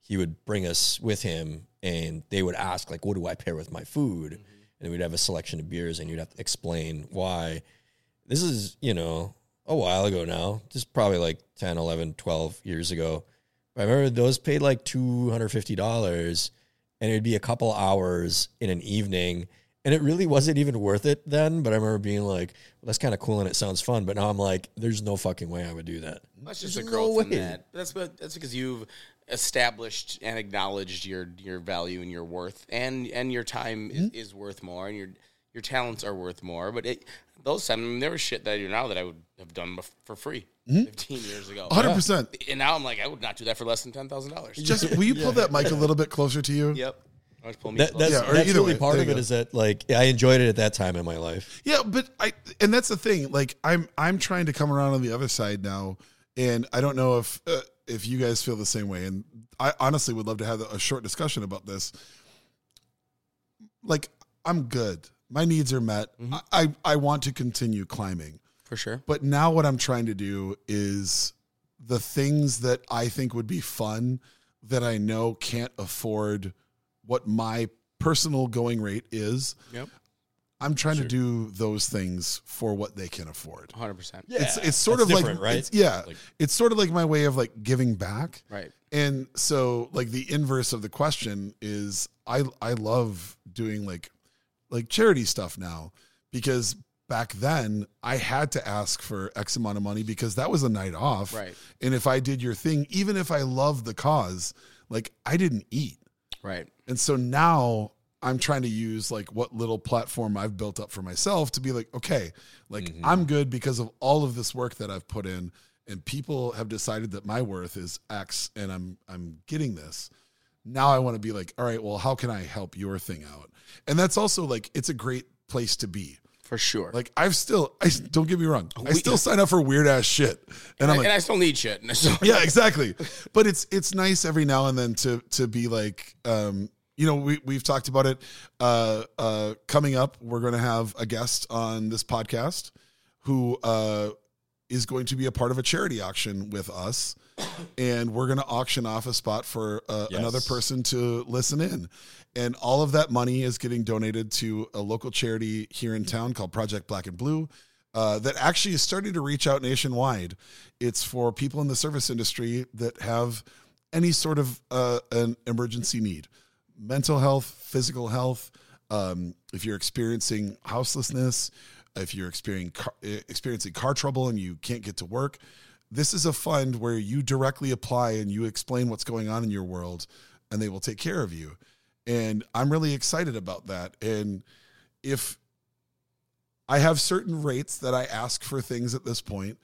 Speaker 3: He would bring us with him, and they would ask like, "What do I pair with my food?" And we'd have a selection of beers, and you'd have to explain why. This is you know a while ago now. just probably like 10, 11, 12 years ago. But I remember those paid like two hundred fifty dollars, and it'd be a couple hours in an evening. And it really wasn't even worth it then, but I remember being like, well, "That's kind of cool and it sounds fun." But now I'm like, "There's no fucking way I would do that."
Speaker 2: That's just a
Speaker 3: There's
Speaker 2: growth
Speaker 3: no
Speaker 2: in
Speaker 3: way.
Speaker 2: that. That's what that's because you've established and acknowledged your your value and your worth, and and your time
Speaker 1: Mm-hmm.
Speaker 2: is, is worth more, and your your talents are worth more. But it those times, I mean, there was shit that I do now that I would have done for free
Speaker 1: Mm-hmm.
Speaker 2: fifteen years ago.
Speaker 1: 100%.
Speaker 2: And now I'm like, I would not do that for less than ten thousand dollars.
Speaker 1: Just, will you pull that mic a little bit closer to you?
Speaker 2: Yep. Always pull me
Speaker 3: That, that's
Speaker 1: Yeah, or
Speaker 3: that's
Speaker 1: either
Speaker 3: really
Speaker 1: way,
Speaker 3: part of
Speaker 1: you
Speaker 3: it
Speaker 1: go.
Speaker 3: is that like I enjoyed it at that time in my life.
Speaker 1: Yeah, but I and that's the thing. Like I'm I'm trying to come around on the other side now, and I don't know if uh, if you guys feel the same way. And I honestly would love to have a short discussion about this. like I'm good. My needs are met. Mm-hmm. I, I I want to continue climbing.
Speaker 2: For sure.
Speaker 1: But now what I'm trying to do is the things that I think would be fun that I know can't afford what my personal going rate is.
Speaker 2: Yep.
Speaker 1: I'm trying to do those things for what they can afford.
Speaker 2: 100%.
Speaker 1: it's it's sort
Speaker 3: that's
Speaker 1: of like
Speaker 3: right?
Speaker 1: it's- yeah,
Speaker 3: Like-
Speaker 1: it's sort of like my way of like giving back.
Speaker 2: Right.
Speaker 1: And so like the inverse of the question is I I love doing like like charity stuff now because back then I had to ask for X amount of money because that was a night off.
Speaker 2: Right.
Speaker 1: And if I did your thing, even if I loved the cause, like I didn't eat.
Speaker 2: Right.
Speaker 1: And so now I'm trying to use like what little platform I've built up for myself to be like, okay, like I'm good because of all of this work that I've put in and people have decided that my worth is X and I'm I'm getting this. Now I want to be like, all right, well, how can I help your thing out? And that's also like it's a great place to be.
Speaker 2: For sure.
Speaker 1: Like I've still I don't get me wrong. I still sign up for weird ass shit. And I'm
Speaker 2: and
Speaker 1: like,
Speaker 2: I still need shit. So-
Speaker 1: yeah, exactly. But it's it's nice every now and then to to be like, um, you know, we we've talked about it. Uh, uh, coming up, we're going to have a guest on this podcast who uh, is going to be a part of a charity auction with us, and we're going to auction off a spot for uh,
Speaker 3: Yes.
Speaker 1: another person to listen in. And all of that money is getting donated to a local charity here in town called Project Black and Blue uh, that actually is starting to reach out nationwide. It's for people in the service industry that have any sort of uh, an emergency need mental health, physical health. Um, if you're experiencing houselessness, if you're experiencing car, experiencing car trouble and you can't get to work, this is a fund where you directly apply and you explain what's going on in your world, and they will take care of you. And I'm really excited about that. And if I have certain rates that I ask for things at this point.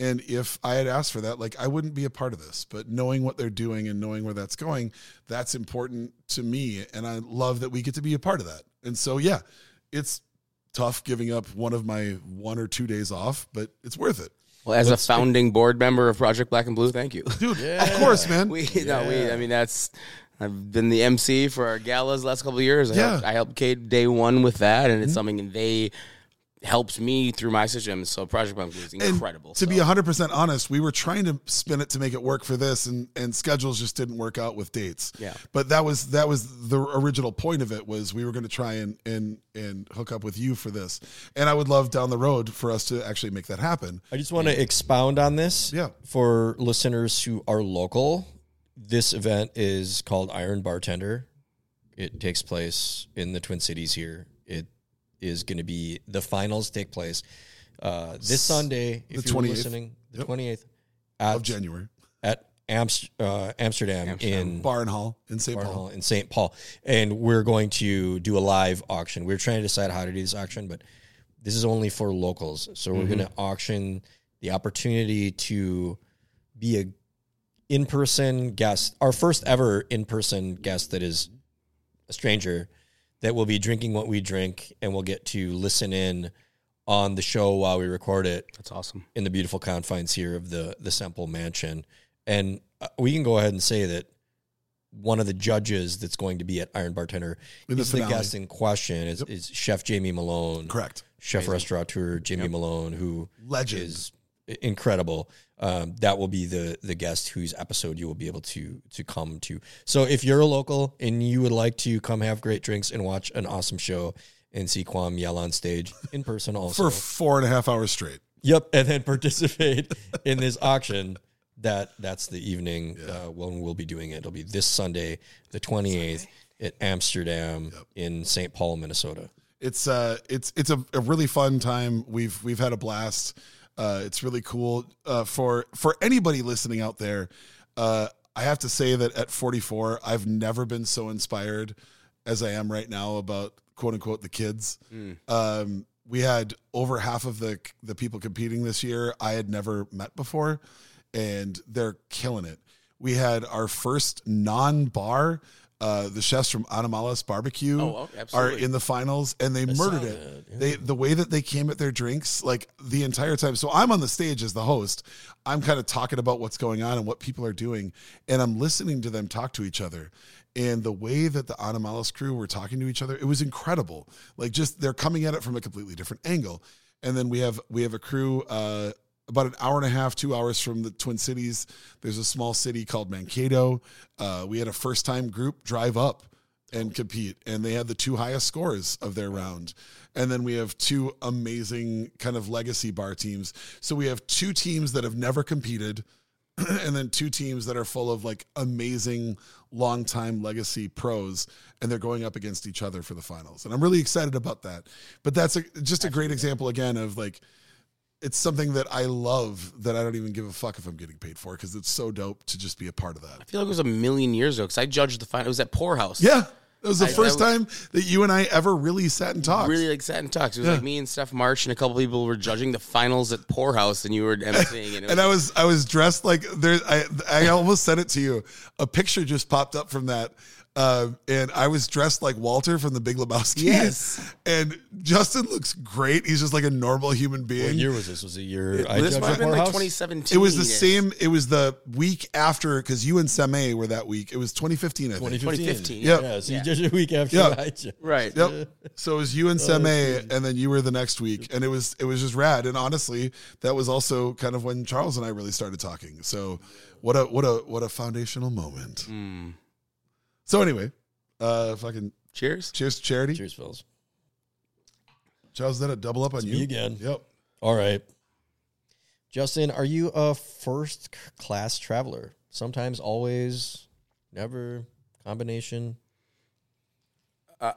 Speaker 1: And if I had asked for that, like I wouldn't be a part of this. But knowing what they're doing and knowing where that's going, that's important to me. And I love that we get to be a part of that. And so, yeah, it's tough giving up one of my one or two days off, but it's worth it.
Speaker 2: Well, as a founding board member of Project Black and Blue, thank you.
Speaker 1: Dude, of course, man.
Speaker 2: We, no, we. I mean, that's. I've been the MC for our galas the last couple of years. I
Speaker 1: Yeah.
Speaker 2: helped, I helped Kate day one with that, and it's mm-hmm. something they helped me through my system. So Project Black and Blue is
Speaker 1: And
Speaker 2: incredible.
Speaker 1: To
Speaker 2: so.
Speaker 1: be 100% honest, we were trying to spin it to make it work for this and and schedules just didn't work out with dates.
Speaker 2: Yeah.
Speaker 1: But that was that was the original point of it was we were going to try and and and hook up with you for this. And I would love down the road for us to actually make that happen.
Speaker 3: I just want to expound on this.
Speaker 1: Yeah.
Speaker 3: For listeners who are local, this event is called Iron Bartender. It takes place in the Twin Cities here. It is going to be the finals take place uh, this Sunday. If
Speaker 1: The
Speaker 3: you're
Speaker 1: 28th.
Speaker 3: listening, the
Speaker 1: Yep.
Speaker 3: twenty eighth
Speaker 1: Of January.
Speaker 3: at Amst- uh, Amsterdam,
Speaker 2: Amsterdam.
Speaker 3: in
Speaker 1: Bar and Hall in St.
Speaker 3: Barn
Speaker 1: Paul.
Speaker 3: Hall in St. Paul, and we're going to do a live auction. We're trying to decide how to do this auction, but this is only for locals. So we're going to auction the opportunity to be a in-person guest, our first ever in-person guest that is a stranger that will be drinking what we drink, and we'll get to listen in on the show while we record it
Speaker 2: That's awesome.
Speaker 3: in the beautiful confines here of the the Semple Mansion, and uh, we can go ahead and say that one of the judges that's going to be at Iron Bartender
Speaker 1: In the
Speaker 3: is the guest in question is, is Chef Jamie Malone,
Speaker 1: Correct.
Speaker 3: chef restaurateur Jamie Malone, who
Speaker 1: Legend.
Speaker 3: is incredible. Um, that will be the the guest whose episode you will be able to to come to. So if you're a local and you would like to come have great drinks and watch an awesome show and see Quam yell on stage in person also
Speaker 1: For four and a half hours straight.
Speaker 3: Yep, and then participate in this auction. That that's the evening uh, when we'll be doing it. It'll be this Sunday, the twenty eighth, at Amsterdam in St. Paul, Minnesota.
Speaker 1: it's uh it's it's a, a really fun time we've we've had a blast uh it's really cool. Uh for for anybody listening out there uh i have to say that at 44 i've never been so inspired as i am right now about quote unquote the kids. Um we had over half of the the people competing this year i had never met before and they're killing it. We had our first non-bar uh, the chefs from Animales Barbecue
Speaker 2: Oh, oh,
Speaker 1: are in the finals, and they murdered it.
Speaker 3: yeah.
Speaker 1: They the way that they came at their drinks, like the entire time. So I'm on the stage as the host. I'm kind of talking about what's going on and what people are doing, and I'm listening to them talk to each other. And the way that the Animales crew were talking to each other, it was incredible. Like just they're coming at it from a completely different angle. And then we have we have a crew uh, about an hour and a half, two hours from the Twin Cities. There's a small city called Mankato. Uh, we had a first time group drive up and compete, and they had the two highest scores of their round. And then we have two amazing kind of legacy bar teams. So we have two teams that have never competed, and then two teams that are full of like amazing longtime legacy pros, and they're going up against each other for the finals. And I'm really excited about that. But that's a, just a great example again of like it's something that I love that I don't even give a fuck if I'm getting paid for because it's so dope to just be a part of that.
Speaker 2: I feel like it was a million years ago because I judged the final. It was at Poorhouse.
Speaker 1: Yeah. That was the
Speaker 2: I-
Speaker 1: first
Speaker 2: I
Speaker 1: time that you and I ever really sat and talked.
Speaker 2: Really like sat and talked. It was
Speaker 1: Yeah.
Speaker 2: like me and Steph March and a couple people were judging the finals at Poorhouse, and you were emceeing. And, it was,
Speaker 1: and I was I was dressed like there. I I almost sent it to you. A picture just popped up from that, uh, and I was dressed like Walter from The Big Lebowski.
Speaker 2: Yes.
Speaker 1: and Justin looks great. He's just like a normal human being.
Speaker 3: What
Speaker 1: being.
Speaker 3: year was this? Was it year I
Speaker 2: this might have been like 2017.
Speaker 1: It was the same. It was the week after because you and Seme were that week. It was 2015, I think.
Speaker 3: 2015.
Speaker 2: 2015.
Speaker 1: Yep.
Speaker 3: Yeah, so
Speaker 2: Yeah.
Speaker 3: you judged a week after
Speaker 1: Yeah.
Speaker 3: I.
Speaker 2: Right.
Speaker 1: Yep. So it was you
Speaker 3: Oh,
Speaker 1: and Seme, and then you were the next week, and it was it was just rad. And honestly, that was also kind of when Charles and I really started talking. So what a what a what a foundational moment.
Speaker 2: Mm.
Speaker 1: So anyway, uh, fucking
Speaker 2: Cheers.
Speaker 1: cheers to charity.
Speaker 3: Cheers, Phils.
Speaker 1: Charles, is that a double up on you
Speaker 3: me again.
Speaker 1: Yep.
Speaker 3: All right. Justin, are you a first c- class traveler? Sometimes, always, never, combination?
Speaker 2: Uh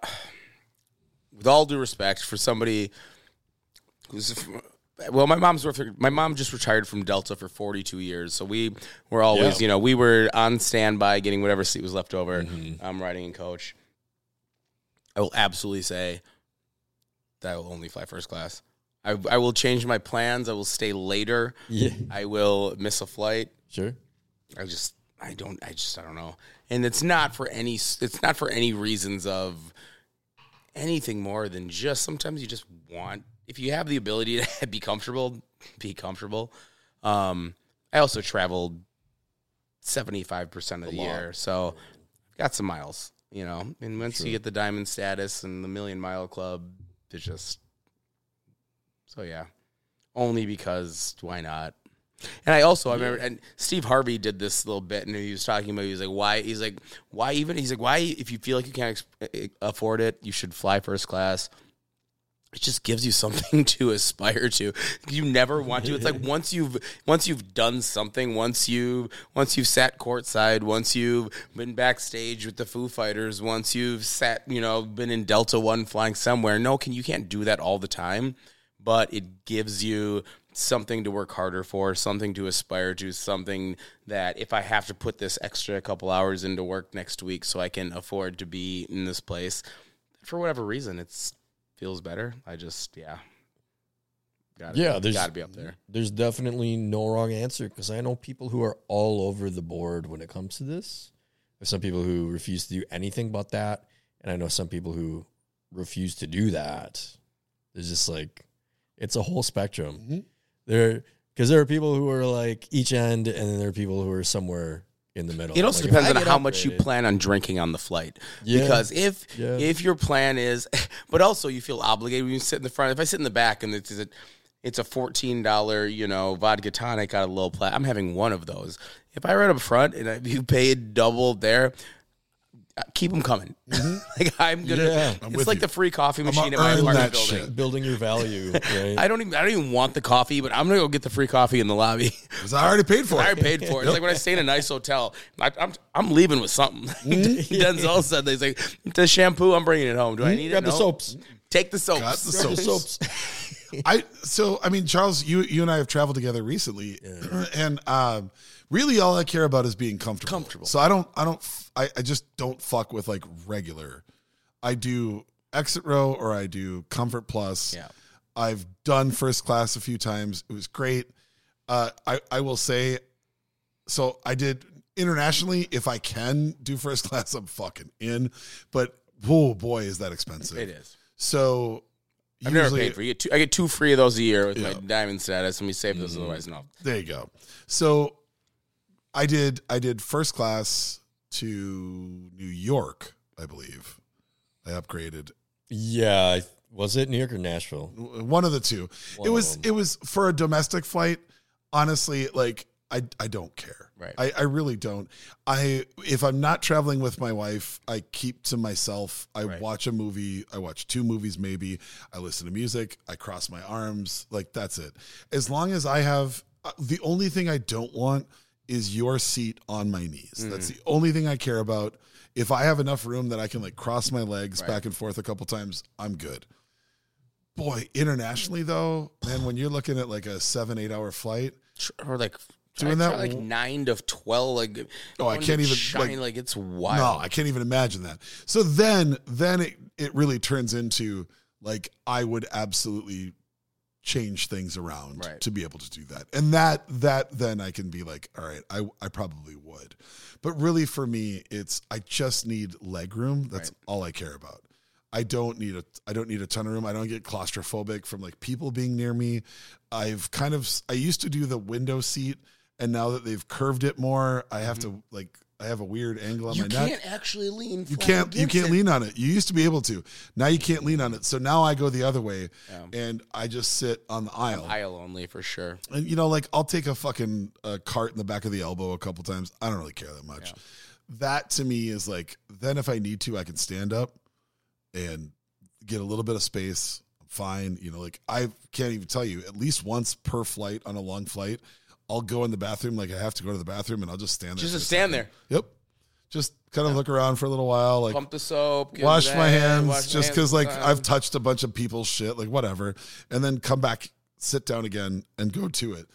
Speaker 2: with all due respect for somebody who's well my mom's worth my mom just retired from delta for 42 years so we were always
Speaker 3: Yeah.
Speaker 2: you know we were on standby getting whatever seat was left over um, riding and coach i will absolutely say that i will only fly first class I, I will change my plans i will stay later
Speaker 3: Yeah.
Speaker 2: i will miss a flight
Speaker 3: Sure.
Speaker 2: I just I don't I just I don't know. And it's not for any it's not for any reasons of anything more than just sometimes you just want if you have the ability to be comfortable, be comfortable. Um I also traveled 75% of the year. So I've got some miles, you know. And once you get the diamond status and the million mile club, it's just so yeah. Only because why not? And I also I remember and Steve Harvey did this little bit and he was talking about he was like why he's like why even he's like why if you feel like you can't ex- afford it you should fly first class. It just gives you something to aspire to. You never want to. It's like once you've once you've done something, once you've once you've sat courtside, once you've been backstage with the Foo Fighters, once you've sat, you know, been in Delta One flying somewhere. No, can you can't do that all the time, but it gives you something to work harder for, something to aspire to, something that if I have to put this extra couple hours into work next week so I can afford to be in this place, for whatever reason, it's feels better. I just yeah. Gotta
Speaker 3: Yeah,
Speaker 2: be,
Speaker 3: there's
Speaker 2: gotta be up there.
Speaker 3: There's definitely no wrong answer because I know people who are all over the board when it comes to this. There's some people who refuse to do anything but that, and I know some people who refuse to do that. There's just like it's a whole spectrum.
Speaker 1: Mm-hmm.
Speaker 3: There because there are people who are like each end, and then there are people who are somewhere in the middle.
Speaker 2: It also
Speaker 3: Like,
Speaker 2: depends on how much you plan on drinking on the flight.
Speaker 3: Yeah.
Speaker 2: Because if
Speaker 3: Yeah.
Speaker 2: if your plan is, but also you feel obligated when you sit in the front. If I sit in the back and it's a, it's a fourteen dollar you know vodka tonic out of low plat, I'm having one of those. If I ride up front and I, you paid double there. Keep them coming. Mm-hmm. like I'm gonna.
Speaker 3: Yeah.
Speaker 1: I'm
Speaker 2: it's like
Speaker 1: you.
Speaker 2: the free coffee machine in my apartment building.
Speaker 1: shit.
Speaker 3: building your value. Right?
Speaker 2: I don't even. I don't even want the coffee, but I'm gonna go get the free coffee in the lobby.
Speaker 1: 'Cause I already paid for
Speaker 2: I
Speaker 1: it.
Speaker 2: paid for it. It's like when I stay in a nice hotel, I, I'm I'm leaving with something. Mm-hmm. Denzel said, "He's like the shampoo. I'm bringing it home. Do I mm-hmm. need
Speaker 3: Grab
Speaker 2: it?
Speaker 3: the
Speaker 2: No.
Speaker 3: soaps.
Speaker 2: Take the soaps.
Speaker 1: Got the
Speaker 3: Grab
Speaker 1: soaps.
Speaker 3: soaps.
Speaker 1: I so I mean Charles, you you and I have traveled together recently, and um, really all I care about is being comfortable.
Speaker 2: Comfortable.
Speaker 1: So I don't I don't I just don't fuck with like regular. I do exit row or I do comfort plus.
Speaker 2: Yeah.
Speaker 1: I've done first class a few times. It was great. Uh, I I will say, so I did internationally, if I can do first class, I'm fucking in. But oh boy, is that expensive.
Speaker 2: It is.
Speaker 1: So
Speaker 2: I've never paid for it. Two- I get two free of those a year with my diamond status. Let me save
Speaker 3: Mm-hmm.
Speaker 2: otherwise no.
Speaker 1: There you go. So I did I did first class to New York, I believe. I upgraded
Speaker 3: Yeah, was it New York or Nashville?
Speaker 1: one of the two.
Speaker 3: One
Speaker 1: it was it was for a domestic flight. Honestly, like I I don't care.
Speaker 2: Right.
Speaker 1: I, I really don't. I if I'm not traveling with my wife, I keep to myself. I
Speaker 2: Right.
Speaker 1: watch a movie. I watch two movies maybe. I listen to music. I cross my arms. Like that's it. As long as I have uh, the only thing I don't want is your seat on my knees. That's
Speaker 2: Mm.
Speaker 1: the only thing I care about. If I have enough room that I can like cross my legs
Speaker 2: Right.
Speaker 1: back and forth a couple times, I'm good. Boy, internationally though, man, when you're looking at like a seven, eight hour flight,
Speaker 2: Or like
Speaker 1: Doing that
Speaker 2: like nine to twelve. Like
Speaker 1: Oh, I can't even,
Speaker 2: China,
Speaker 1: like-
Speaker 2: like, it's wild.
Speaker 1: no, I can't even imagine that. So then, then it it really turns into like I would absolutely change things around
Speaker 2: Right.
Speaker 1: to be able to do that, and that that then I can be like, all right, I I probably would, but really for me, it's I just need leg room. That's
Speaker 2: Right.
Speaker 1: all I care about. I don't need a I don't need a ton of room. I don't get claustrophobic from like people being near me. I've kind of I used to do the window seat and now that they've curved it more, I have mm-hmm. to like I have a weird angle on
Speaker 2: you
Speaker 1: my neck.
Speaker 2: You can't actually lean.
Speaker 1: You can't you can't
Speaker 2: it.
Speaker 1: lean on it. You used to be able to. Now you can't lean on it. So now I go the other way
Speaker 2: Yeah.
Speaker 1: and I just sit on the aisle.
Speaker 2: Aisle only for sure.
Speaker 1: And you know, like I'll take a fucking uh, cart in the back of the elbow a couple times. I don't really care that much. That to me is like then if I need to, I can stand up and get a little bit of space. I'm fine. You know, like I can't even tell you at least once per flight on a long flight, I'll go in the bathroom like I have to go to the bathroom and I'll just stand there.
Speaker 2: Just stand there,
Speaker 1: Yep. Just kind of look around for a little while, like
Speaker 2: pump the soap, get
Speaker 1: wash my hands
Speaker 2: wash my
Speaker 1: just
Speaker 2: hands
Speaker 1: because like. I've touched a bunch of people's shit, like whatever, and then come back, sit down again, and go to it.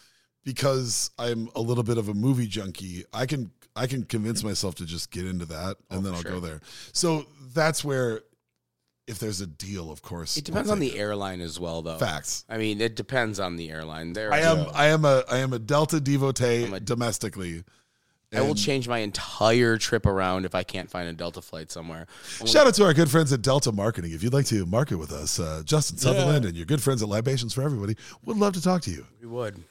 Speaker 1: Because I'm a little bit of a movie junkie, I can I can convince myself to just get into that, oh, and
Speaker 2: Oh,
Speaker 1: then I'll
Speaker 2: sure.
Speaker 1: go there. So that's where, if there's a deal, of course,
Speaker 2: It depends
Speaker 1: we'll
Speaker 2: on
Speaker 1: take
Speaker 2: the airline as well, though.
Speaker 1: facts.
Speaker 2: I mean, it depends on the airline. There,
Speaker 1: I am I am a I am a Delta devotee
Speaker 2: a-
Speaker 1: domestically.
Speaker 2: I will change my entire trip around if I can't find a Delta flight somewhere.
Speaker 1: Shout out to our good friends at Delta Marketing. If you'd like to market with us, uh, Justin Sutherland and your good friends at Libations for Everybody would love to talk to you.
Speaker 2: We would.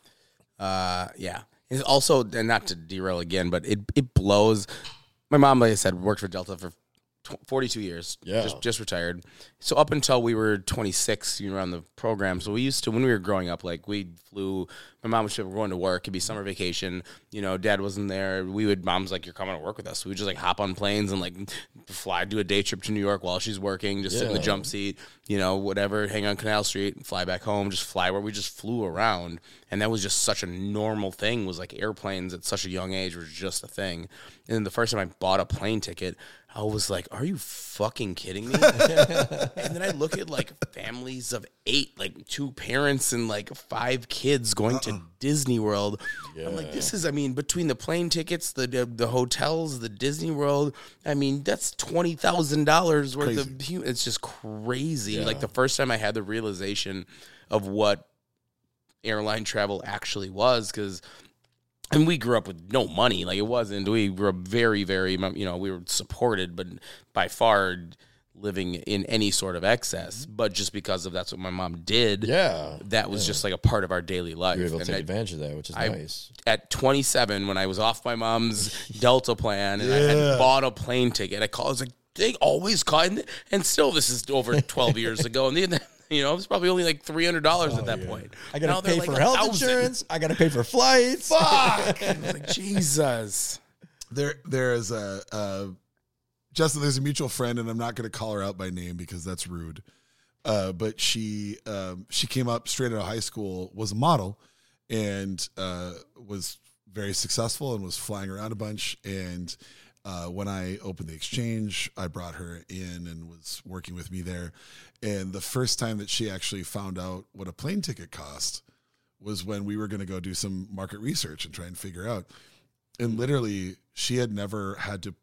Speaker 2: Uh, yeah. It's also, and not to derail again, but it it blows. My mom, like I said, worked for Delta for tw- 42 years.
Speaker 3: Yeah.
Speaker 2: Just, just retired. So up until we were 26, you know, on the program. So we used to, when we were growing up, like we flew, my mom would we were going to work. It'd be summer vacation. You know, dad wasn't there. We would, mom's like, you're coming to work with us. We would just like hop on planes and like fly, do a day trip to New York while she's working, just sit in the
Speaker 3: Yeah.
Speaker 2: jump seat, you know, whatever, hang on Canal Street, fly back home, just fly where we just flew around. And that was just such a normal thing, was like airplanes at such a young age was just a thing. And then the first time I bought a plane ticket, I was like, are you fucking kidding me? and then I look at like families of eight, like two parents and like five kids going to uh-uh. Disney World. I'm like, this is, I mean, between the plane tickets, the the, the hotels, the Disney World, I mean, that's twenty thousand dollars worth of. It's just crazy. Like the first time I had the realization of what airline travel actually was, because. And we grew up with no money. Like it wasn't. We were very, very. You know, we were supported, but by far living in any sort of excess. Mm-hmm. But just because of that's what my mom did.
Speaker 3: Yeah.
Speaker 2: that was just like a part of our daily life.
Speaker 3: You were able to
Speaker 2: And
Speaker 3: take
Speaker 2: I-
Speaker 3: advantage of that, which is
Speaker 2: I-
Speaker 3: nice.
Speaker 2: at 27 when I was off my mom's Delta plan and I had bought a plane ticket. I called. I was like, they always call, and, and still this is over 12 years ago, and the, you know it was probably only like 300 dollars at that point.
Speaker 3: Oh, I gotta
Speaker 2: they're
Speaker 3: pay
Speaker 2: like
Speaker 3: for
Speaker 2: a
Speaker 3: health
Speaker 2: thousand.
Speaker 3: insurance. I gotta pay for flights.
Speaker 2: Fuck! Like, Jesus.
Speaker 1: There, there is a uh, Justin. There's a mutual friend, and I'm not going to call her out by name because that's rude. Uh, but she, um, she came up straight out of high school, was a model, and uh, was very successful and was flying around a bunch. And uh, when I opened the exchange, I brought her in and was working with me there. And the first time that she actually found out what a plane ticket cost was when we were going to go do some market research and try and figure out. And literally, she had never had to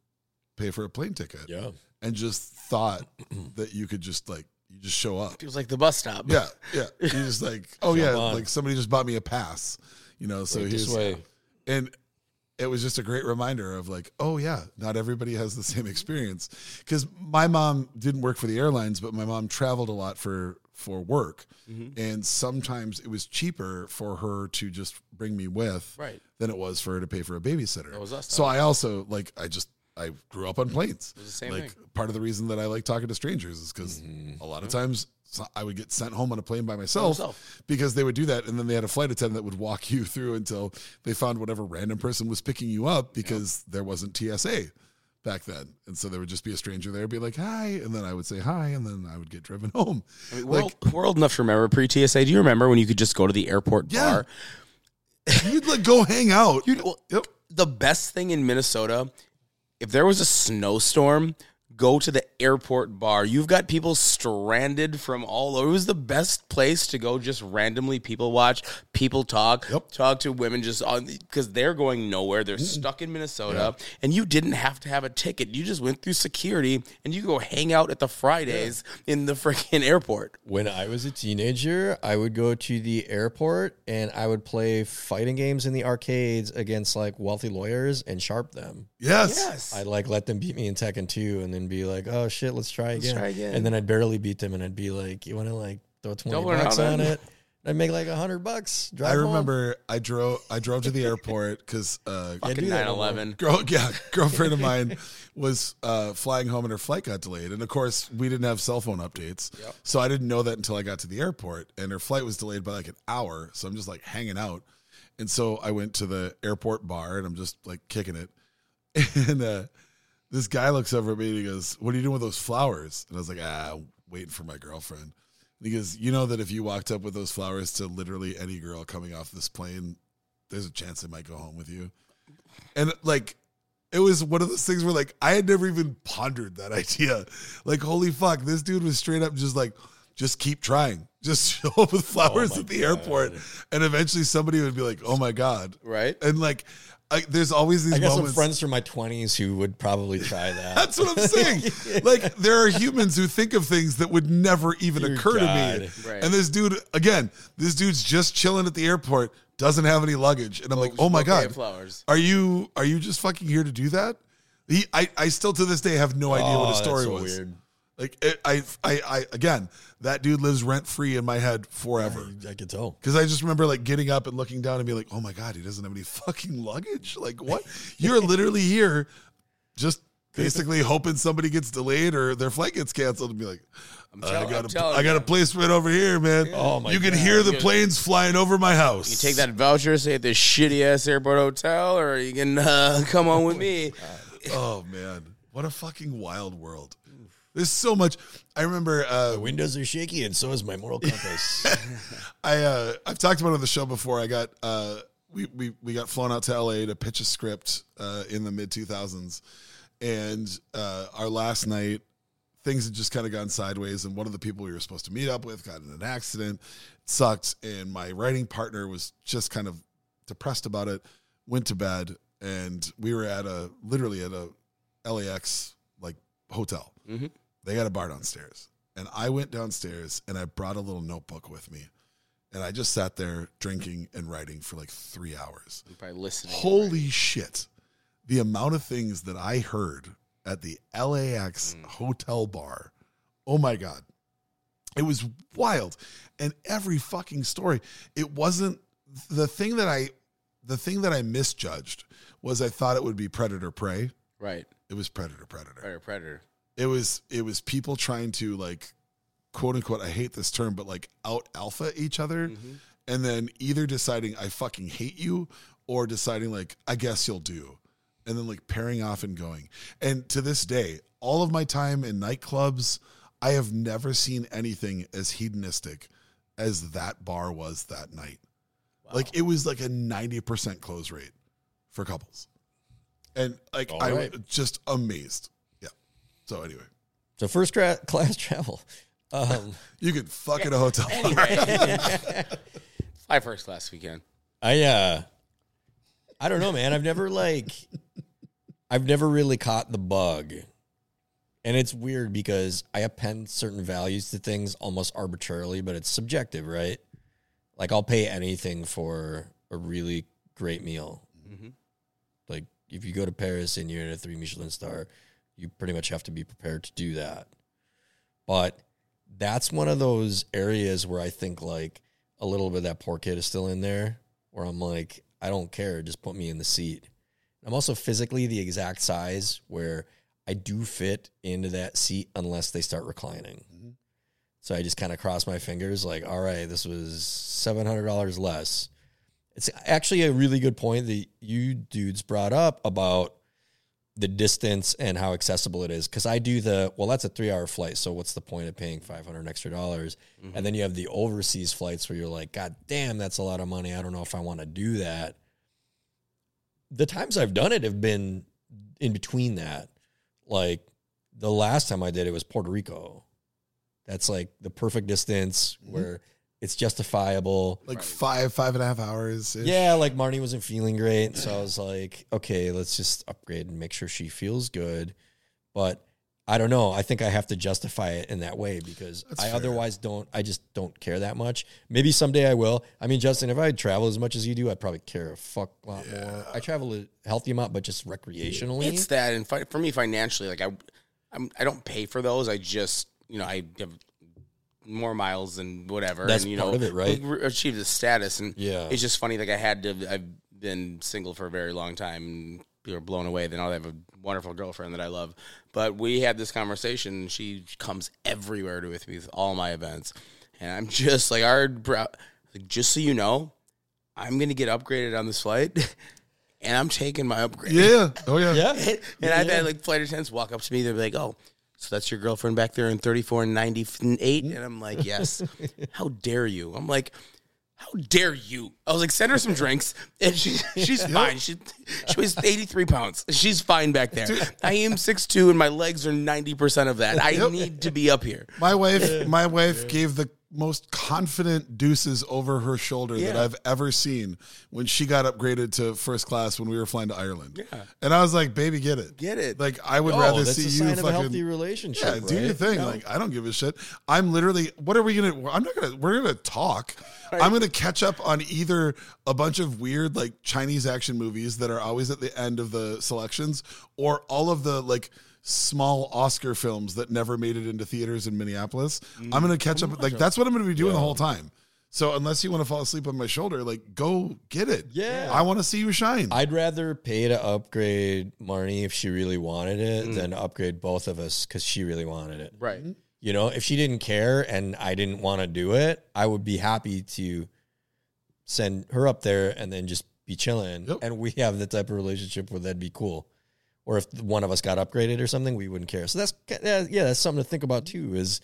Speaker 1: pay for a plane ticket
Speaker 3: Yeah.
Speaker 1: and just thought that you could just like, you just show up.
Speaker 2: It was like the bus stop.
Speaker 1: Yeah. Yeah. You just like, oh, yeah.
Speaker 3: on.
Speaker 1: Like somebody just bought me a pass, you know? So
Speaker 3: Right this
Speaker 1: here's,
Speaker 3: way.
Speaker 1: and it was just a great reminder of like, oh yeah, not everybody has the same experience. Because my mom didn't work for the airlines, but my mom traveled a lot for for work,
Speaker 2: Mm-hmm.
Speaker 1: and sometimes it was cheaper for her to just bring me with
Speaker 2: Right.
Speaker 1: than it was for her to pay for a babysitter.
Speaker 2: Us,
Speaker 1: So I also like I just I grew up on planes.
Speaker 2: was the same
Speaker 1: like
Speaker 2: thing.
Speaker 1: part of the reason that I like talking to strangers is because a lot of times so- I would get sent home on a plane by myself
Speaker 2: yourself.
Speaker 1: because they would do that, and then they had a flight attendant that would walk you through until they found whatever random person was picking you up because there wasn't TSA back then, and so there would just be a stranger there, be like hi, and then I would say hi, and then I would get driven home.
Speaker 2: I mean, we're, old, we're old enough to remember pre TSA. Do you remember when you could just go to the airport
Speaker 1: Yeah.
Speaker 2: bar?
Speaker 1: You'd like go hang out.
Speaker 2: Well,
Speaker 1: Yep.
Speaker 2: the best thing in Minnesota, if there was a snowstorm, go to the airport bar. You've got people stranded from all over. It was the best place to go just randomly people watch, people talk,
Speaker 1: Yep.
Speaker 2: talk to women just on because they're going nowhere. They're stuck in Minnesota and you didn't have to have a ticket. You just went through security and you go hang out at the Fridays in the freaking airport.
Speaker 3: When I was a teenager, I would go to the airport and I would play fighting games in the arcades against like wealthy lawyers and sharp them.
Speaker 1: Yes.
Speaker 3: I'd like let them beat me in Tekken 2 and then be like, oh shit, let's try again.
Speaker 2: try again.
Speaker 3: And then I'd barely beat them and I'd be like, you want to like throw 20
Speaker 2: Double or
Speaker 3: bucks
Speaker 2: nothing.
Speaker 3: on it? I'd make like a hundred bucks. Drive
Speaker 1: I
Speaker 3: home.
Speaker 1: remember I drove I drove to the airport because uh,
Speaker 3: Yeah, do
Speaker 2: Fucking
Speaker 3: that
Speaker 2: 9
Speaker 3: no more.
Speaker 2: 11.
Speaker 1: girl yeah girlfriend of mine was uh, flying home and her flight got delayed and of course we didn't have cell phone updates
Speaker 2: Yep.
Speaker 1: so i didn't know that until i got to the airport and her flight was delayed by like an hour so i'm just like hanging out and so i went to the airport bar and i'm just like kicking it and uh, this guy looks over at me and he goes what are you doing with those flowers and i was like ah waiting for my girlfriend and he goes you know that if you walked up with those flowers to literally any girl coming off this plane there's a chance they might go home with you and like it was one of those things where like I had never even pondered that idea. Like, holy fuck, this dude was straight up just like, just keep trying. Just show up with flowers
Speaker 3: my
Speaker 1: at the
Speaker 3: God.
Speaker 1: airport. And eventually somebody would be like, oh my God.
Speaker 2: Right?
Speaker 1: And like I, there's always these
Speaker 3: I got some friends from my 20s who would probably try that.
Speaker 1: That's what I'm saying. like there are humans who think of things that would never even
Speaker 3: Dear
Speaker 1: occur to me.
Speaker 2: Right.
Speaker 1: And this dude, again, this dude's just chilling at the airport, doesn't have any luggage, and I'm like, oh my god,
Speaker 2: flowers.
Speaker 1: are you are you just fucking here to do that? He, I, I still to this day have no idea what
Speaker 3: Oh,
Speaker 1: his
Speaker 3: that's
Speaker 1: story
Speaker 3: so
Speaker 1: was.
Speaker 3: weird.
Speaker 1: Like it, I, I, I, again, that dude lives rent free in my head forever.
Speaker 3: I, I could tell.
Speaker 1: Because I just remember like getting up and looking down and being like, "Oh my god, he doesn't have any fucking luggage." Like, what? You're literally here, just basically hoping somebody gets delayed or their flight gets canceled, and be like,
Speaker 2: tell-
Speaker 1: "I
Speaker 2: I'm
Speaker 1: got a,
Speaker 2: telling
Speaker 1: I got
Speaker 2: you.
Speaker 1: a placement over here, man.
Speaker 3: Oh my
Speaker 1: you can
Speaker 3: God.
Speaker 1: hear the planes flying over my house.
Speaker 2: You take that voucher, stay at this shitty ass airport hotel, or you can uh, come on with me.
Speaker 1: Oh man, what a fucking wild world. There's so much. I remember. Uh,
Speaker 3: The windows are shaky, and so is my moral compass.
Speaker 1: I uh, I've talked about it on the show before. I got uh, we we we got flown out to LA to pitch a script uh, in the mid 2000s, and uh, our last night things had just kind of gone sideways. And one of the people we were supposed to meet up with got in an accident, it sucked, and my writing partner was just kind of depressed about it. Went to bed, and we were at a literally at a LAX like hotel.
Speaker 2: Mhm.
Speaker 1: They got a bar downstairs, and I went downstairs and I brought a little notebook with me, and I just sat there drinking and writing for like three hours.
Speaker 2: By listening.
Speaker 1: Holy shit! The amount of things that I heard at the LAX
Speaker 2: Mm.
Speaker 1: hotel bar. Oh my god. It was wild. And every fucking story, it wasn't the thing that I the thing that I misjudged was I thought it would be predator prey.
Speaker 2: Right.
Speaker 1: It was predator predator.
Speaker 2: Predator, predator.
Speaker 1: It was it was people trying to like quote unquote I hate this term but like out alpha each other
Speaker 2: Mm-hmm.
Speaker 1: and then either deciding I fucking hate you or deciding like I guess you'll do and then like pairing off and going. And to this day, all of my time in nightclubs, I have never seen anything as hedonistic as that bar was that night. Like it was like a 90% close rate for couples. And like
Speaker 3: All
Speaker 1: I was
Speaker 3: right.
Speaker 1: just amazed. Yeah. So anyway,
Speaker 3: so first cra- class travel. Um,
Speaker 1: you could fuck in a hotel bar.
Speaker 2: Anyway. Fly first class weekend.
Speaker 3: I uh, I don't know, man. I've never like, I've never really caught the bug, and it's weird because I append certain values to things almost arbitrarily, but it's subjective, right? Like I'll pay anything for a really great meal, Like if you go to Paris and you're in a three Michelin star, you pretty much have to be prepared to do that. But that's one of those areas where I think like a little bit of that poor kid is still in there, where I'm like, I don't care, just put me in the seat. I'm also physically the exact size where I do fit into that seat unless they start reclining. Mm-hmm. So I just kind of cross my fingers, like, all right, this was seven hundred dollars less. It's actually a really good point that you dudes brought up about the distance and how accessible it is. Because I do the well, that's a three-hour flight, so what's the point of paying five hundred extra dollars? And mm-hmm. then you have the overseas flights where you're like, God damn, that's a lot of money. I don't know if I want to do that. The times I've done it have been in between that. Like the last time I did it was Puerto Rico. That's like the perfect distance mm-hmm. where it's justifiable.
Speaker 1: Like five, five and a half hours.
Speaker 3: Yeah, like Marnie wasn't feeling great. So I was like, okay, let's just upgrade and make sure she feels good. But I don't know. I think I have to justify it in that way because I
Speaker 1: fair.
Speaker 3: otherwise don't, I just don't care that much. Maybe someday I will. I mean, Justin, if I travel as much as you do, I'd probably care a fuck lot more. I travel a healthy amount, but just recreationally.
Speaker 2: It's that, and fi- for me financially, like I, I'm, I don't pay for those. I just, you know, I have more miles and whatever.
Speaker 3: That's
Speaker 2: and, you
Speaker 3: part
Speaker 2: know,
Speaker 3: of it, right?
Speaker 2: re- Achieve the status, and
Speaker 3: Yeah.
Speaker 2: it's just funny. Like I had to. I've been single for a very long time, and people are blown away. Then I have a wonderful girlfriend that I love. But we had this conversation. and She comes everywhere to with me with all my events, and I'm just like, our bro- like, just so you know, I'm gonna get upgraded on this flight. And I'm taking my upgrade.
Speaker 1: Yeah. Oh yeah.
Speaker 3: yeah.
Speaker 2: And I've had like flight attendants walk up to me. They're like, "Oh, so that's your girlfriend back there in thirty four and ninety eight? And I'm like, "Yes." How dare you? I'm like, "How dare you?" I was like, "Send her some drinks, and she she's fine. She she weighs eighty three pounds. She's fine back there. I am six two, and my legs are ninety percent of that. I need to be up here."
Speaker 1: My wife, my wife gave the most confident deuces over her shoulder that I've ever seen when she got upgraded to first class when we were flying to Ireland.
Speaker 2: Yeah.
Speaker 1: And I was like, "Baby, get it,
Speaker 2: Get it.
Speaker 1: Like I would
Speaker 3: Oh,
Speaker 1: rather
Speaker 3: that's
Speaker 1: see
Speaker 3: a
Speaker 1: you
Speaker 3: sign of a
Speaker 1: fucking
Speaker 3: healthy relationship.
Speaker 1: Yeah, do your
Speaker 3: right?
Speaker 1: thing. Like I don't give a shit. I'm literally. What are we gonna? I'm not gonna. We're gonna talk. I'm gonna catch up on either a bunch of weird like Chinese action movies that are always at the end of the selections, or all of the like small Oscar films that never made it into theaters in Minneapolis. I'm gonna catch up. Like that's what I'm gonna be doing the whole time. So unless you want to fall asleep on my shoulder, like go get it.
Speaker 3: Yeah.
Speaker 1: I want to see you shine.
Speaker 3: I'd rather pay to upgrade Marnie if she really wanted it
Speaker 2: Mm.
Speaker 3: than upgrade both of us because she really wanted it.
Speaker 2: Right.
Speaker 3: You know, if she didn't care and I didn't want to do it, I would be happy to send her up there and then just be chilling.
Speaker 1: Yep.
Speaker 3: And we have the type of relationship where that'd be cool. Or if one of us got upgraded or something, we wouldn't care. So that's yeah, yeah, that's something to think about too. Is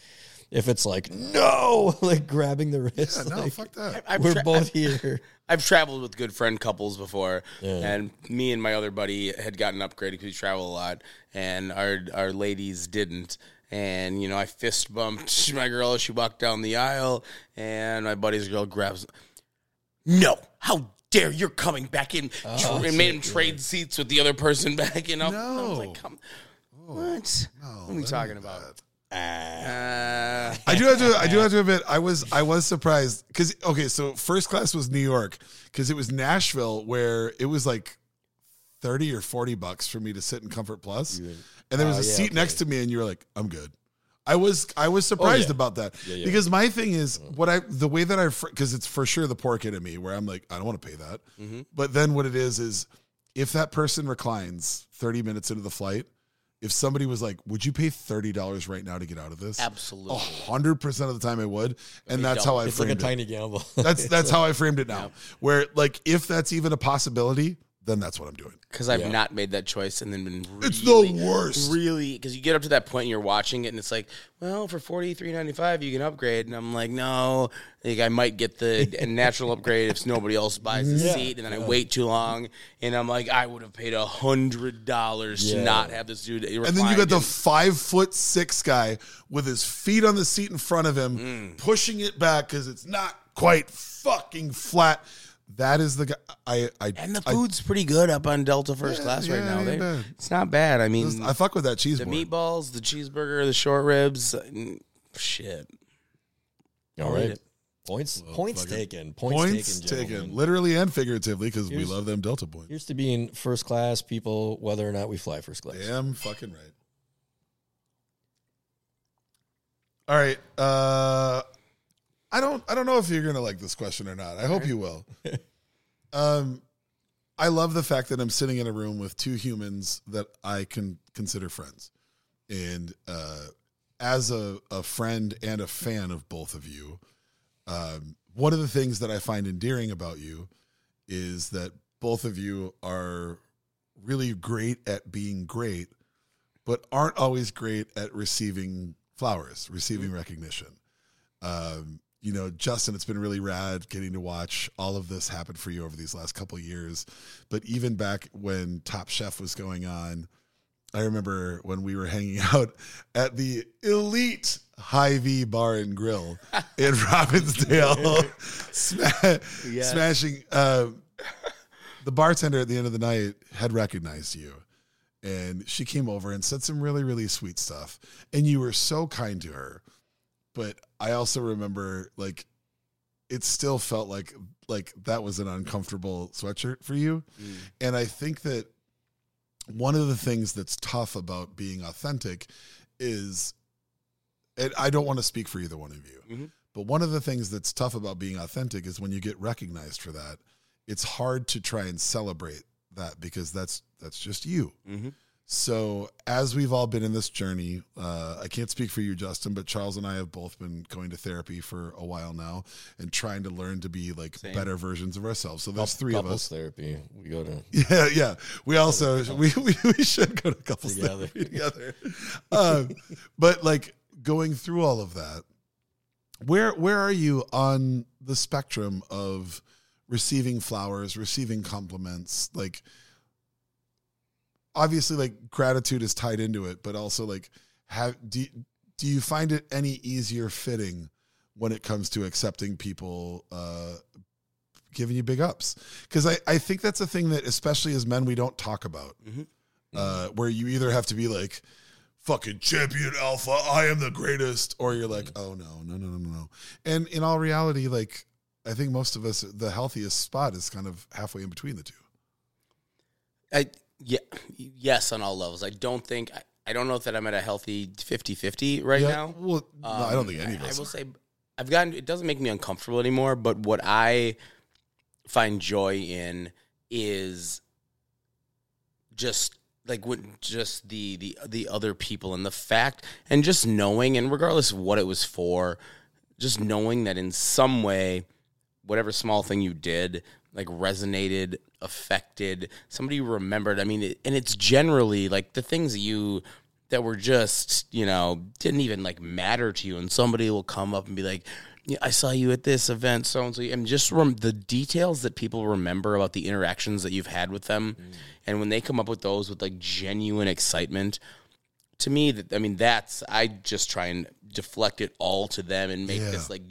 Speaker 3: if it's like no, like grabbing the wrist,
Speaker 1: Yeah, no,
Speaker 3: like,
Speaker 1: fuck that.
Speaker 2: I've
Speaker 3: we're
Speaker 2: tra-
Speaker 3: both here.
Speaker 2: I've traveled with good friend couples before,
Speaker 3: Yeah.
Speaker 2: and me and my other buddy had gotten upgraded because we travel a lot, and our our ladies didn't. And you know, I fist bumped my girl as she walked down the aisle, and my buddy's girl grabs. No, how dare you're coming back in?
Speaker 3: Oh,
Speaker 2: and made him trade seats with the other person back in. I was
Speaker 1: No.
Speaker 2: like, come, what? what are we talking about? Uh,
Speaker 1: I do have to. I do have to admit, I was I was surprised because okay, so first class was New York because it was Nashville where it was like thirty or forty bucks for me to sit in Comfort Plus, and there was
Speaker 3: Oh,
Speaker 1: a
Speaker 3: yeah,
Speaker 1: seat
Speaker 3: okay.
Speaker 1: next to me, and you were like, "I'm good." I was I was surprised
Speaker 3: yeah.
Speaker 1: about that
Speaker 3: Yeah, yeah.
Speaker 1: because my thing is what I the way that I because it's for sure the poor kid in me where I'm like I don't want to pay that,
Speaker 3: Mm-hmm.
Speaker 1: but then what it is is if that person reclines thirty minutes into the flight. If somebody was like, "Would you pay thirty dollars right now to get out of this?"
Speaker 2: absolutely.
Speaker 1: Hundred percent of the time I would, and that's how I
Speaker 3: It's like a
Speaker 1: it.
Speaker 3: tiny gamble.
Speaker 1: That's that's how I framed it now. Where like if that's even a possibility, then that's what I'm doing.
Speaker 2: because I've
Speaker 3: Yeah.
Speaker 2: not made that choice and then been really,
Speaker 1: It's the worst.
Speaker 2: Really, because you get up to that point and you're watching it and it's like, well, for forty three ninety five you can upgrade, and I'm like, no, like I might get the natural upgrade if nobody else buys the
Speaker 3: Yeah.
Speaker 2: seat, and then I wait too long, and I'm like, I would have paid a hundred dollars to
Speaker 3: Yeah.
Speaker 2: not have this dude.
Speaker 1: And then you got the five foot six guy with his feet on the seat in front of him,
Speaker 2: Mm.
Speaker 1: pushing it back because it's not quite fucking flat. That is the guy. I I
Speaker 2: and the
Speaker 1: I-
Speaker 2: food's pretty good up on Delta First
Speaker 1: Yeah,
Speaker 2: Class right
Speaker 1: yeah,
Speaker 2: now.
Speaker 1: ain't
Speaker 2: They-
Speaker 1: bad.
Speaker 2: it's not bad. I mean,
Speaker 1: I fuck with that cheese
Speaker 2: the
Speaker 1: board.
Speaker 2: meatballs, the cheeseburger, the short ribs, uh, shit.
Speaker 3: All right.
Speaker 2: I'll eat
Speaker 3: right.
Speaker 2: it.
Speaker 3: Points, points taken. Points,
Speaker 1: Points
Speaker 3: taken,
Speaker 1: taken, literally and figuratively, because we love them Delta points.
Speaker 3: Used to being first class people, whether or not we fly first class.
Speaker 1: Damn fucking right. All right. Uh I don't I don't know if you're gonna like this question or not. I hope you will. um I love the fact that I'm sitting in a room with two humans that I can consider friends. And uh as a, a friend and a fan of both of you, um, one of the things that I find endearing about you is that both of you are really great at being great, but aren't always great at receiving flowers, receiving recognition. Um, you know, Justin, it's been really rad getting to watch all of this happen for you over these last couple of years. But even back when Top Chef was going on, I remember when we were hanging out at the elite High V Bar and Grill in Robbinsdale, sma- smashing. Uh, the bartender at the end of the night had recognized you and she came over and said some really really sweet stuff and you were so kind to her but i also remember like it still felt like like that was an uncomfortable sweatshirt for you and i think that one of the things that's tough about being authentic is and i don't want to speak for either one of you
Speaker 2: Mhm.
Speaker 1: but one of the things that's tough about being authentic is when you get recognized for that it's hard to try and celebrate that because that's that's just you
Speaker 2: Mhm.
Speaker 1: So as we've all been in this journey uh, i can't speak for you justin but charles and i have both been going to therapy for a while now and trying to learn to be like
Speaker 2: Same.
Speaker 1: better versions of ourselves so there's three of us
Speaker 3: therapy. We go to
Speaker 1: yeah, yeah. We also we, we, we should go to couples
Speaker 3: Together.
Speaker 1: therapy together. um, but like going through all of that, where where are you on the spectrum of receiving flowers, receiving compliments? Like obviously like gratitude is tied into it, but also like have do do you find it any easier fitting when it comes to accepting people uh giving you big ups? Because I, I think that's a thing that especially as men we don't talk about.
Speaker 2: Mhm.
Speaker 1: uh, where you either have to be like fucking champion alpha i am the greatest or you're like oh no no no no no no. And in all reality like i think most of us the healthiest spot is kind of halfway in between the two.
Speaker 2: I yeah yes on all levels. I don't think I, I don't know that I'm at a healthy 50-50 right
Speaker 1: yeah
Speaker 2: now.
Speaker 1: well no, i don't think
Speaker 2: Um,
Speaker 1: any of us.
Speaker 2: I,
Speaker 1: us
Speaker 2: will say I've gotten it doesn't make me uncomfortable anymore, but what I find joy in is just like when just the the the other people and the fact and just knowing and regardless of what it was for, just knowing that in some way whatever small thing you did like resonated affected somebody remembered. I mean it, and it's generally like the things that you that were just you know didn't even like matter to you. And somebody will come up and be like yeah, I saw you at this event, so and so, and just rem- the details that people remember about the interactions that you've had with them, mm. and when they come up with those with like genuine excitement, to me that I mean that's I just try and deflect it all to them and make
Speaker 1: Yeah.
Speaker 2: this like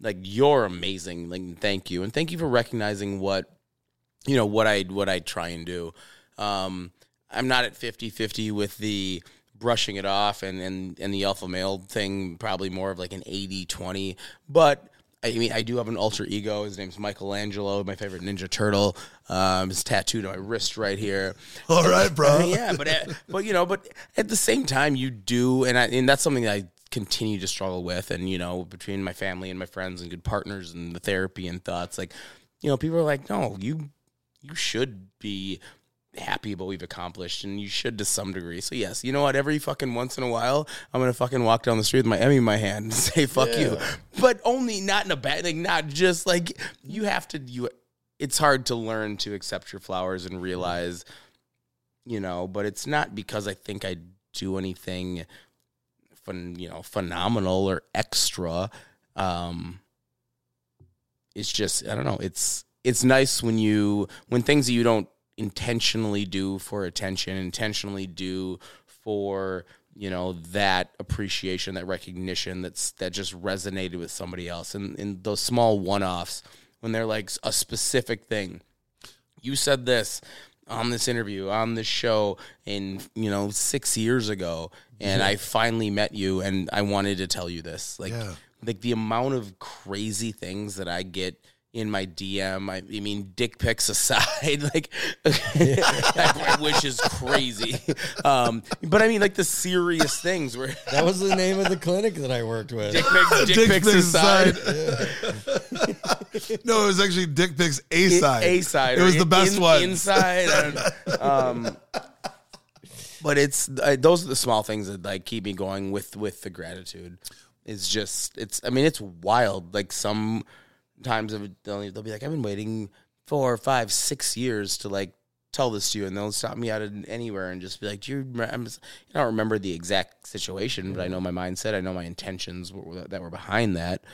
Speaker 2: like you're amazing like thank you and thank you for recognizing what you know what I what I try and do um I'm not at 50-50 with the brushing it off and and and the alpha male thing probably more of like an 80-20 but I mean, I do have an alter ego. His name's Michelangelo, my favorite Ninja Turtle. Um, it's tattooed on my wrist right here.
Speaker 1: all right bro
Speaker 2: yeah, but at, but you know, but at the same time, you do, and I, and that's something that I continue to struggle with, and you know, between my family and my friends and good partners and the therapy and thoughts, like, you know, people are like, no, you you should be happy about what we've accomplished, and you should to some degree. So yes, you know what? Every fucking once in a while, I'm gonna fucking walk down the street with my Emmy in my hand and say "fuck you," but only not in a bad, like not just like you have to you. It's hard to learn to accept your flowers and realize you know, but it's not because I think I do anything you know, phenomenal or extra. Um it's just I don't know, it's it's nice when you when things that you don't intentionally do for attention, intentionally do for you know that appreciation, that recognition that's that just resonated with somebody else, and and those small one-offs when they're like a specific thing. You said this on this interview on this show in you know six years ago, and I finally met you, and I wanted to tell you this. Like
Speaker 1: Yeah.
Speaker 2: like the amount of crazy things that I get in my DM. I, I mean, dick pics aside, like I wish is crazy. Um, but I mean, like the serious things where
Speaker 3: That was the name of the clinic that I worked with.
Speaker 2: dick pics, dick
Speaker 1: Dick
Speaker 2: pics
Speaker 1: pics
Speaker 2: aside.
Speaker 1: No, it was actually Dick Pics A side.
Speaker 2: A side.
Speaker 1: It was the best one.
Speaker 2: Inside. Don't- um, but it's uh, those are the small things that like keep me going with with the gratitude. It's just it's. I mean, it's wild. Like some times of they'll, they'll be like, I've been waiting four, five, six years to like tell this to you, and they'll stop me out of anywhere and just be like, "Do you?" Remember? I'm just, I don't remember the exact situation, but I know my mindset. I know my intentions were, that were behind that.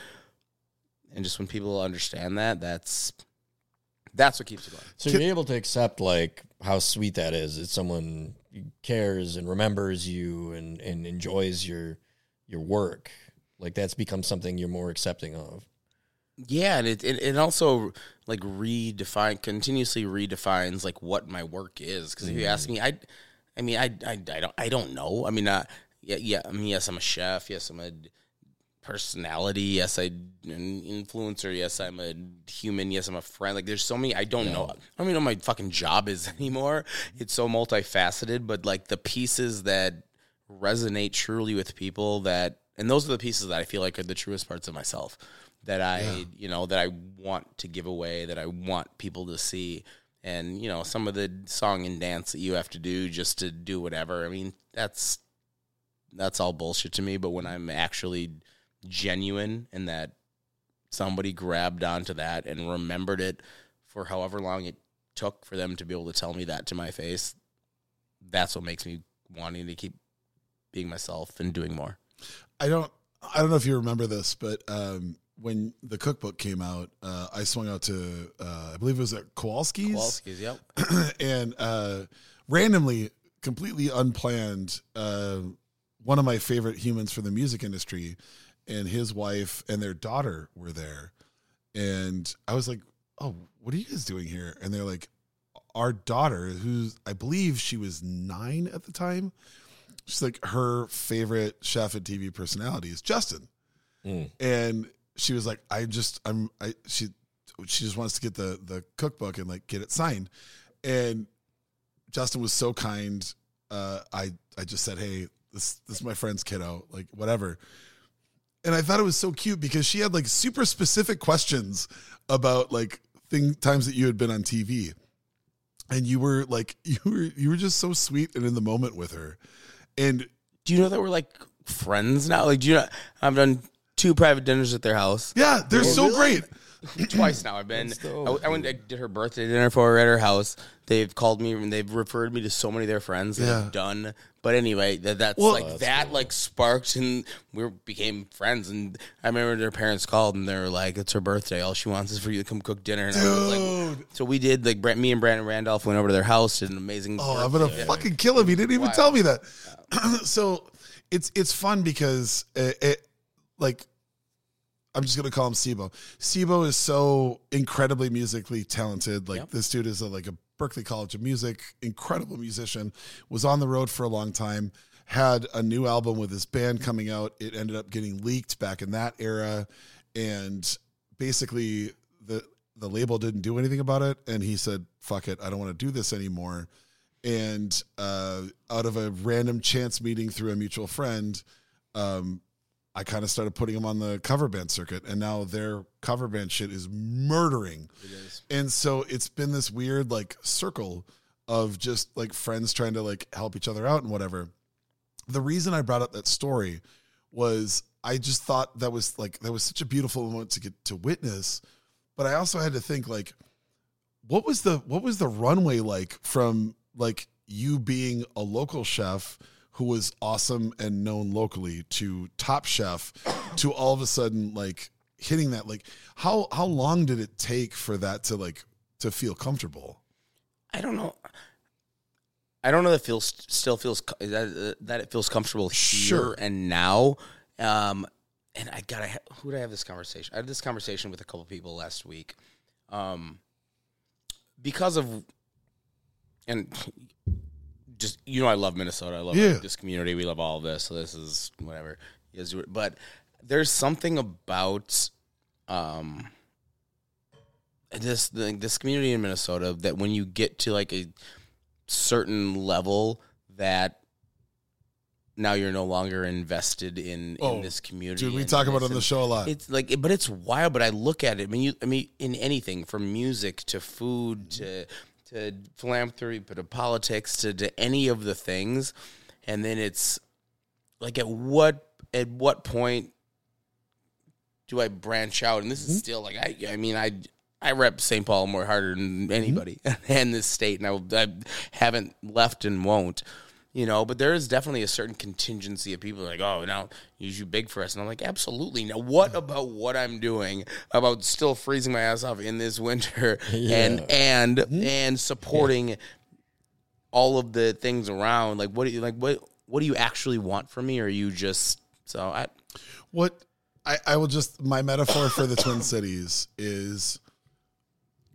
Speaker 2: And just when people understand that, that's that's what keeps you going.
Speaker 3: So you're able to accept like how sweet that is. It's someone cares and remembers you and, and enjoys your your work. Like that's become something you're more accepting of.
Speaker 2: Yeah, and it, it it also like redefine continuously redefines like what my work is. Because if you ask me, I, I mean, I, I, I don't I don't know. I mean, uh, yeah, yeah. I mean, yes, I'm a chef. Yes, I'm a personality. Yes, I'm an influencer. Yes, I'm a human. Yes, I'm a friend. Like, there's so many. I don't know. I don't even know what my fucking job is anymore. It's so multifaceted. But like the pieces that resonate truly with people that, and those are the pieces that I feel like are the truest parts of myself. That I, you know, that I want to give away. That I want people to see. And you know, some of the song and dance that you have to do just to do whatever. I mean, that's that's all bullshit to me. But when I'm actually genuine and that somebody grabbed onto that and remembered it for however long it took for them to be able to tell me that to my face, that's what makes me wanting to keep being myself and doing more.
Speaker 1: I don't I don't know if you remember this, but um, when the cookbook came out, uh, I swung out to uh, I believe it was at Kowalski's,
Speaker 2: Kowalski's, yep.
Speaker 1: and uh, randomly, completely unplanned, uh, one of my favorite humans for the music industry, and his wife and their daughter were there, and I was like, "Oh, what are you guys doing here?" And they're like, "Our daughter, who's I believe she was nine at the time." She's like her favorite chef and TV personality is Justin, and she was like, "I just I'm I she she just wants to get the the cookbook and like get it signed," and Justin was so kind. Uh, I I just said, "Hey, this this is my friend's kiddo, like whatever." And I thought it was so cute because she had like super specific questions about like thing times that you had been on TV, and you were like you were you were just so sweet and in the moment with her, and
Speaker 2: Do you know that we're like friends now? Like, do you know I've done two private dinners at their house
Speaker 1: yeah, they're so great.
Speaker 2: Twice now. I've been. I, I went. I did her birthday dinner for her at her house. They've called me and they've referred me to so many of their friends that
Speaker 1: Yeah.
Speaker 2: have done. But anyway, that, that's
Speaker 1: Well-
Speaker 2: like that like sparked and we became friends. And I remember their parents called and they were like, "It's her birthday. All she wants is for you to come cook dinner." And I was like,
Speaker 1: Dude.
Speaker 2: so we did like me and Brandon Randolph went over to their house, did an amazing.
Speaker 1: Oh, I'm gonna fucking kill him. He didn't even tell me that. so it's it's fun because it, it like I'm just gonna call him Sibo. Sibo is so incredibly musically talented. Like
Speaker 2: Yep.
Speaker 1: this dude is a, like a Berklee College of Music, incredible musician. Was on the road for a long time. Had a new album with his band coming out. It ended up getting leaked back in that era, and basically the the label didn't do anything about it. And he said, "Fuck it, I don't want to do this anymore." and uh, out of a random chance meeting through a mutual friend, um, I kind of started putting them on the cover band circuit, and now their cover band shit is murdering. And so it's been this weird like circle of just like friends trying to like help each other out and whatever. The reason I brought up that story was I just thought that was like that was such a beautiful moment to get to witness, but I also had to think like what was the what was the runway like from like you being a local chef who was awesome and known locally to top chef to all of a sudden like hitting that like how how long did it take for that to like to feel comfortable
Speaker 2: I don't know. I don't know that feels still feels that that it feels comfortable here
Speaker 1: Sure.
Speaker 2: and now. Um, and I gotta who did I have this conversation? I had this conversation with a couple people last week, um, because of and just you know I love Minnesota. I love
Speaker 1: Yeah.
Speaker 2: this community. We love all of this. So this is whatever. But there's something about um this this community in Minnesota that when you get to like a certain level that now you're no longer invested in,
Speaker 1: Oh,
Speaker 2: in this community.
Speaker 1: Dude, we talk about it on the show a lot.
Speaker 2: It's like, but it's wild. But I look at it. I mean, you, I mean, in anything from music to food to to philanthropy, but to politics to to any of the things, and then it's like, at what at what point do I branch out? And this is mm-hmm. still like, I I mean, I. I rep St. Paul more harder than mm-hmm. anybody in this state, and I, I haven't left and won't you know but there is definitely a certain contingency of people like oh now use you big for us and i'm like absolutely. Now what about what i'm doing about still freezing my ass off in this winter and and mm-hmm. and supporting all of the things around? Like what do you like what what do you actually want from me or are you just so i
Speaker 1: What I, I will just my metaphor for the Twin Cities is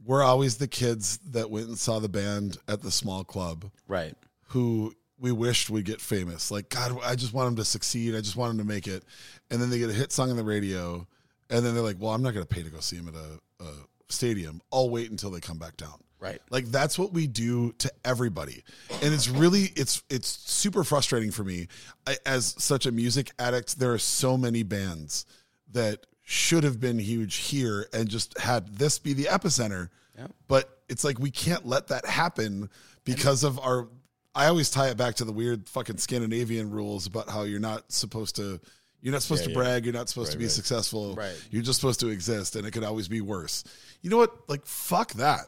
Speaker 1: we're always the kids that went and saw the band at the small club
Speaker 2: right.
Speaker 1: who we wished would get famous. Like, God, I just want them to succeed. I just want them to make it. And then they get a hit song on the radio. And then they're like, well, I'm not going to pay to go see them at a, a stadium. I'll wait until they come back down.
Speaker 2: right
Speaker 1: Like that's what we do to everybody. And it's really it's it's super frustrating for me. I, as such a music addict, there are so many bands that should have been huge here and just had this be the epicenter.
Speaker 2: Yeah.
Speaker 1: But it's like we can't let that happen because of our I always tie it back to the weird fucking Scandinavian rules about how you're not supposed to you're not supposed
Speaker 3: Yeah,
Speaker 1: to
Speaker 3: yeah.
Speaker 1: brag, you're not supposed to be
Speaker 3: right.
Speaker 1: successful.
Speaker 2: Right.
Speaker 1: You're just supposed to exist and it could always be worse. You know what? Like fuck that.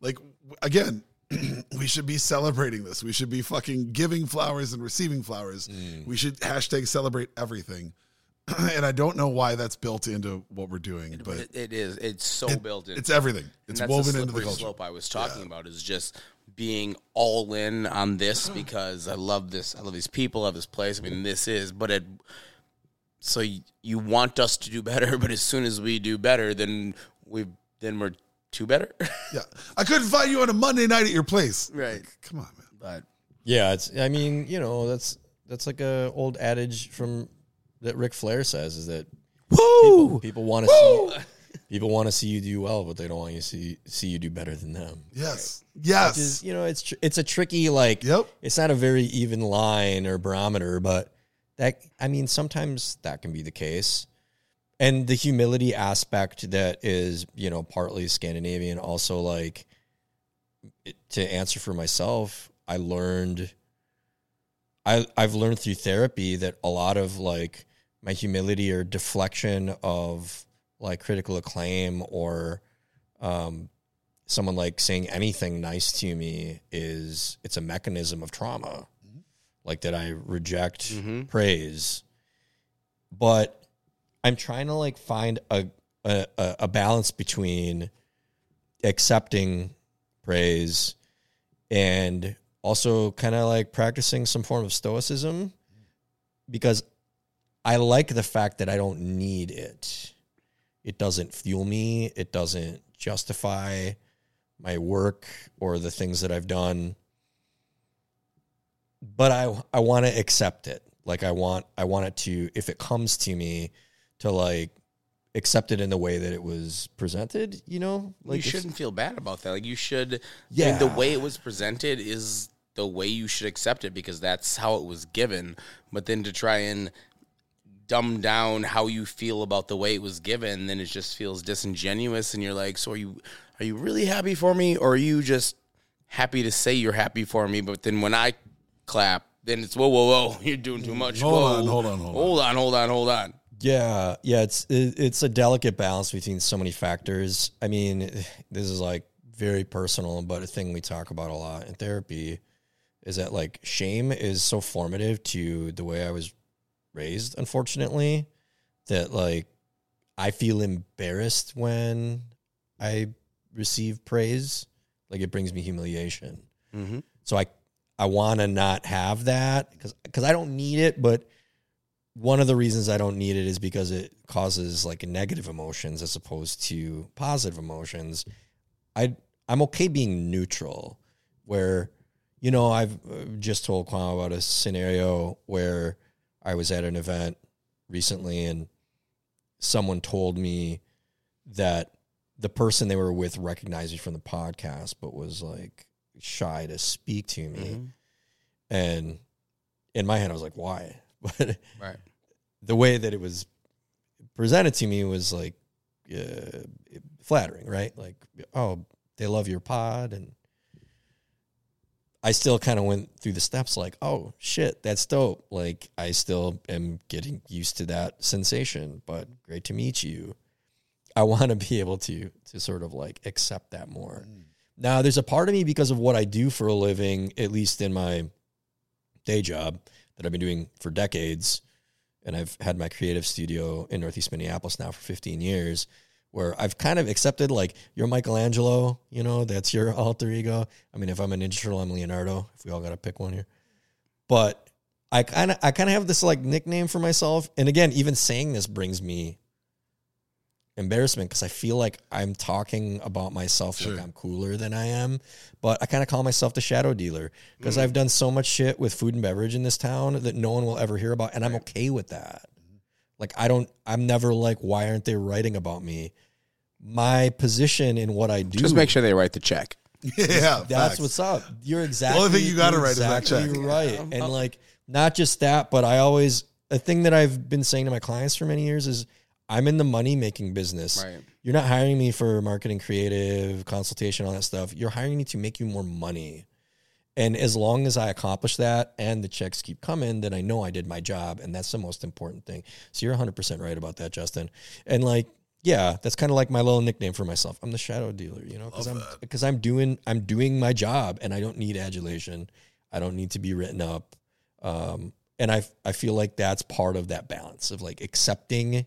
Speaker 1: Like again, we should be celebrating this. We should be fucking giving flowers and receiving flowers.
Speaker 2: Mm.
Speaker 1: We should hashtag celebrate everything. and I don't know why that's built into what we're doing, but
Speaker 2: it, it is it's so
Speaker 1: it-
Speaker 2: built in
Speaker 1: it's everything. It's woven into the culture.
Speaker 2: slope I was talking about is just being all in on this because I love this. I love these people. I love this place. I mean, this is, but it. So you, you want us to do better, but as soon as we do better, then we then we're too better.
Speaker 1: Yeah. I couldn't find you on a Monday night at your place.
Speaker 2: Right.
Speaker 1: Like, come on, man.
Speaker 2: but
Speaker 3: Yeah, it's. I mean, you know, that's that's like a old adage from that Ric Flair says is that
Speaker 2: woo,
Speaker 3: people want to see people want to see you do well, but they don't want you to see see you do better than them.
Speaker 1: Yes. Yes.
Speaker 3: Which is, you know, it's tr- it's a tricky like.
Speaker 1: Yep.
Speaker 3: It's not a very even line or barometer, but that I mean, sometimes that can be the case. And the humility aspect that is, you know, partly Scandinavian, also like it- to answer for myself, I learned I I've learned through therapy that a lot of like my humility or deflection of like critical acclaim or um someone like saying anything nice to me is it's a mechanism of trauma. Like that i reject praise. But i'm trying to like find a, a a balance between accepting praise and also kind of like practicing some form of stoicism because i like the fact that i don't need it it doesn't fuel me it doesn't justify my work or the things that I've done. But I I want to accept it. Like I want I want it to if it comes to me to like accept it in the way that it was presented, you know? Like
Speaker 2: you shouldn't feel bad about that. Like you should.
Speaker 3: Yeah.
Speaker 2: Yeah, the way it was presented is the way you should accept it because that's how it was given. But then to try and dumb down how you feel about the way it was given, then it just feels disingenuous. And you're like, so are you? Are you really happy for me, or are you just happy to say you're happy for me? But then when I clap, then it's whoa, whoa, whoa, you're doing too much.
Speaker 1: Hold
Speaker 2: Whoa.
Speaker 1: on, hold on, hold on.
Speaker 2: hold on, hold on, hold on.
Speaker 3: Yeah, yeah, it's it, it's a delicate balance between so many factors. I mean, this is like very personal, but a thing we talk about a lot in therapy is that like shame is so formative to the way I was raised, unfortunately, that like I feel embarrassed when I receive praise. Like it brings me humiliation.
Speaker 2: Mm-hmm.
Speaker 3: So I I want to not have that because because I don't need it, but one of the reasons I don't need it is because it causes like negative emotions as opposed to positive emotions. I I'm okay being neutral, where you know I've uh, just told Quam about a scenario where I was at an event recently and someone told me that the person they were with recognized me from the podcast, but was like shy to speak to me.
Speaker 2: Mhm.
Speaker 3: And in my head, I was like, why? But
Speaker 2: Right.
Speaker 3: the way that it was presented to me was like uh, flattering, right? Like, oh, they love your pod. And I still kind of went through the steps like, oh, shit, that's dope. Like, I still am getting used to that sensation, but great to meet you. I want to be able to to sort of like accept that more. Mm. Now, there's a part of me because of what I do for a living, at least in my day job that I've been doing for decades, and I've had my creative studio in Northeast Minneapolis now for 15 years, where I've kind of accepted like you're Michelangelo, you know, that's your alter ego. I mean, if I'm a Ninja Turtle, I'm Leonardo. If we all got to pick one here, but I kind of I kind of have this like nickname for myself, and again, even saying this brings me embarrassment because I feel like I'm talking about myself
Speaker 1: Sure.
Speaker 3: like I'm cooler than I am. But I kind of call myself the shadow dealer because mm. I've done so much shit with food and beverage in this town that no one will ever hear about, and I'm okay with that. Like I don't, I'm never like, why aren't they writing about me? My position in what I do,
Speaker 2: Just make sure they write the check.
Speaker 1: yeah,
Speaker 3: that's
Speaker 1: facts.
Speaker 3: what's up. You're exactly
Speaker 1: only thing you gotta
Speaker 3: you're
Speaker 1: write is that
Speaker 3: exactly
Speaker 1: check.
Speaker 3: Right, and like not just that, but I always a thing that I've been saying to my clients for many years is I'm in the money making business.
Speaker 2: Right.
Speaker 3: You're not hiring me for marketing, creative, consultation, all that stuff. You're hiring me to make you more money. And as long as I accomplish that and the checks keep coming, then I know I did my job. And that's the most important thing. So you're 100% right about that, Justin. And like, yeah, that's kind of like my little nickname for myself. I'm the shadow dealer, you know, because I'm because I'm doing I'm doing my job and I don't need adulation. I don't need to be written up. Um, and I I feel like that's part of that balance of like accepting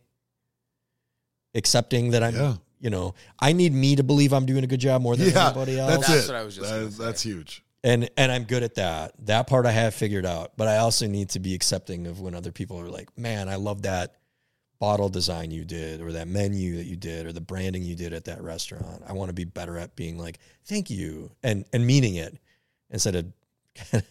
Speaker 3: accepting that I'm
Speaker 1: Yeah.
Speaker 3: you know, I need me to believe I'm doing a good job more than
Speaker 1: yeah,
Speaker 3: anybody else
Speaker 1: that's,
Speaker 2: That's
Speaker 1: it.
Speaker 2: what I was just
Speaker 1: That
Speaker 2: say.
Speaker 1: that's huge.
Speaker 3: and and I'm good at that. That part I have figured out, but I also need to be accepting of when other people are like, "Man, I love that bottle design you did or that menu that you did or the branding you did at that restaurant." I want to be better at being like, "Thank you." and and meaning it instead of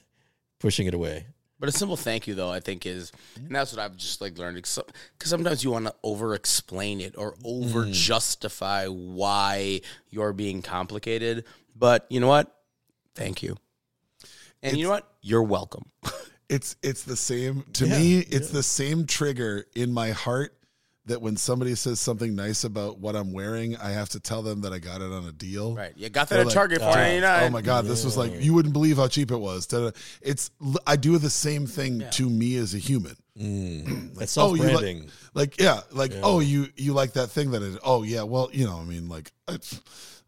Speaker 3: pushing it away.
Speaker 2: But a simple thank you, though, I think is, and that's what I've just like learned. Because sometimes you want to over explain it or over mm. justify why you're being complicated. But you know what? Thank you. And you know what? You're welcome.
Speaker 1: It's it's the same to
Speaker 3: Yeah,
Speaker 1: me. It's the same trigger in my heart that when somebody says something nice about what I'm wearing, I have to tell them that I got it on a deal.
Speaker 2: right. You got that
Speaker 1: They're
Speaker 2: at
Speaker 1: like,
Speaker 2: Target for ninety nine.
Speaker 1: Oh my god, this was like you wouldn't believe how cheap it was. Da-da. It's I do the same thing to me as a human. Mm.
Speaker 3: That's
Speaker 1: oh,
Speaker 3: self
Speaker 1: you like-
Speaker 3: branding.
Speaker 1: Like yeah, like oh you you like that thing that it. Oh yeah, well you know I mean like I,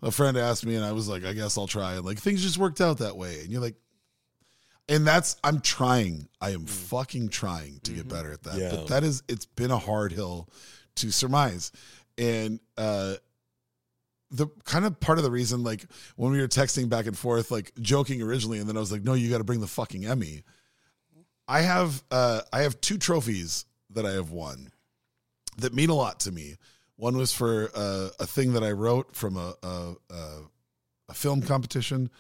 Speaker 1: a friend asked me and I was like I guess I'll try and like things just worked out that way and you're like. And that's I'm trying. I am fucking trying to get better at that.
Speaker 3: Yeah.
Speaker 1: But that is it's been a hard hill to surmise. And uh the kind of part of the reason, like when we were texting back and forth, like joking originally, and then I was like, "No, you got to bring the fucking Emmy." I have, uh, I have two trophies that I have won that mean a lot to me. One was for uh, a thing that I wrote from a a, a, a film competition,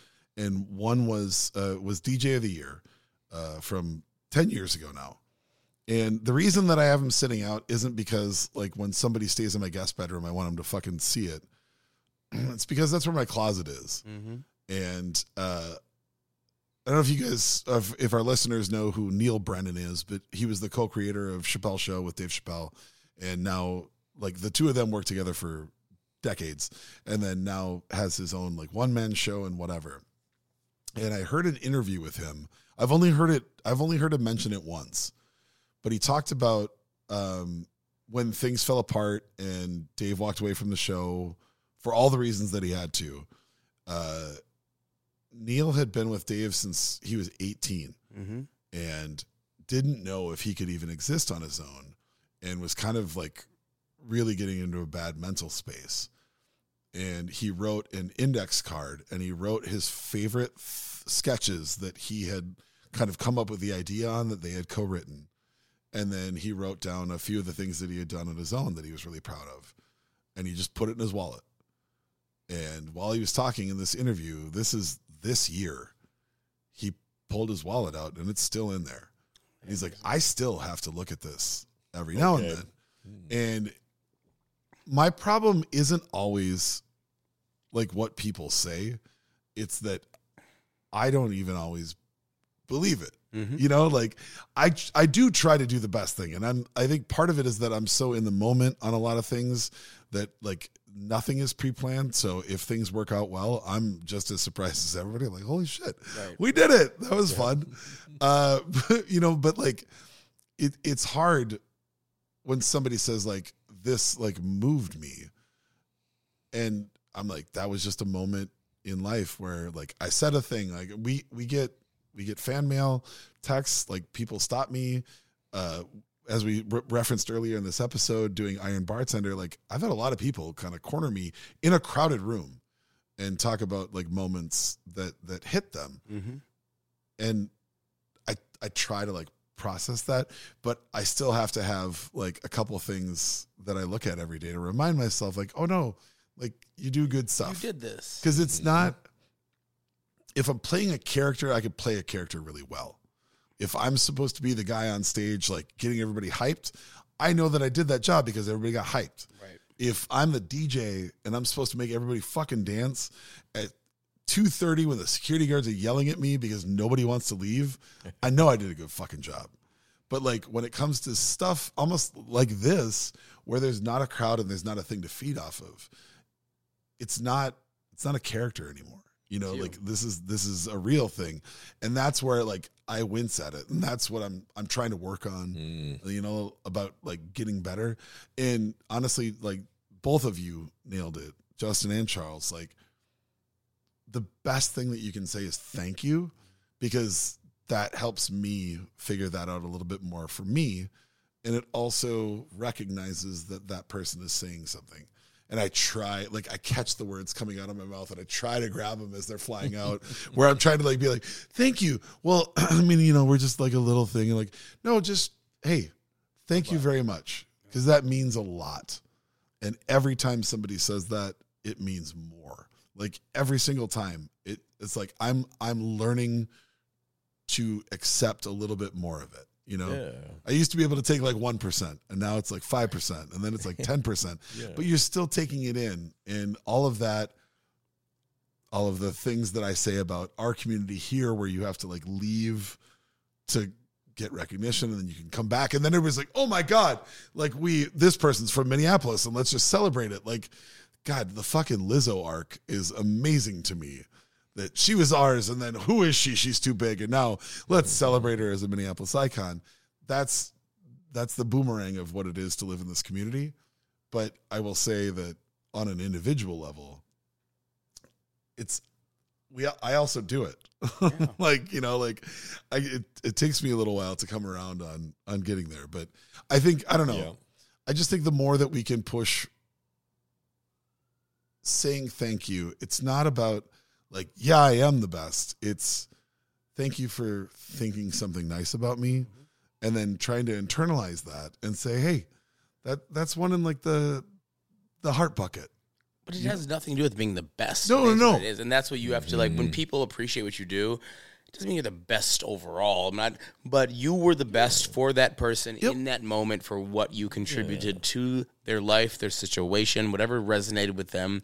Speaker 1: and one was uh, was DJ of the Year uh, from ten years ago now. And the reason that I have him sitting out isn't because like when somebody stays in my guest bedroom, I want them to fucking see it. It's because that's where my closet is. And uh, I don't know if you guys, if, if our listeners know who Neal Brennan is, but he was the co-creator of Chappelle Show with Dave Chappelle, and now like the two of them work together for decades, and then now has his own like one man show and whatever. And I heard an interview with him. I've only heard it. I've only heard him mention it once, but he talked about um, when things fell apart and Dave walked away from the show for all the reasons that he had to. Uh, Neal had been with Dave since he was 18
Speaker 2: Mm-hmm.
Speaker 1: and didn't know if he could even exist on his own and was kind of like really getting into a bad mental space. And he wrote an index card and he wrote his favorite th- sketches that he had kind of come up with the idea on that they had co written. And then he wrote down a few of the things that he had done on his own that he was really proud of. And he just put it in his wallet. And while he was talking in this interview, this is this year, he pulled his wallet out and it's still in there. And he's like, I still have to look at this every now and then. And my problem isn't always like what people say. It's that I don't even always believe it.
Speaker 2: Mhm.
Speaker 1: You know, like I I do try to do the best thing, and I'm I think part of it is that I'm so in the moment on a lot of things that like nothing is pre-planned. So if things work out well, I'm just as surprised as everybody. Like, holy shit,
Speaker 2: Right.
Speaker 1: we did it! That was fun. Uh, you know, but like it it's hard when somebody says like this like moved me, and I'm like that was just a moment in life where like I said a thing. Like we we get we get fan mail, texts, like people stop me. Uh, as we re- referenced earlier in this episode, doing Iron Bartender, like I've had a lot of people kind of corner me in a crowded room and talk about like moments that that hit them,
Speaker 2: Mhm.
Speaker 1: and I I try to like process that, but I still have to have like a couple things that I look at every day to remind myself, like, oh no, like you do good
Speaker 2: You
Speaker 1: stuff
Speaker 2: did this.
Speaker 1: because it's mm-hmm. not if i'm playing a character i could play a character really well if i'm supposed to be the guy on stage like getting everybody hyped i know that i did that job because everybody got hyped
Speaker 2: Right.
Speaker 1: if i'm the dj and i'm supposed to make everybody fucking dance at 2.30 when the security guards are yelling at me because nobody wants to leave i know i did a good fucking job. But like when it comes to stuff almost like this where there's not a crowd and there's not a thing to feed off of it's not it's not a character anymore. You know
Speaker 2: you.
Speaker 1: like this is this is a real thing. And that's where like i wince at it. And that's what i'm i'm trying to work on
Speaker 3: Mm.
Speaker 1: you know about like getting better. And honestly like both of you nailed it justin and charles. Like the best thing that you can say is thank you because that helps me figure that out a little bit more for me. And it also recognizes that that person is saying something. And i try like i catch the words coming out of my mouth and i try to grab them as they're flying out where i'm trying to like be like thank you. Well i mean you know we're just like a little thing and like no just hey thank you very much. Because that means a lot. And every time somebody says that it means more like every single time it it's like i'm i'm learning to accept a little bit more of it you know
Speaker 3: Yeah.
Speaker 1: I used to be able to take like 1%, and now it's like 5%, and then it's like 10%.
Speaker 3: Yeah.
Speaker 1: But you're still taking it in. And all of that, all of the things that I say about our community here, where you have to like leave to get recognition and then you can come back. And then everybody's like, oh my God, like we, this person's from Minneapolis, and let's just celebrate it. Like, God, the fucking Lizzo arc is amazing to me. That she was ours, and then who is she? She's too big, and now let's celebrate her as a Minneapolis icon. That's that's the boomerang of what it is to live in this community. But I will say that on an individual level, it's we. I also do it. like you know, like I, it, it takes me a little while to come around on on getting there. But I think I don't know.
Speaker 3: Yeah.
Speaker 1: I just think the more that we can push saying thank you, it's not about like, yeah, I am the best. It's thank you for thinking something nice about me mm-hmm. and then trying to internalize that and say, hey, that that's one in like the the heart bucket.
Speaker 2: But it has nothing to do with being the best.
Speaker 1: No, no, no.
Speaker 2: It is, and that's what you have to like. When mm-hmm. people appreciate what you do, it doesn't mean you're the best overall. I'm not, but you were the best for that person
Speaker 1: Yep.
Speaker 2: in that moment for what you contributed to their life, their situation, whatever resonated with them.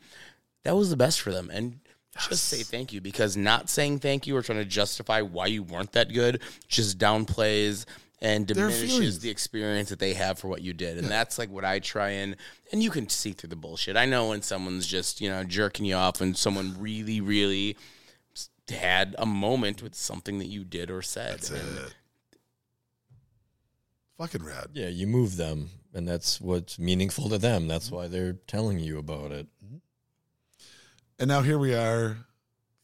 Speaker 2: That was the best for them, and just say thank you because not saying thank you or trying to justify why you weren't that good just downplays and diminishes the experience that they have for what you did. And that's like what I try and and you can see through the bullshit. I know when someone's just, you know, jerking you off and someone really, really had a moment with something that you did or said.
Speaker 1: That's
Speaker 2: And
Speaker 1: it. Fucking rad.
Speaker 3: Yeah, you move them, and that's what's meaningful to them. That's why they're telling you about it.
Speaker 1: And now here we are,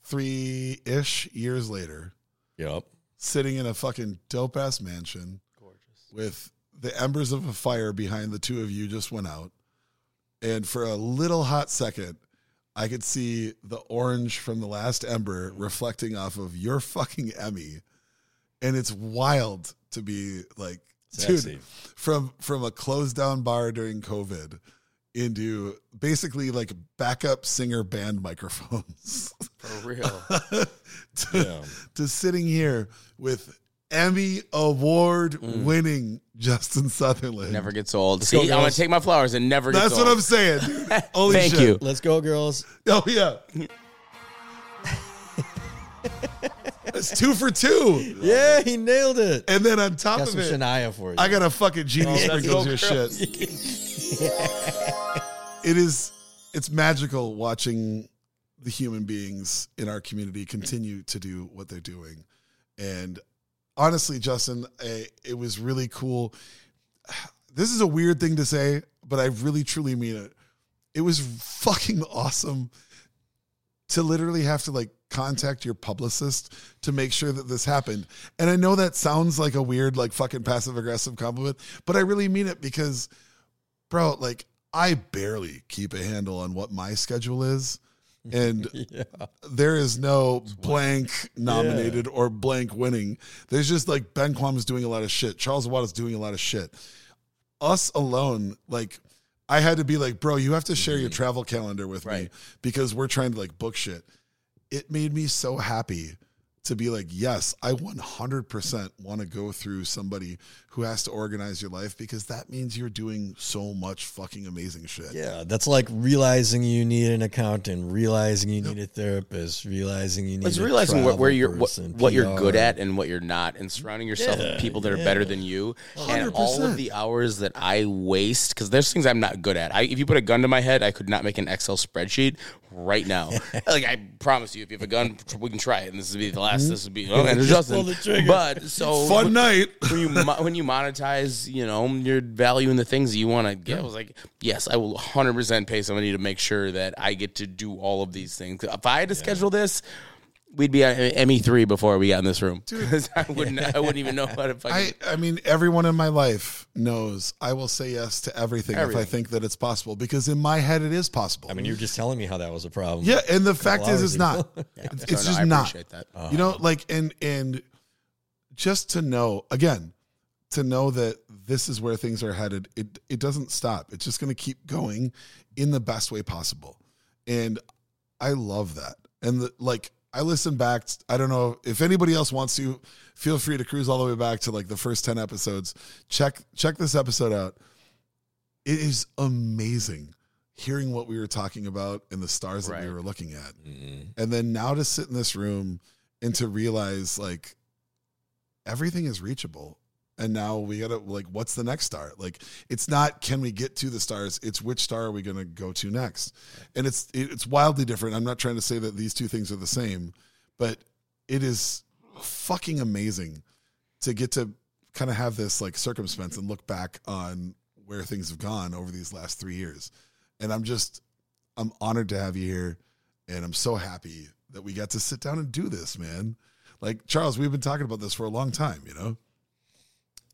Speaker 1: three ish years later,
Speaker 3: Yep.
Speaker 1: sitting in a fucking dope ass mansion
Speaker 2: Gorgeous.
Speaker 1: with the embers of a fire behind the two of you just went out. And for a little hot second, I could see the orange from the last ember reflecting off of your fucking Emmy. And it's wild to be like,
Speaker 3: Sexy.
Speaker 1: dude, from from a closed down bar during COVID into basically like backup singer band microphones
Speaker 2: For real.
Speaker 1: to,
Speaker 3: Yeah.
Speaker 1: to sitting here with Emmy award mm. winning Justin Sutherland.
Speaker 2: Never gets old.
Speaker 3: go,
Speaker 2: See, I'm gonna take my flowers and never gets
Speaker 1: That's
Speaker 2: old.
Speaker 1: what I'm saying. dude. Holy
Speaker 2: Thank
Speaker 1: shit.
Speaker 2: you.
Speaker 3: Let's go, girls.
Speaker 1: Oh yeah. That's two for two.
Speaker 3: Yeah, he nailed it.
Speaker 1: And then on top
Speaker 3: Got
Speaker 1: of
Speaker 3: some
Speaker 1: it,
Speaker 3: Shania for you.
Speaker 1: I got a fucking oh, genie
Speaker 2: let's
Speaker 1: sprinkles
Speaker 2: go,
Speaker 1: your
Speaker 2: girls.
Speaker 1: shit. it is it's magical watching the human beings in our community continue to do what they're doing. And honestly, Justin, eh, it was really cool. This is a weird thing to say, but I really truly mean it. It was fucking awesome to literally have to like contact your publicist to make sure that this happened. And I know that sounds like a weird, like fucking passive aggressive compliment, but I really mean it because, bro, like I barely keep a handle on what my schedule is. And
Speaker 3: yeah.
Speaker 1: there is no blank nominated or blank winning. There's just like Ben is doing a lot of shit. Charles Watt is doing a lot of shit. Us alone, like I had to be like, bro, you have to share your travel calendar with me because we're trying to like book shit. It made me so happy to be like, yes, I 100% want to go through somebody who has to organize your life because that means you're doing so much fucking amazing shit.
Speaker 3: Yeah, that's like realizing you need an accountant, realizing you need a therapist, realizing you need.
Speaker 2: It's
Speaker 3: a
Speaker 2: realizing where, where you're what,
Speaker 3: person,
Speaker 2: what you're good at and what you're not, and surrounding yourself
Speaker 3: Yeah,
Speaker 2: with people that are better than you. And all of the hours that I waste, because there's things I'm not good at. I, if you put a gun to my head, I could not make an Excel spreadsheet right now. like I promise you, if you have a gun, we can try it. And this would be the last. This would be oh, and
Speaker 3: Just
Speaker 2: Justin.
Speaker 3: pull the trigger.
Speaker 2: But so
Speaker 1: Fun night.
Speaker 2: when you when you monetize, you know, your value in the things that you want to get. I was like, yes, I will 100% pay somebody to make sure that I get to do all of these things. If I had to schedule this, we'd be at ME three before we got in this room because I wouldn't I wouldn't even know how to fucking.
Speaker 1: I, I mean, everyone in my life knows I will say yes to everything, if I think that it's possible because in my head it is possible.
Speaker 3: I mean, you were just telling me how that was a problem.
Speaker 1: yeah, and the fact is, it's not.
Speaker 3: ago.
Speaker 1: It's,
Speaker 2: So,
Speaker 1: it's
Speaker 2: no,
Speaker 1: just
Speaker 2: I
Speaker 1: not.
Speaker 2: appreciate that.
Speaker 1: You know, like and and just to know again, to know that this is where things are headed. It it doesn't stop. It's just going to keep going in the best way possible, and I love that. And the, like I listen back. I don't know if anybody else wants to. Feel free to cruise all the way back to like the first ten episodes. Check check this episode out. It is amazing hearing what we were talking about and the stars that we were looking at.
Speaker 3: Mhm.
Speaker 1: And then now to sit in this room and to realize like everything is reachable. And now we gotta like, what's the next star? Like, it's not can we get to the stars? It's which star are we gonna go to next? And it's it's wildly different. I'm not trying to say that these two things are the same, but it is fucking amazing to get to kind of have this like circumstance and look back on where things have gone over these last three years. And I'm just I'm honored to have you here, and I'm so happy that we got to sit down and do this, man. Like Charles, we've been talking about this for a long time, you know.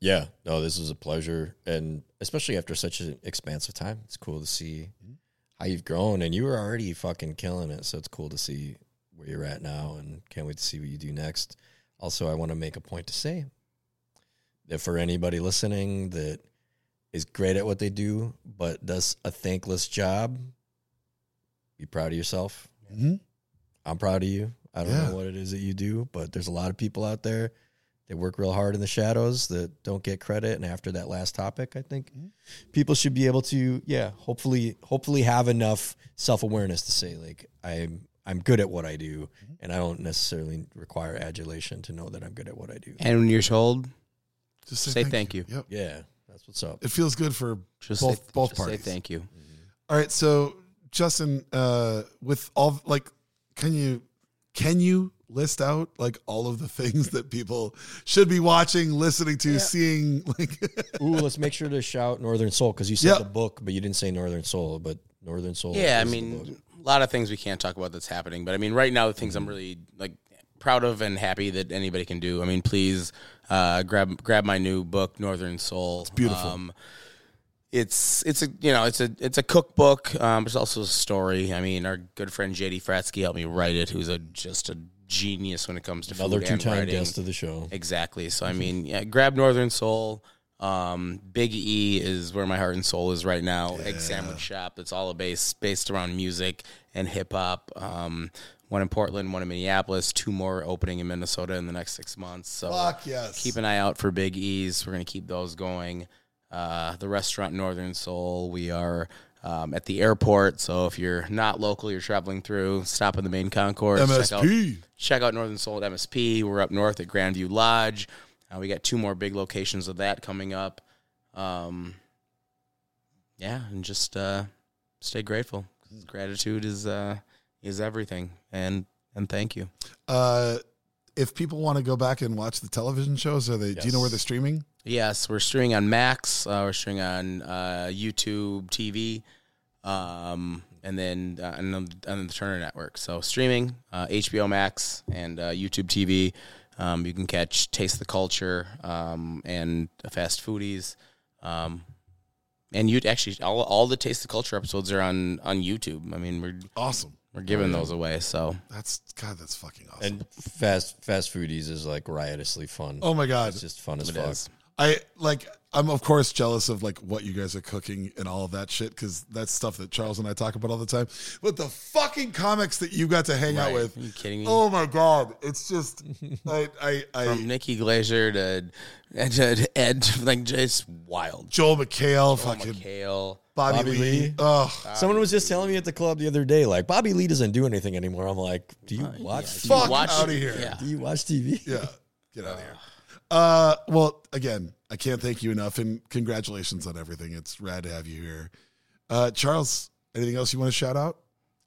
Speaker 3: Yeah, no, this was a pleasure, and especially after such an expansive time, it's cool to see how you've grown, and you were already fucking killing it. So it's cool to see where you're at now, and can't wait to see what you do next. Also, I want to make a point to say that for anybody listening that is great at what they do but does a thankless job, be proud of yourself.
Speaker 1: Mm-hmm.
Speaker 3: I'm proud of you. I don't
Speaker 1: Yeah.
Speaker 3: know what it is that you do, but there's a lot of people out there that work real hard in the shadows that don't get credit. And after that last topic, I think mm-hmm. people should be able to, yeah, hopefully, hopefully have enough self awareness to say like I'm I'm good at what I do, mm-hmm. and I don't necessarily require adulation to know that I'm good at what I do.
Speaker 2: And when you're told,
Speaker 1: Just
Speaker 2: Say thank you.
Speaker 1: Yep.
Speaker 3: Yeah, that's what's up.
Speaker 1: It feels good for
Speaker 2: just
Speaker 1: both
Speaker 2: say,
Speaker 1: both
Speaker 2: just say
Speaker 1: parties.
Speaker 2: thank you. Mm-hmm.
Speaker 1: All right, so Justin, uh, with all like, can you can you list out like all of the things that people should be watching, listening to, seeing? Like,
Speaker 3: Ooh, let's make sure to shout Northern Soul because you said
Speaker 1: Yep.
Speaker 3: the book, but you didn't say Northern Soul. But Northern Soul.
Speaker 2: Yeah, I
Speaker 3: is the
Speaker 2: mean, a lot of things we can't talk about that's happening, but I mean, right now, the things I'm really like proud of and happy that anybody can do. I mean, please uh, grab grab my new book, Northern Soul. It's
Speaker 1: beautiful.
Speaker 2: Um, it's it's a you know it's a it's a cookbook, um, but it's also a story. I mean, our good friend JD Fratzke helped me write it, who's a just a genius when it comes to
Speaker 3: another
Speaker 2: food
Speaker 3: two time guest of the show.
Speaker 2: Exactly. So I mean, yeah, grab Northern Soul. Um, Big E is where my heart and soul is right now. Egg Sandwich Shop. It's all based based around music and hip hop. Um, one in Portland, one in Minneapolis, two more opening in Minnesota in the next six months. So
Speaker 1: Fuck yes.
Speaker 2: keep an eye out for Big E's. We're going to keep those going. Uh, the restaurant Northern Soul, we are um, at the airport. So if you're not local, you're traveling through, stop in the main concourse. Check out,
Speaker 1: MSP.
Speaker 2: check out Northern Soul at MSP. We're up north at Grandview Lodge. Uh, we got two more big locations of that coming up. Um, yeah, and just uh, stay grateful. Gratitude is uh, is everything, and and thank you.
Speaker 1: Uh, if people want to go back and watch the television shows, are they? Do you know where they're streaming?
Speaker 2: Yes, we're streaming on Max. Uh, we're streaming on uh, YouTube TV, um, and then uh, and on, on the Turner Network. So streaming uh, HBO Max and uh, YouTube TV. Um, you can catch Taste the Culture um, and Fast Foodies. Um, and you actually all, all the Taste the Culture episodes are on on YouTube. I mean, we're
Speaker 1: Awesome.
Speaker 2: We're giving those away. So
Speaker 1: That's God. That's fucking awesome.
Speaker 3: And fast fast foodies is like riotously fun.
Speaker 1: oh my god.
Speaker 3: it's just fun as
Speaker 2: it
Speaker 3: fuck.
Speaker 2: is.
Speaker 1: I like. I'm of course jealous of like what you guys are cooking and all of that shit because that's stuff that Charles and I talk about all the time. But the fucking comics that you got to hang out
Speaker 2: Right.
Speaker 1: with.
Speaker 2: Are you kidding me?
Speaker 1: Oh my god! It's just I I, I
Speaker 2: From Nikki Glazer to Ed, Ed, Ed like just wild.
Speaker 1: Joel McHale,
Speaker 2: Joel
Speaker 1: fucking
Speaker 2: McHale.
Speaker 1: Bobby,
Speaker 3: Bobby
Speaker 1: Lee.
Speaker 3: Lee.
Speaker 1: Oh,
Speaker 3: Someone was just telling me at the club the other day, like Bobby Lee doesn't do anything anymore. I'm like, do you watch?
Speaker 2: Do you
Speaker 1: Fuck
Speaker 2: watch-
Speaker 1: outta here.
Speaker 2: Yeah.
Speaker 3: Do you watch TV?
Speaker 1: yeah. Get out of here. Uh, well, again, I can't thank you enough, and congratulations on everything. It's rad to have you here, uh, Charles. Anything else you want to shout out?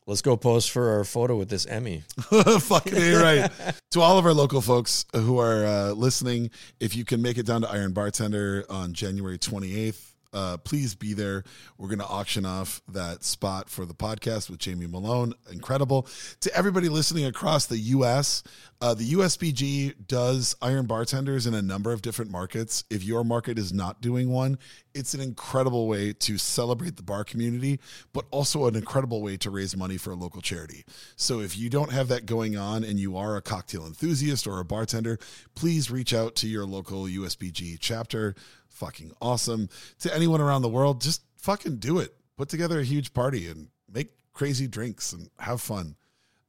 Speaker 3: Let's go post for our photo with this Emmy.
Speaker 1: Fucking A, right. to all of our local folks who are uh, listening, if you can make it down to Iron Bartender on January 28th, uh, please be there. We're going to auction off that spot for the podcast with Jamie Malone. Incredible. To everybody listening across the U.S., uh, the USBG does Iron Bartenders in a number of different markets. If your market is not doing one, it's an incredible way to celebrate the bar community, but also an incredible way to raise money for a local charity. So if you don't have that going on and you are a cocktail enthusiast or a bartender, please reach out to your local USBG chapter. Fucking awesome. To anyone around the world, just fucking do it. Put together a huge party and make crazy drinks and have fun.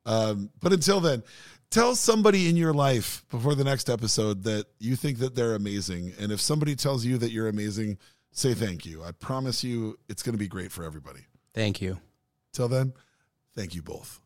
Speaker 1: Um, but until then, tell somebody in your life before the next episode that you think that they're amazing. And if somebody tells you that you're amazing, say thank you. I promise you it's going to be great for everybody.
Speaker 2: Thank you.
Speaker 1: Till then, thank you both.